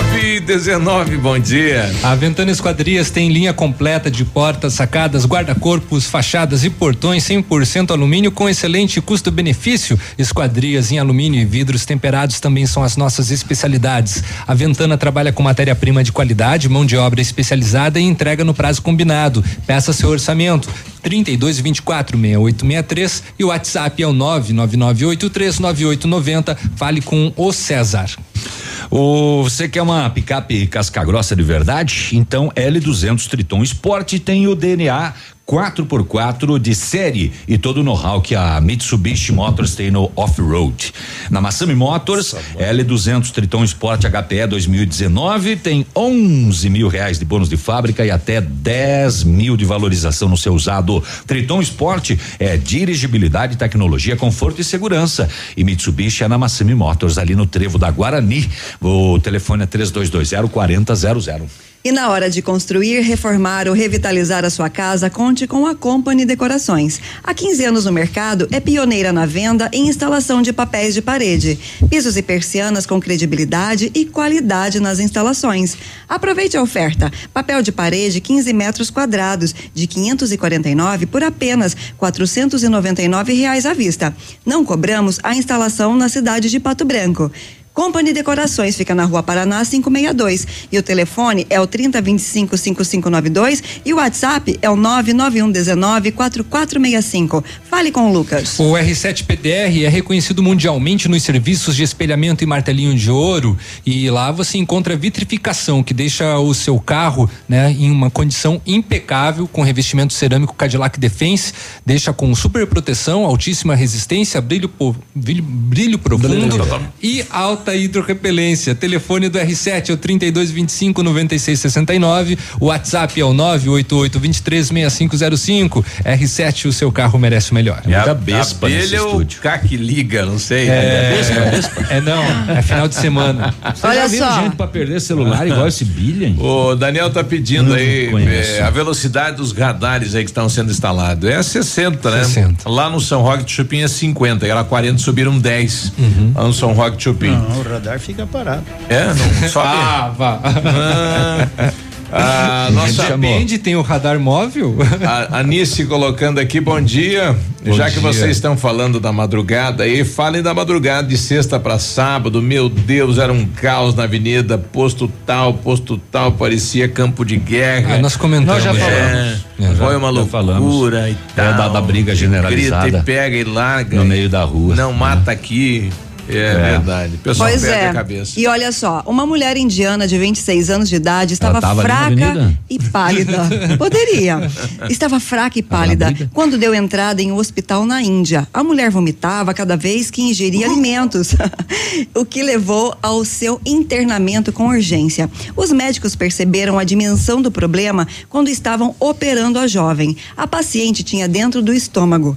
Nove e 19, bom dia. A Ventana Esquadrias tem linha completa de portas, sacadas, guarda-corpos, fachadas e portões 100% alumínio com excelente custo-benefício. Esquadrias em alumínio e vidros temperados também são as nossas especialidades. A Ventana trabalha com matéria-prima de qualidade, mão de obra especializada e entrega no prazo combinado. Peça seu orçamento. 32 24 6863 e o WhatsApp é o 999839890. Fale com o César. O, você quer uma picape casca grossa de verdade? Então L200 Triton Sport tem o DNA 4x4 de série e todo o know-how que a Mitsubishi Motors tem no off-road. Na Massami Motors, L200 Triton Sport HPE 2019 tem 11 mil reais de bônus de fábrica e até 10 mil de valorização no seu usado. Triton Sport é dirigibilidade, tecnologia, conforto e segurança. E Mitsubishi é na Massami Motors, ali no trevo da Guarani. O telefone é 3220 4000. E na hora de construir, reformar ou revitalizar a sua casa, conte com a Company Decorações. Há 15 anos no mercado, é pioneira na venda e instalação de papéis de parede, pisos e persianas com credibilidade e qualidade nas instalações. Aproveite a oferta: papel de parede 15 metros quadrados de 549 por apenas 499 reais à vista. Não cobramos a instalação na cidade de Pato Branco. Company Decorações fica na Rua Paraná 562 e o telefone é o 3025 5592 e o WhatsApp é o 99119 4465. Fale com o Lucas. O R7 PDR é reconhecido mundialmente nos serviços de espelhamento e martelinho de ouro e lá você encontra vitrificação que deixa o seu carro, né, em uma condição impecável com revestimento cerâmico Cadillac Defense, deixa com super proteção, altíssima resistência, brilho po- brilho, brilho profundo e alta hidrorrepelência. Telefone do R7 é o 3225 9669, o WhatsApp é o 988 23 6505. R7 o seu carro merece o melhor. É a abelha ou cá que liga, não sei. É, é não, é final de semana. Olha só. gente pra perder celular igual esse Billion? O Daniel tá pedindo Não aí é, a velocidade dos radares aí que estão sendo instalados. É 60, né? 60. Lá no São Roque de Chupim é 50, e lá 40 subiram 10. Uhum. Lá no São Roque de Chupim. Não, o radar fica parado. É, não sobe. Ah, vá. Ah, a nossa Depende, tem o radar móvel. A Anice colocando aqui, bom dia. Bom Já que dia. vocês estão falando da madrugada aí, falem da madrugada de sexta para sábado. Meu Deus, era um caos na avenida, posto tal, posto tal, parecia campo de guerra. Ah, nós comentamos. Nós já É, falamos. É, foi uma loucura e É, tal. da- da briga generalizada. Grita e pega e larga. No meio da rua. Não mata aqui. É, verdade. O pessoal Pois perde é. a cabeça. E olha só, uma mulher indiana de 26 anos de idade estava fraca e pálida. Poderia. Estava fraca e pálida quando deu entrada em um hospital na Índia. A mulher vomitava cada vez que ingeria alimentos, o que levou ao seu internamento com urgência. Os médicos perceberam a dimensão do problema quando estavam operando a jovem. A paciente tinha dentro do estômago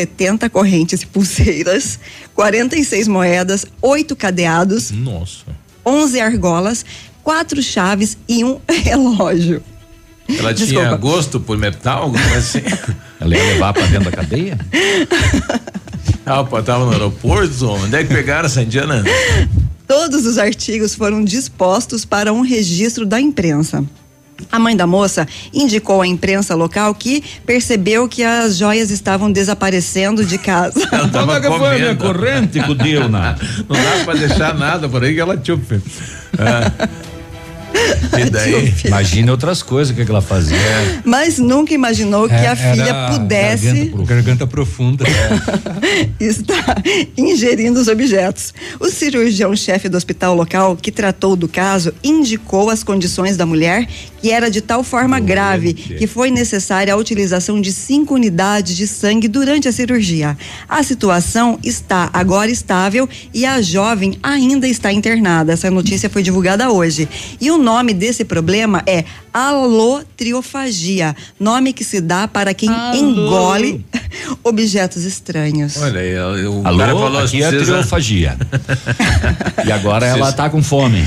70 correntes e pulseiras, 46 moedas, 8 cadeados, Nossa. 11 argolas, quatro chaves e um relógio. Ela tinha Desculpa. gosto por metal? alguma coisa assim? Ela ia levar pra dentro da cadeia? Ah, pô, tava no aeroporto? Onde é que pegaram essa indiana? Todos os artigos foram dispostos para um registro da imprensa. A mãe da moça indicou à imprensa local que percebeu que as joias estavam desaparecendo de casa. Ela tava é foi a minha corrente que deu na? Não dá pra deixar nada por aí que ela chupa. É. E daí? Imagina outras coisas que, que ela fazia. Mas nunca imaginou que É, a filha era pudesse Garganta, garganta profunda. está ingerindo os objetos. O cirurgião-chefe do hospital local que tratou do caso indicou as condições da mulher, que era de tal forma grave que foi necessária a utilização de cinco unidades de sangue durante a cirurgia. A situação está agora estável e a jovem ainda está internada. Essa notícia foi divulgada hoje. E o nome desse problema é alotriofagia, nome que se dá para quem engole objetos estranhos. Olha aí, o Alô, cara falou aqui é a precisa- triofagia. e agora ela Precisa- tá com fome.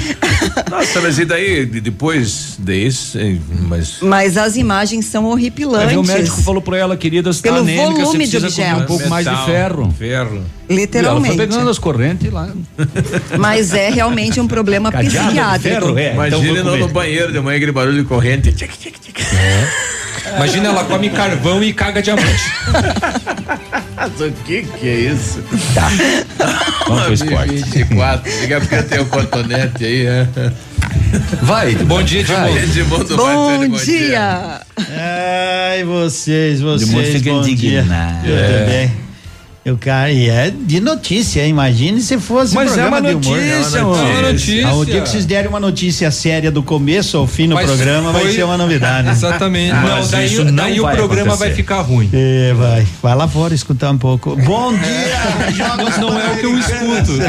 Nossa, mas e daí, de- depois desse, mas... Mas as imagens são Aí horripilantes. o médico falou pra ela, querida, você tá Pelo anêmica, você volume de precisa comer um pouco mais de Metal, ferro. Ferro. E ela Literalmente. foi pegando as correntes lá. Mas é realmente um problema Cadeado de psiquiátrico. ferro, é. então Imagina vou no, banheiro de manhã aquele barulho de corrente. Tchic, tchic, tchic. Imagina ela come carvão e caga diamante. O que que é isso? Tá. Vamos pro esporte. 24. Diga porque tem o cotonete aí, é. Vai. Bom dia, Edmundo. Edmundo Bom Martini, dia! Ai, vocês, vocês. mundo fica bom dia. indignado. Tudo É. bem? Eu, cara, e é de notícia, imagine se fosse Mas um é programa uma de humor. notícia, É. É uma notícia. Ah, o dia que vocês derem uma notícia séria do começo ao fim no Mas programa vai foi- ser uma novidade. Exatamente. Mas não, daí, isso não daí o vai programa acontecer. vai ficar ruim. É, vai. Vai lá fora escutar um pouco. Bom dia! Jogos Não é o que eu escuto.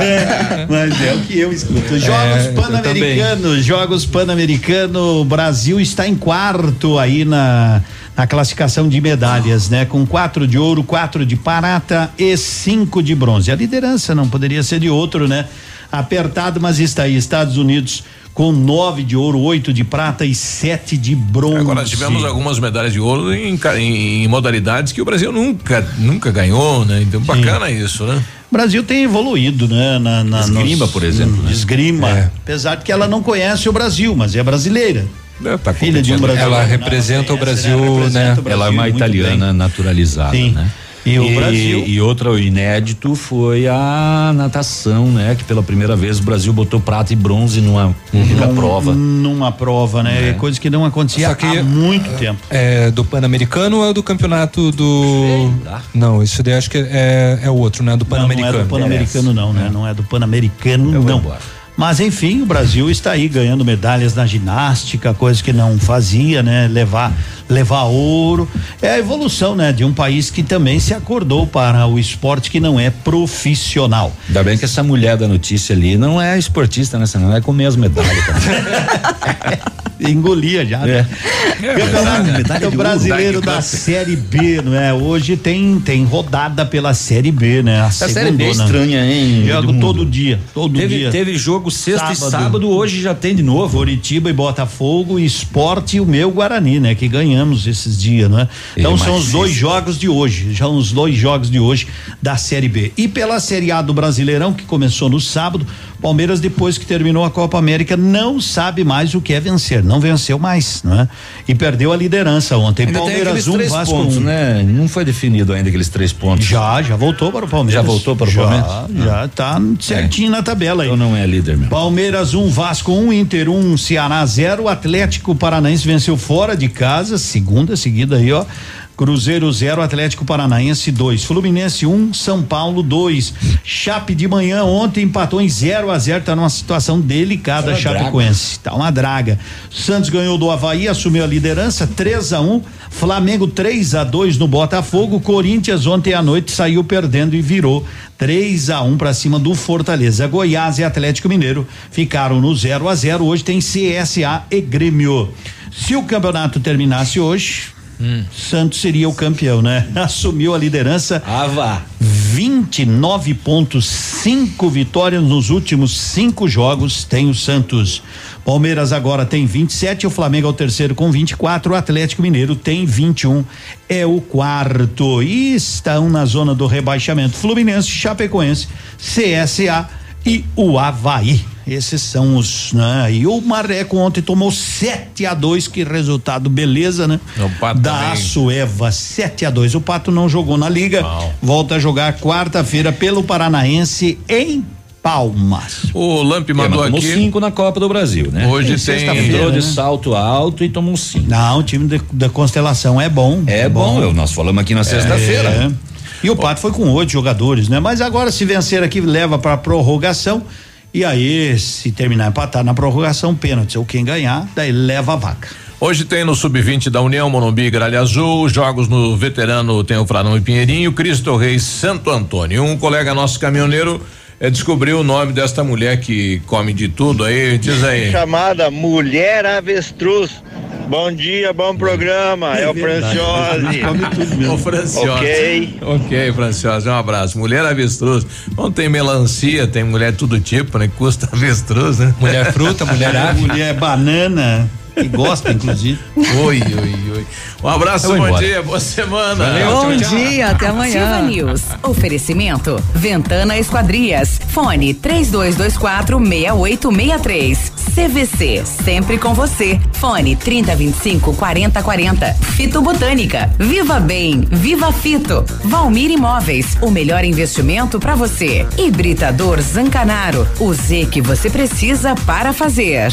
É, mas é o que eu escuto. Jogos É, Pan-Americanos, Jogos Pan-Americano, o Brasil está em quarto aí na, na classificação de medalhas, né? Com quatro de ouro, quatro de prata e cinco de bronze. A liderança não poderia ser de outro, né? Apertado, mas está aí. Estados Unidos com nove de ouro, oito de prata e sete de bronze. Agora tivemos algumas medalhas de ouro em, em- em modalidades que o Brasil nunca, nunca ganhou, né? Então bacana isso, né? O Brasil tem evoluído, né? Na, na, Esgrima, por exemplo, né? Esgrima. É. Apesar de que ela não conhece o Brasil, mas é brasileira. É, tá Filha de um brasileiro. Ela Não, representa o conhece, Brasil, Representa né? o Brasil Ela é uma italiana naturalizada, Sim. né? E o Brasil? E outra, o inédito foi a natação, né? Que pela primeira vez o Brasil botou prata e bronze numa única prova. Numa prova, né? É. Coisa que não acontecia que- há muito tempo. É do Pan-Americano ou é do campeonato do. Não, isso daí acho que é, é o outro, né? Do Não, não Pan-Americano. é do Pan-Americano, não, né? Não é do Pan-Americano, não. Mas enfim, o Brasil está aí ganhando medalhas na ginástica, coisa que não fazia, né? Levar, levar ouro. É a evolução, né? De um país que também se acordou para o esporte que não é profissional. Ainda bem que essa mulher da notícia ali não é esportista, né? Senão vai comer as medalhas. Engolia já, né? Campeonato medalha de ouro, brasileiro medalha da Série B, não é? Hoje tem tem rodada pela Série B, né? A, Essa Série B é estranha, hein? Jogo todo dia, todo Teve- dia. teve jogo sexta e sábado, hoje já tem de novo. Curitiba e Botafogo, Esporte e o meu Guarani, né? Que ganhamos esses dias, né? Então Eu são os dois jogos de hoje, já os dois jogos de hoje da Série B. E pela Série A do Brasileirão, que começou no sábado, Palmeiras, depois que terminou a Copa América, não sabe mais o que é vencer, não venceu mais, né? E perdeu a liderança ontem. Ainda Palmeiras aqueles 1, três Vasco pontos, 1. né? Não foi definido ainda aqueles três pontos. Já, já voltou para o Palmeiras. Já voltou para o Já, Palmeiras? Já tá certinho na tabela aí. Então não é líder mesmo. Palmeiras 1, um, Vasco 1, um, Inter 1, um, Ceará 0. Atlético Paranaense venceu fora de casa, segunda seguida aí, ó. Cruzeiro 0, Atlético Paranaense 2, Fluminense 1, um, São Paulo 2. Chape de manhã ontem empatou em 0 a 0, tá numa situação delicada Tá Chapecoense. Tá uma draga. Santos ganhou do Havaí, assumiu a liderança 3 a 1, Flamengo 3 a 2 no Botafogo, Corinthians ontem à noite saiu perdendo e virou 3 a 1 para cima do Fortaleza. Goiás e Atlético Mineiro ficaram no 0 a 0. Hoje tem CSA e Grêmio. Se o campeonato terminasse hoje, Santos seria o campeão, né? Assumiu a liderança. Ah, vá. 29.5 vitórias nos últimos cinco jogos. Tem o Santos. Palmeiras agora tem 27, o Flamengo é o terceiro com 24, o Atlético Mineiro tem 21, é o quarto. E estão na zona do rebaixamento Fluminense, Chapecoense, CSA e o Havaí. Esses são os, né? E o Mareco ontem tomou 7 a 2 que resultado beleza, né? O Pato da também. Açoeva, 7 a 2 O Pato não jogou na liga, volta a jogar quarta-feira pelo Paranaense em Palmas. O Lamp mandou tomou aqui. cinco na Copa do Brasil, né? Hoje tem- sexta-feira, Entrou de né? salto alto e tomou cinco. Não, o time de- da Constelação é bom. É bom, eu- nós falamos aqui na sexta-feira. É. E o Pato foi com oito jogadores, né? Mas agora se vencer aqui leva para prorrogação e aí se terminar empatado na prorrogação pênalti ou quem ganhar daí leva a vaca. Hoje tem no Sub-20 da União, Monumbi, Gralha Azul, jogos no veterano tem o Fradão e Pinheirinho, Cristo Reis, Santo Antônio. Um colega nosso caminhoneiro eh, descobriu o nome desta mulher que come de tudo aí, diz aí. Chamada Mulher Avestruz. Bom dia, bom programa. É, o Franciose. Ô, Franciose. Ok. Ok, Franciose, um abraço. Mulher avestruz. Bom, tem melancia, tem mulher todo tipo, né? Custa avestruz, né? Mulher fruta, mulher ave. Mulher banana, que gosta, inclusive. Oi, oi, oi. Um abraço, bom embora. dia, boa semana. Bom dia, até amanhã. Ativa News. Oferecimento. Ventana Esquadrias. Fone 3224 6863. CVC. Sempre com você. Fone 3025 4040. Fito Botânica. Viva Bem. Viva Fito. Valmir Imóveis. O melhor investimento para você. Hibridador Zancanaro. O Z que você precisa para fazer.